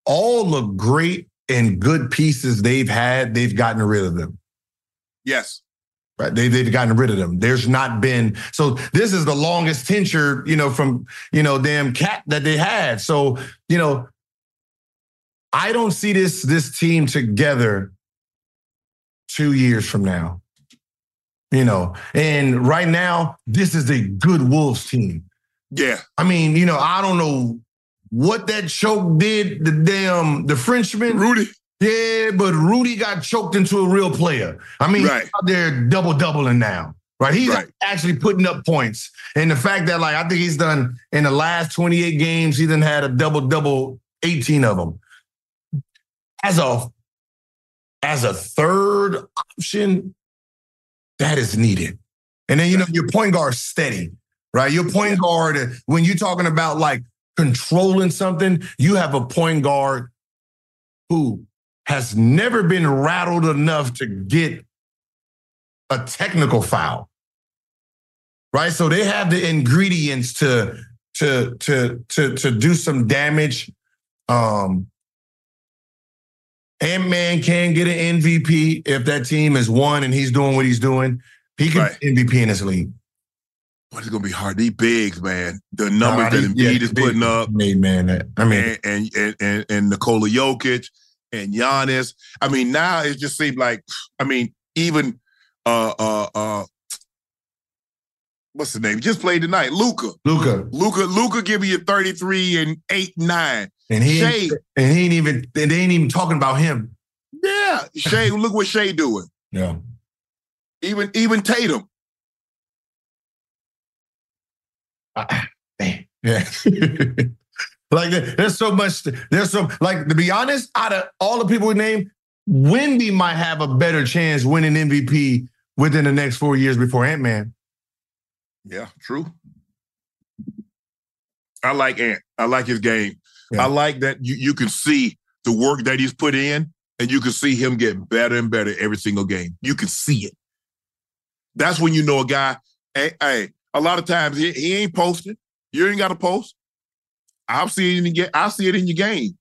all the great and good pieces they've had, they've gotten rid of them. Yes. Right. They, they've gotten rid of them. There's not been, so this is the longest tenure, you know, from, you know, damn cat that they had. So, you know, I don't see this, this team together two years from now. You know, and right now, this is a good Wolves team. Yeah. I mean, you know, I don't know what that choke did, the damn, the Frenchman. Rudy. Yeah, but Rudy got choked into a real player. I mean, Right. he's out there double doubling now, right? He's Right. actually putting up points. And the fact that, like, I think he's done in the last 28 games, he done had a double double, 18 of them. As a as a third option, that is needed. And then you know your point guard steady, right? Your point guard, when you're talking about like controlling something, you have a point guard who has never been rattled enough to get a technical foul. Right? So they have the ingredients to to to to to do some damage. Um Ant-Man can get an MVP if that team is one and he's doing what he's doing. He can Right. MVP in this league. But it's gonna be hard. These bigs, man. The numbers Nah, that Embiid yeah, is putting up, Made man. I mean, and, and and and and Nikola Jokic and Giannis. I mean, now it just seemed like, I mean, even uh uh uh what's the name? Just played tonight. Luka. Luka. Luka. Luka give me a 33 and 8, 9. And he Shai. and he ain't even and they ain't even talking about him. Yeah. Shai, look what Shai doing. Yeah. Even even Tatum. Yeah. Like there's so much. There's so like to be honest, out of all the people we named, Wemby might have a better chance winning MVP within the next four years before Ant Man. Yeah, true. I like Ant. I like his game. I like that you, you can see the work that he's put in, and you can see him get better and better every single game. You can see it. That's when you know a guy. Hey, hey a lot of times he, he ain't posting. You ain't got to post. I'll see it in the game. I'll see it in your game.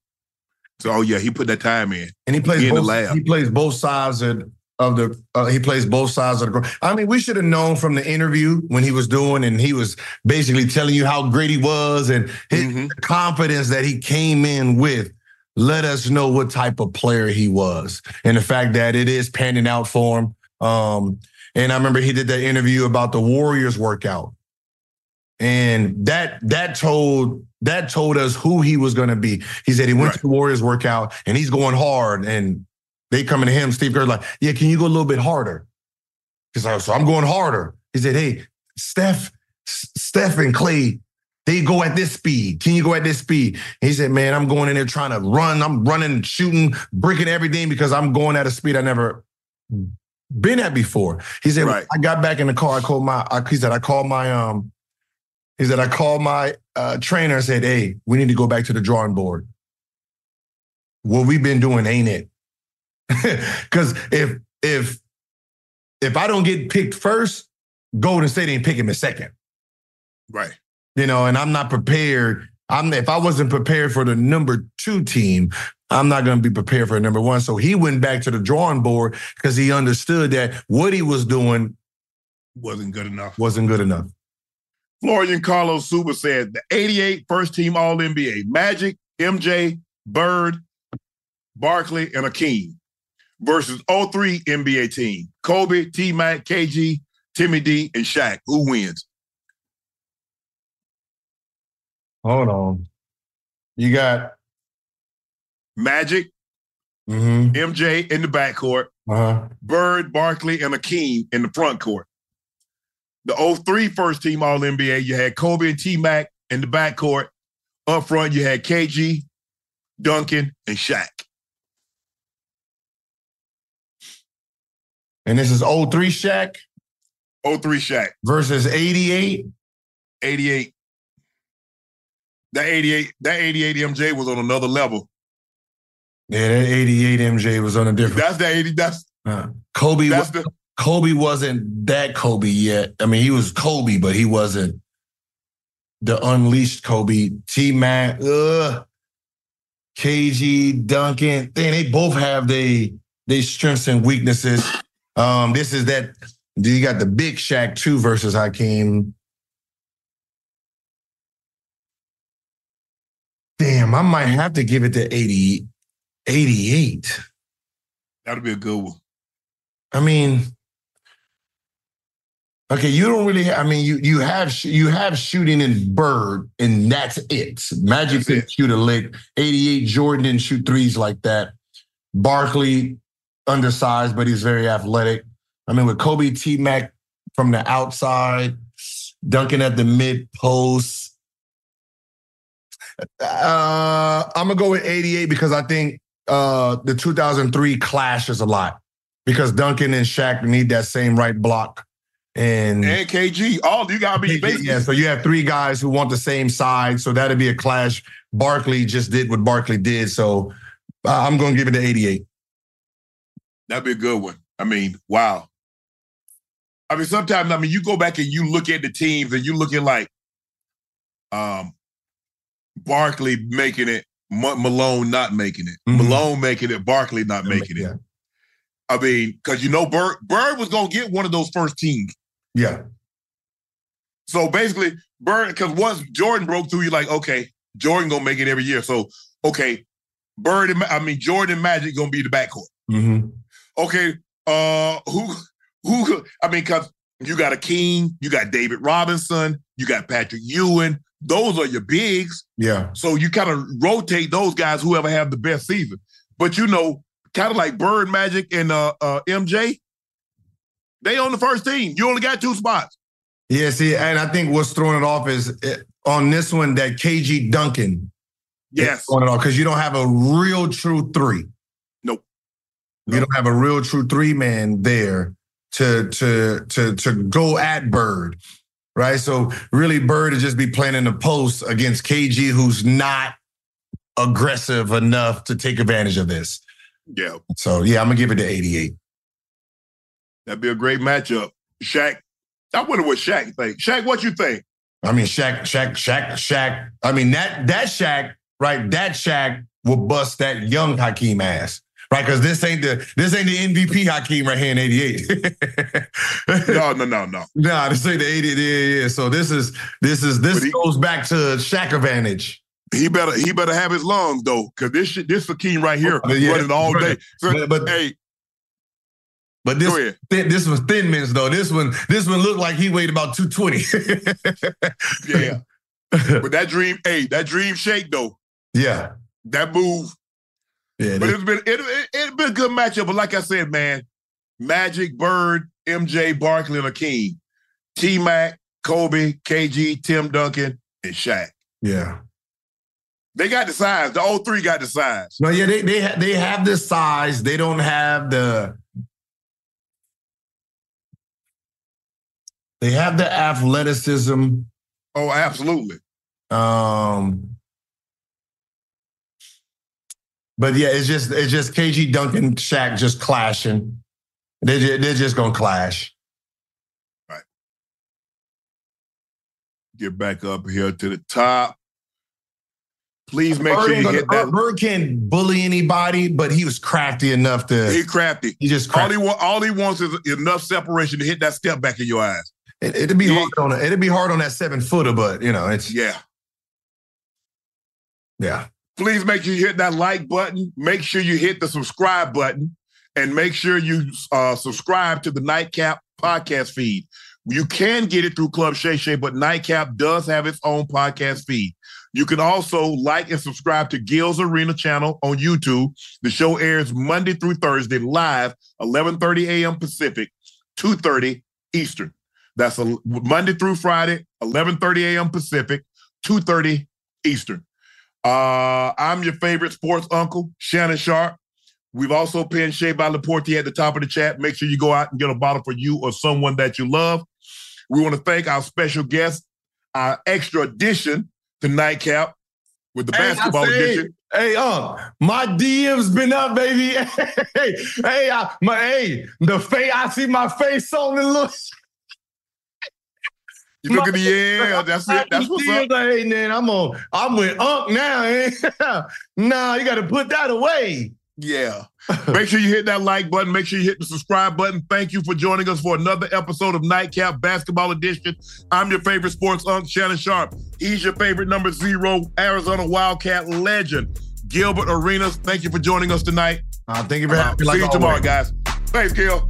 So, oh yeah, he put that time in. And he plays He in the both, lab. he plays both sides of, of the uh, he plays both sides of the gro- I mean, we should have known from the interview when he was doing and he was basically telling you how great he was and his Mm-hmm. confidence that he came in with let us know what type of player he was and the fact that it is panning out for him. Um, and I remember he did that interview about the Warriors workout. And that that told that told us who he was going to be. He said he went to the Warriors workout and he's going hard. And they coming to him, Steve Kerr's like, "Yeah, can you go a little bit harder?" He's like, "So I'm going harder." He said, "Hey, Steph, Steph and Clay, they go at this speed. Can you go at this speed?" He said, "Man, I'm going in there trying to run. I'm running, shooting, breaking everything because I'm going at a speed I never been at before." He said, Right. "I got back in the car. I called my. I, he said, I called my um." He said, I called my uh, trainer and said, hey, we need to go back to the drawing board. What we've been doing ain't it. Because if if if I don't get picked first, Golden State ain't picking me second. Right. You know, and I'm not prepared. I'm if I wasn't prepared for the number two team, I'm not going to be prepared for number one. So he went back to the drawing board because he understood that what he was doing Wasn't good enough. wasn't good enough. Florian Carlos Super said the 88 first team All NBA Magic, MJ, Bird, Barkley, and Akeem versus 03 NBA team Kobe, T Mac, KG, Timmy D, and Shaq. Who wins? Hold on. You got Magic, mm-hmm, MJ in the backcourt, uh-huh. Bird, Barkley, and Akeem in the front court. The 03 first team All NBA, you had Kobe and T Mac in the backcourt. Up front, you had KG, Duncan, and Shaq. and this is 03 Shaq 03 Shaq. versus 88. 88. That 88, that 88 MJ was on another level. Yeah, that 88 MJ was on a different. That's the 80. That's uh, Kobe. that's the Kobe wasn't that Kobe yet. I mean, he was Kobe, but he wasn't the unleashed Kobe. T Mac, ugh, KG, Duncan. Dang, they both have they they strengths and weaknesses. Um, this is that. You got the big Shaq two versus Hakeem. Damn, I might have to give it to 80, 88. that'll be a good one. I mean, okay, you don't really. I mean, you you have you have shooting in Bird, and that's it. Magic That's didn't it. shoot a lick. Eighty eight Jordan didn't shoot threes like that. Barkley, undersized, but he's very athletic. I mean, with Kobe T Mac from the outside, Duncan at the mid post. Uh, I'm gonna go with 88 because I think uh, the 2003 clashes a lot because Duncan and Shaq need that same right block. And, And KG. All you gotta be basically yeah, so you have three guys who want the same side, so that'd be a clash. Barkley just did what Barkley did, so uh, I'm gonna give it to 88. that'd be a good one. I mean, wow. I mean, sometimes I mean, you go back and you look at the teams and you look at like um Barkley making it, Ma- Malone not making it, Mhm. Malone making it, Barkley not making it. I mean, because you know, Bird Bird was gonna get one of those first teams. Yeah, So basically, Bird, because once Jordan broke through, you're like, okay, Jordan gonna make it every year. So okay, Bird, and, I mean Jordan Magic gonna be the backcourt. hmm Okay, uh, who, who? I mean, because You got Hakeem, you got David Robinson, you got Patrick Ewing. Those are your bigs. Yeah. So you kind of rotate those guys, whoever have the best season. But you know, kind of like Bird Magic and uh, uh, MJ, they on the first team. You only got two spots. Yeah, see, and I think what's throwing it off is eh, on this one that KG Duncan. Yes. Throwing it off because you don't have a real true three. Nope. You don't have a real true three man there to to to to go at Bird, right? So really, Bird to just be playing in the post against KG, who's not aggressive enough to take advantage of this. Yeah. So yeah, I'm gonna give it to 88. That'd be a great matchup. Shaq. I wonder what Shaq think. Shaq, what you think? I mean, Shaq, Shaq, Shaq, Shaq. I mean, that that Shaq, right? That Shaq will bust that young Hakeem ass. Right, because this ain't the this ain't the MVP Hakeem right here in '88. no, no, no, no. no. Nah, this ain't the '80. Yeah, yeah. So this is this is this he- goes back to Shaq advantage. He better he better have his lungs though, because this shit, this Hakeem right here Oh, yeah. running all day. So, But- but- hey, But this thin, this was thin mints though. This one this one looked like he weighed about 220. yeah. but that dream, hey, that dream shake though, yeah, that move. yeah. But it's been it, it, it's been a good matchup. But like I said, man, Magic, Bird, MJ, Barkley, and Akeem, T Mac, Kobe, KG, Tim Duncan, and Shaq. yeah. They got the size. The old three got the size. No, yeah, they they they have the size. They don't have the. They have the athleticism. Oh, absolutely. Um, but yeah, it's just it's just KG Duncan, Shaq just clashing. They ju- they're just gonna clash. Right. Get back up here to the top. Please make Bird, sure you gonna- hit that. Bird, can't bully anybody, but he was crafty enough to. He crafty. He just All he want, all he wants is enough separation to hit that step back in your eyes. It, it'd be hard on it'd be hard on that seven footer, but you know it's Yeah. yeah. Please make sure you hit that like button. Make sure you hit the subscribe button, and make sure you uh, subscribe to the Nightcap podcast feed. You can get it through Club Shay Shay, but Nightcap does have its own podcast feed. You can also like and subscribe to Gil's Arena channel on YouTube. The show airs Monday through Thursday live, 11:30 a.m. Pacific, 2:30 Eastern. That's a, Monday through Friday, 11:30 a.m. Pacific, 2:30 Eastern. Uh, I'm your favorite sports uncle, Shannon Sharpe. We've also pinned Shea by Laporte at the top of the chat. Make sure you go out and get a bottle for you or someone that you love. We want to thank our special guest, our extra addition to Nightcap with the Hey, basketball say, edition. Hey, uh, my DM's been up, baby. hey, hey, uh, my hey, the face. I see my face on the look. You look at the yeah, that's it. That's what's up. Hey, man, I'm on. I'm with Unc now. Eh? nah, you got to put that away. Yeah. Make sure you hit that like button. Make sure you hit the subscribe button. Thank you for joining us for another episode of Nightcap Basketball Edition. I'm your favorite sports unc, Shannon Sharpe. He's your favorite number zero Arizona Wildcat legend, Gilbert Arenas. Thank you for joining us tonight. Uh, thank you for Uh, having me. see like you tomorrow, guys. Thanks, Gil.